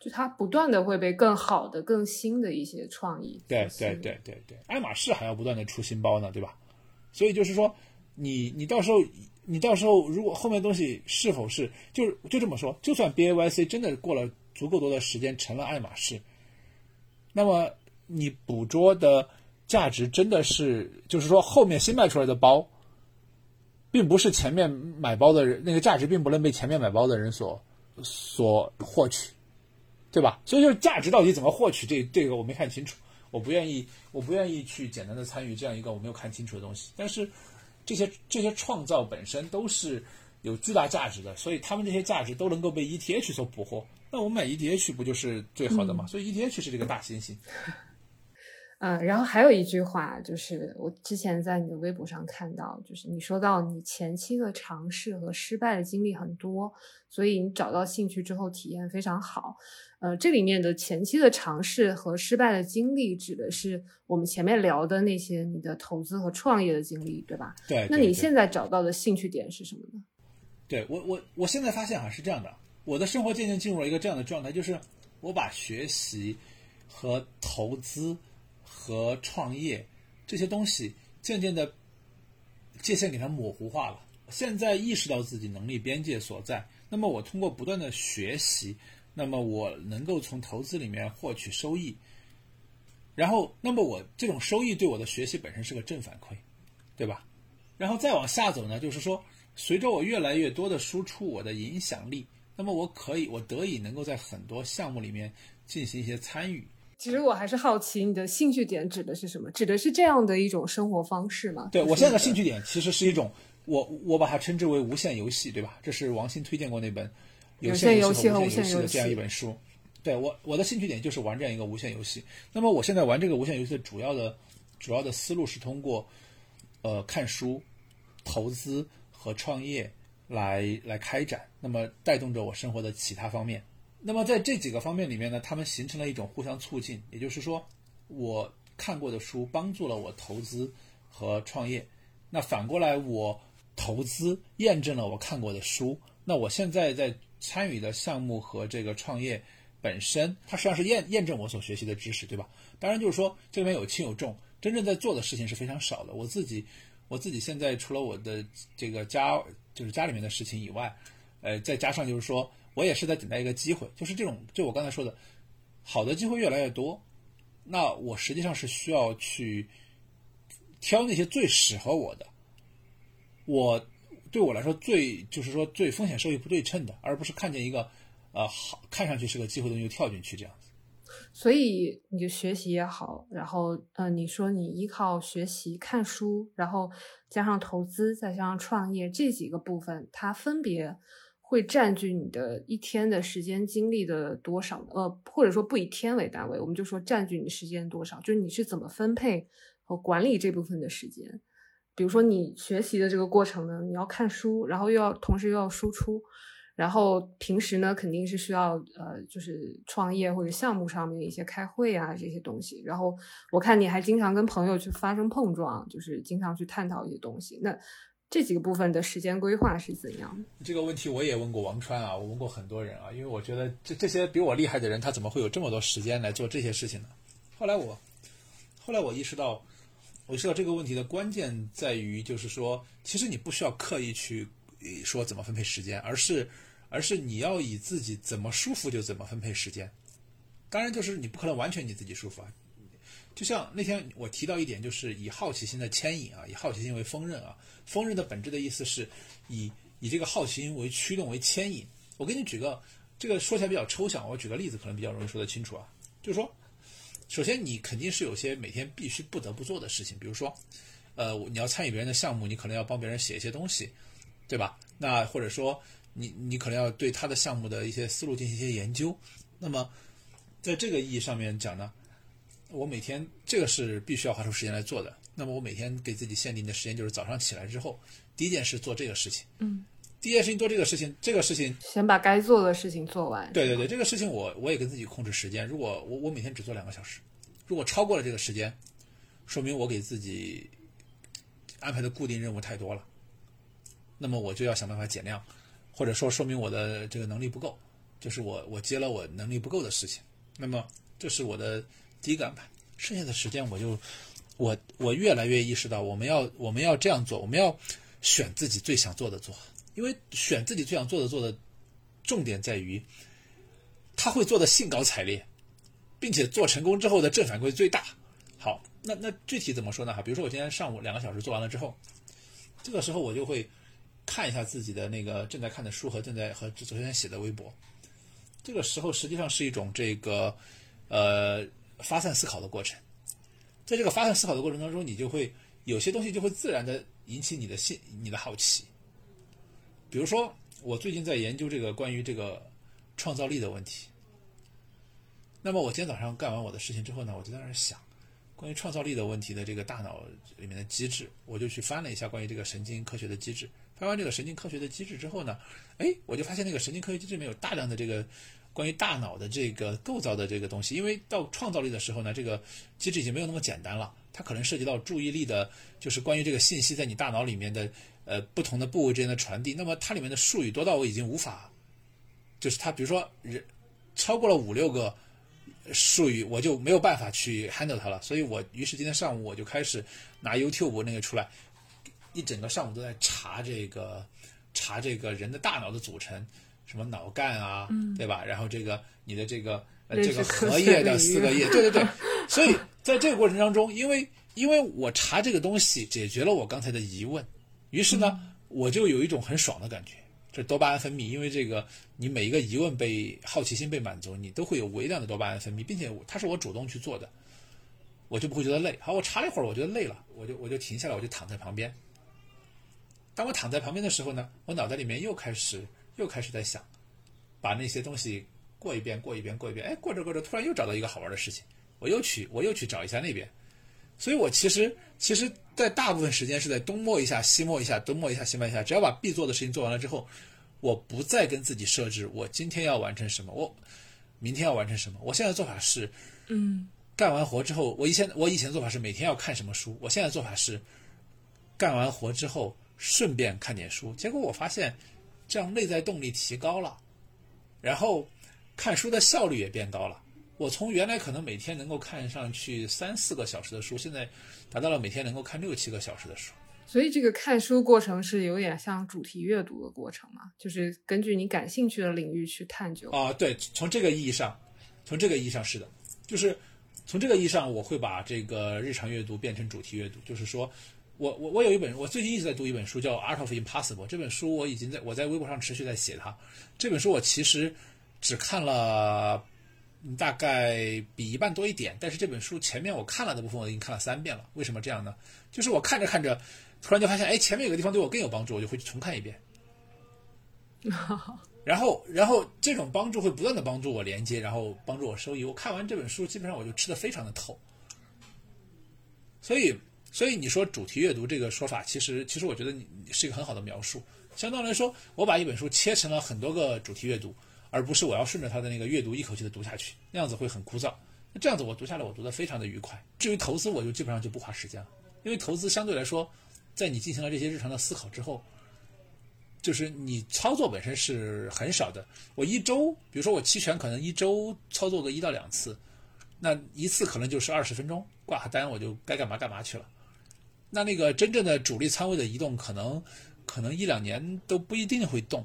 就它不断的会被更好的、更新的一些创意。对对对对对，爱马仕还要不断的出新包呢，对吧？所以就是说，你你到时候你到时候如果后面东西是否是就是就这么说，就算 B A Y C 真的过了足够多的时间成了爱马仕，那么你捕捉的价值真的是就是说后面新卖出来的包，并不是前面买包的人那个价值并不能被前面买包的人所所获取。对吧？所以就是价值到底怎么获取，这这个我没看清楚，我不愿意，我不愿意去简单的参与这样一个我没有看清楚的东西。但是这些这些创造本身都是有巨大价值的，所以他们这些价值都能够被 ETH 所捕获。那我买 ETH 不就是最好的吗？所以 ETH 是这个大猩猩。嗯，然后还有一句话，就是我之前在你的微博上看到，就是你说到你前期的尝试和失败的经历很多，所以你找到兴趣之后体验非常好。呃，这里面的前期的尝试和失败的经历，指的是我们前面聊的那些你的投资和创业的经历，对吧？对。那你现在找到的兴趣点是什么呢？对我，我我现在发现哈是这样的，我的生活渐渐进入了一个这样的状态，就是我把学习和投资。和创业这些东西渐渐的界限给它模糊化了。现在意识到自己能力边界所在，那么我通过不断的学习，那么我能够从投资里面获取收益。然后，那么我这种收益对我的学习本身是个正反馈，对吧？然后再往下走呢，就是说随着我越来越多的输出我的影响力，那么我可以，我得以能够在很多项目里面进行一些参与。其实我还是好奇，你的兴趣点指的是什么？指的是这样的一种生活方式吗？对我现在的兴趣点其实是一种，我我把它称之为无限游戏，对吧？这是王鑫推荐过那本《有限游戏和无限游戏》的这样一本书。对我我的兴趣点就是玩这样一个无限游戏。那么我现在玩这个无限游戏的主要的主要的思路是通过呃看书、投资和创业来来开展，那么带动着我生活的其他方面。那么在这几个方面里面呢，他们形成了一种互相促进，也就是说，我看过的书帮助了我投资和创业，那反过来我投资验证了我看过的书，那我现在在参与的项目和这个创业本身，它实际上是验验证我所学习的知识，对吧？当然就是说这里面有轻有重，真正在做的事情是非常少的。我自己我自己现在除了我的这个家就是家里面的事情以外，呃，再加上就是说。我也是在等待一个机会，就是这种，就我刚才说的，好的机会越来越多，那我实际上是需要去挑那些最适合我的，我对我来说最就是说最风险收益不对称的，而不是看见一个呃好看上去是个机会的东西就跳进去这样子。所以你就学习也好，然后呃你说你依靠学习看书，然后加上投资，再加上创业这几个部分，它分别。会占据你的一天的时间精力的多少？呃，或者说不以天为单位，我们就说占据你时间多少，就是你是怎么分配和管理这部分的时间。比如说你学习的这个过程呢，你要看书，然后又要同时又要输出，然后平时呢肯定是需要呃，就是创业或者项目上面一些开会啊这些东西。然后我看你还经常跟朋友去发生碰撞，就是经常去探讨一些东西。那这几个部分的时间规划是怎样的？这个问题我也问过王川啊，我问过很多人啊，因为我觉得这这些比我厉害的人，他怎么会有这么多时间来做这些事情呢？后来我，后来我意识到，我意识到这个问题的关键在于，就是说，其实你不需要刻意去说怎么分配时间，而是，而是你要以自己怎么舒服就怎么分配时间。当然，就是你不可能完全你自己舒服啊。就像那天我提到一点，就是以好奇心的牵引啊，以好奇心为锋刃啊。锋刃的本质的意思是以以这个好奇心为驱动为牵引。我给你举个这个说起来比较抽象，我举个例子可能比较容易说得清楚啊。就是说，首先你肯定是有些每天必须不得不做的事情，比如说，呃，你要参与别人的项目，你可能要帮别人写一些东西，对吧？那或者说你你可能要对他的项目的一些思路进行一些研究。那么在这个意义上面讲呢？我每天这个是必须要花出时间来做的。那么我每天给自己限定的时间就是早上起来之后，第一件事做这个事情。嗯，第一件事情做这个事情，这个事情先把该做的事情做完。对对对，这个事情我我也跟自己控制时间。如果我我每天只做两个小时，如果超过了这个时间，说明我给自己安排的固定任务太多了。那么我就要想办法减量，或者说说明我的这个能力不够，就是我我接了我能力不够的事情。那么这是我的。第一个安排，剩下的时间我就，我我越来越意识到，我们要我们要这样做，我们要选自己最想做的做，因为选自己最想做的做的重点在于，他会做的兴高采烈，并且做成功之后的正反馈最大。好，那那具体怎么说呢？哈，比如说我今天上午两个小时做完了之后，这个时候我就会看一下自己的那个正在看的书和正在和昨天写的微博，这个时候实际上是一种这个呃。发散思考的过程，在这个发散思考的过程当中，你就会有些东西就会自然的引起你的兴、你的好奇。比如说，我最近在研究这个关于这个创造力的问题。那么我今天早上干完我的事情之后呢，我就在那想关于创造力的问题的这个大脑里面的机制，我就去翻了一下关于这个神经科学的机制。翻完这个神经科学的机制之后呢，哎，我就发现那个神经科学机制里面有大量的这个。关于大脑的这个构造的这个东西，因为到创造力的时候呢，这个机制已经没有那么简单了，它可能涉及到注意力的，就是关于这个信息在你大脑里面的呃不同的部位之间的传递。那么它里面的术语多到我已经无法，就是它比如说人超过了五六个术语，我就没有办法去 handle 它了。所以我于是今天上午我就开始拿 YouTube 那个出来，一整个上午都在查这个查这个人的大脑的组成。什么脑干啊，对吧？然后这个你的这个呃这个荷叶的四个叶，对对对。(laughs) 所以在这个过程当中，因为因为我查这个东西解决了我刚才的疑问，于是呢，我就有一种很爽的感觉，这多巴胺分泌，因为这个你每一个疑问被好奇心被满足，你都会有微量的多巴胺分泌，并且它是我主动去做的，我就不会觉得累。好，我查了一会儿，我觉得累了，我就我就停下来，我就躺在旁边。当我躺在旁边的时候呢，我脑袋里面又开始又开始在想，把那些东西过一遍，过一遍，过一遍。哎，过着过着，突然又找到一个好玩的事情，我又去我又去找一下那边。所以我其实其实，在大部分时间是在东摸一下，西摸一下，东摸一下，西摸一下。只要把必做的事情做完了之后，我不再跟自己设置我今天要完成什么，我明天要完成什么。我现在做法是，嗯，干完活之后，我以前我以前做法是每天要看什么书，我现在做法是，干完活之后顺便看点书。结果我发现，这样内在动力提高了，然后看书的效率也变高了。我从原来可能每天能够看上去三四个小时的书，现在达到了每天能够看六七个小时的书。所以这个看书过程是有点像主题阅读的过程嘛，就是根据你感兴趣的领域去探究。啊，对，从这个意义上，从这个意义上是的，就是从这个意义上，我会把这个日常阅读变成主题阅读。就是说我我我有一本，我最近一直在读一本书，叫《Art of Impossible》。这本书我已经在我在微博上持续在写它。这本书我其实只看了。大概比一半多一点，但是这本书前面我看了的部分我已经看了三遍了。为什么这样呢？就是我看着看着，突然就发现，哎，前面有个地方对我更有帮助，我就会去重看一遍。(laughs) 然后，然后这种帮助会不断的帮助我连接，然后帮助我收益。我看完这本书，基本上我就吃的非常的透。所以，所以你说主题阅读这个说法，其实其实我觉得你是一个很好的描述。相当来说，我把一本书切成了很多个主题阅读。而不是我要顺着它的那个阅读一口气的读下去，那样子会很枯燥。那这样子我读下来，我读的非常的愉快。至于投资，我就基本上就不花时间了，因为投资相对来说，在你进行了这些日常的思考之后，就是你操作本身是很少的。我一周，比如说我期权可能一周操作个一到两次，那一次可能就是二十分钟，挂个单我就该干嘛干嘛去了。那那个真正的主力仓位的移动，可能可能一两年都不一定会动。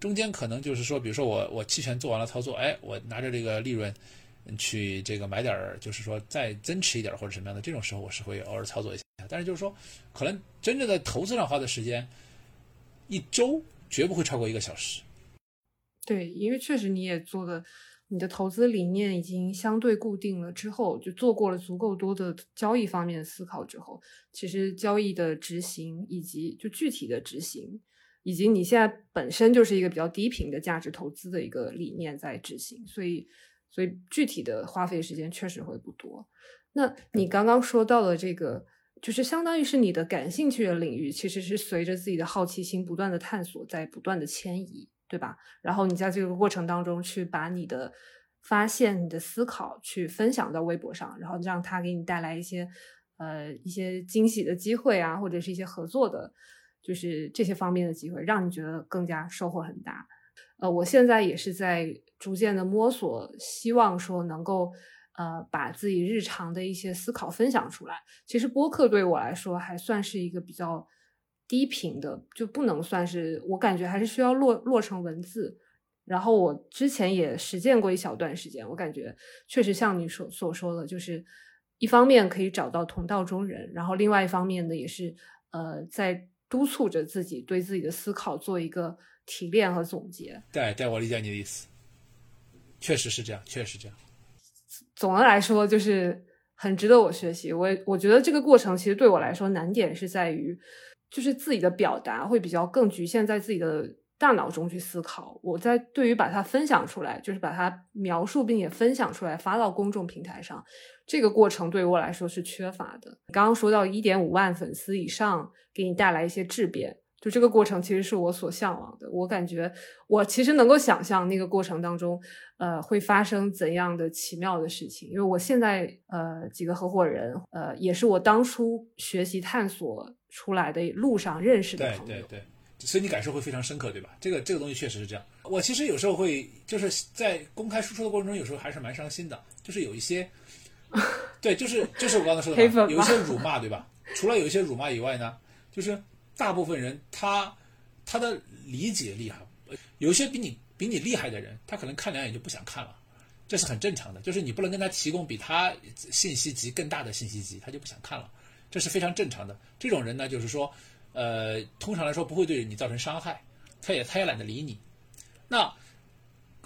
中间可能就是说，比如说我我期权做完了操作，哎，我拿着这个利润，去这个买点儿，就是说再增持一点或者什么样的，这种时候我是会偶尔操作一下。但是就是说，可能真正在投资上花的时间，一周绝不会超过一个小时。对，因为确实你也做的，你的投资理念已经相对固定了之后，就做过了足够多的交易方面的思考之后，其实交易的执行以及就具体的执行。以及你现在本身就是一个比较低频的价值投资的一个理念在执行，所以所以具体的花费时间确实会不多。那你刚刚说到的这个，就是相当于是你的感兴趣的领域，其实是随着自己的好奇心不断的探索，在不断的迁移，对吧？然后你在这个过程当中去把你的发现、你的思考去分享到微博上，然后让它给你带来一些呃一些惊喜的机会啊，或者是一些合作的。就是这些方面的机会，让你觉得更加收获很大。呃，我现在也是在逐渐的摸索，希望说能够呃把自己日常的一些思考分享出来。其实播客对我来说还算是一个比较低频的，就不能算是我感觉还是需要落落成文字。然后我之前也实践过一小段时间，我感觉确实像你所所说的，就是一方面可以找到同道中人，然后另外一方面呢，也是呃在。督促着自己对自己的思考做一个提炼和总结。对，对我理解你的意思，确实是这样，确实这样。总的来说，就是很值得我学习。我我觉得这个过程其实对我来说难点是在于，就是自己的表达会比较更局限在自己的大脑中去思考。我在对于把它分享出来，就是把它描述并且分享出来发到公众平台上。这个过程对于我来说是缺乏的。刚刚说到一点五万粉丝以上给你带来一些质变，就这个过程其实是我所向往的。我感觉我其实能够想象那个过程当中，呃，会发生怎样的奇妙的事情。因为我现在呃几个合伙人，呃，也是我当初学习探索出来的路上认识的朋友。对对对，所以你感受会非常深刻，对吧？这个这个东西确实是这样。我其实有时候会就是在公开输出的过程中，有时候还是蛮伤心的，就是有一些。(laughs) 对，就是就是我刚才说的，有一些辱骂，对吧？除了有一些辱骂以外呢，就是大部分人他他的理解厉害，有一些比你比你厉害的人，他可能看两眼就不想看了，这是很正常的。就是你不能跟他提供比他信息集更大的信息集，他就不想看了，这是非常正常的。这种人呢，就是说，呃，通常来说不会对你造成伤害，他也他也懒得理你。那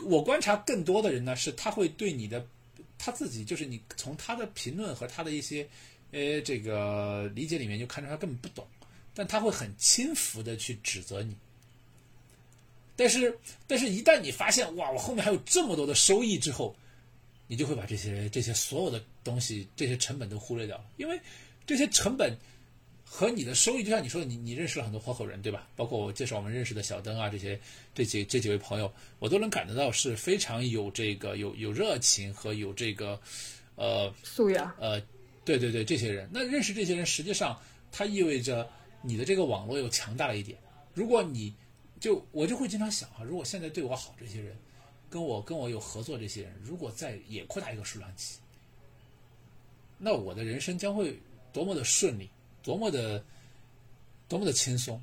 我观察更多的人呢，是他会对你的他自己，就是你从他的评论和他的一些呃这个理解里面就看出他根本不懂，但他会很轻浮的去指责你。但是，但是一旦你发现哇，我后面还有这么多的收益之后，你就会把这些这些所有的东西、这些成本都忽略掉了，因为这些成本和你的收益，就像你说的，你你认识了很多合伙人，对吧？包括我介绍我们认识的小灯啊，这些这几这几位朋友，我都能感得到是非常有这个有有热情和有这个呃素养。呃，对对对，这些人，那认识这些人，实际上它意味着你的这个网络又强大了一点。如果你就我就会经常想哈，如果现在对我好这些人，跟我跟我有合作这些人，如果再也扩大一个数量级，那我的人生将会多么的顺利，多么的多么的轻松。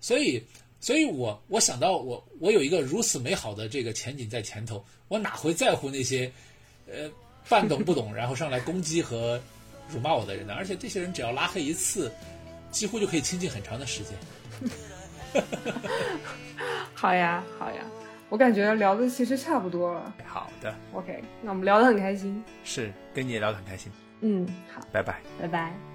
所以，所以我我想到我我有一个如此美好的这个前景在前头，我哪会在乎那些呃半懂不懂，(laughs) 然后上来攻击和辱骂我的人呢？而且这些人只要拉黑一次，几乎就可以清静很长的时间。(laughs) 好呀，好呀，我感觉聊的其实差不多了。好的，OK，那我们聊得很开心。是跟你也聊得很开心，嗯，好，拜拜。拜拜。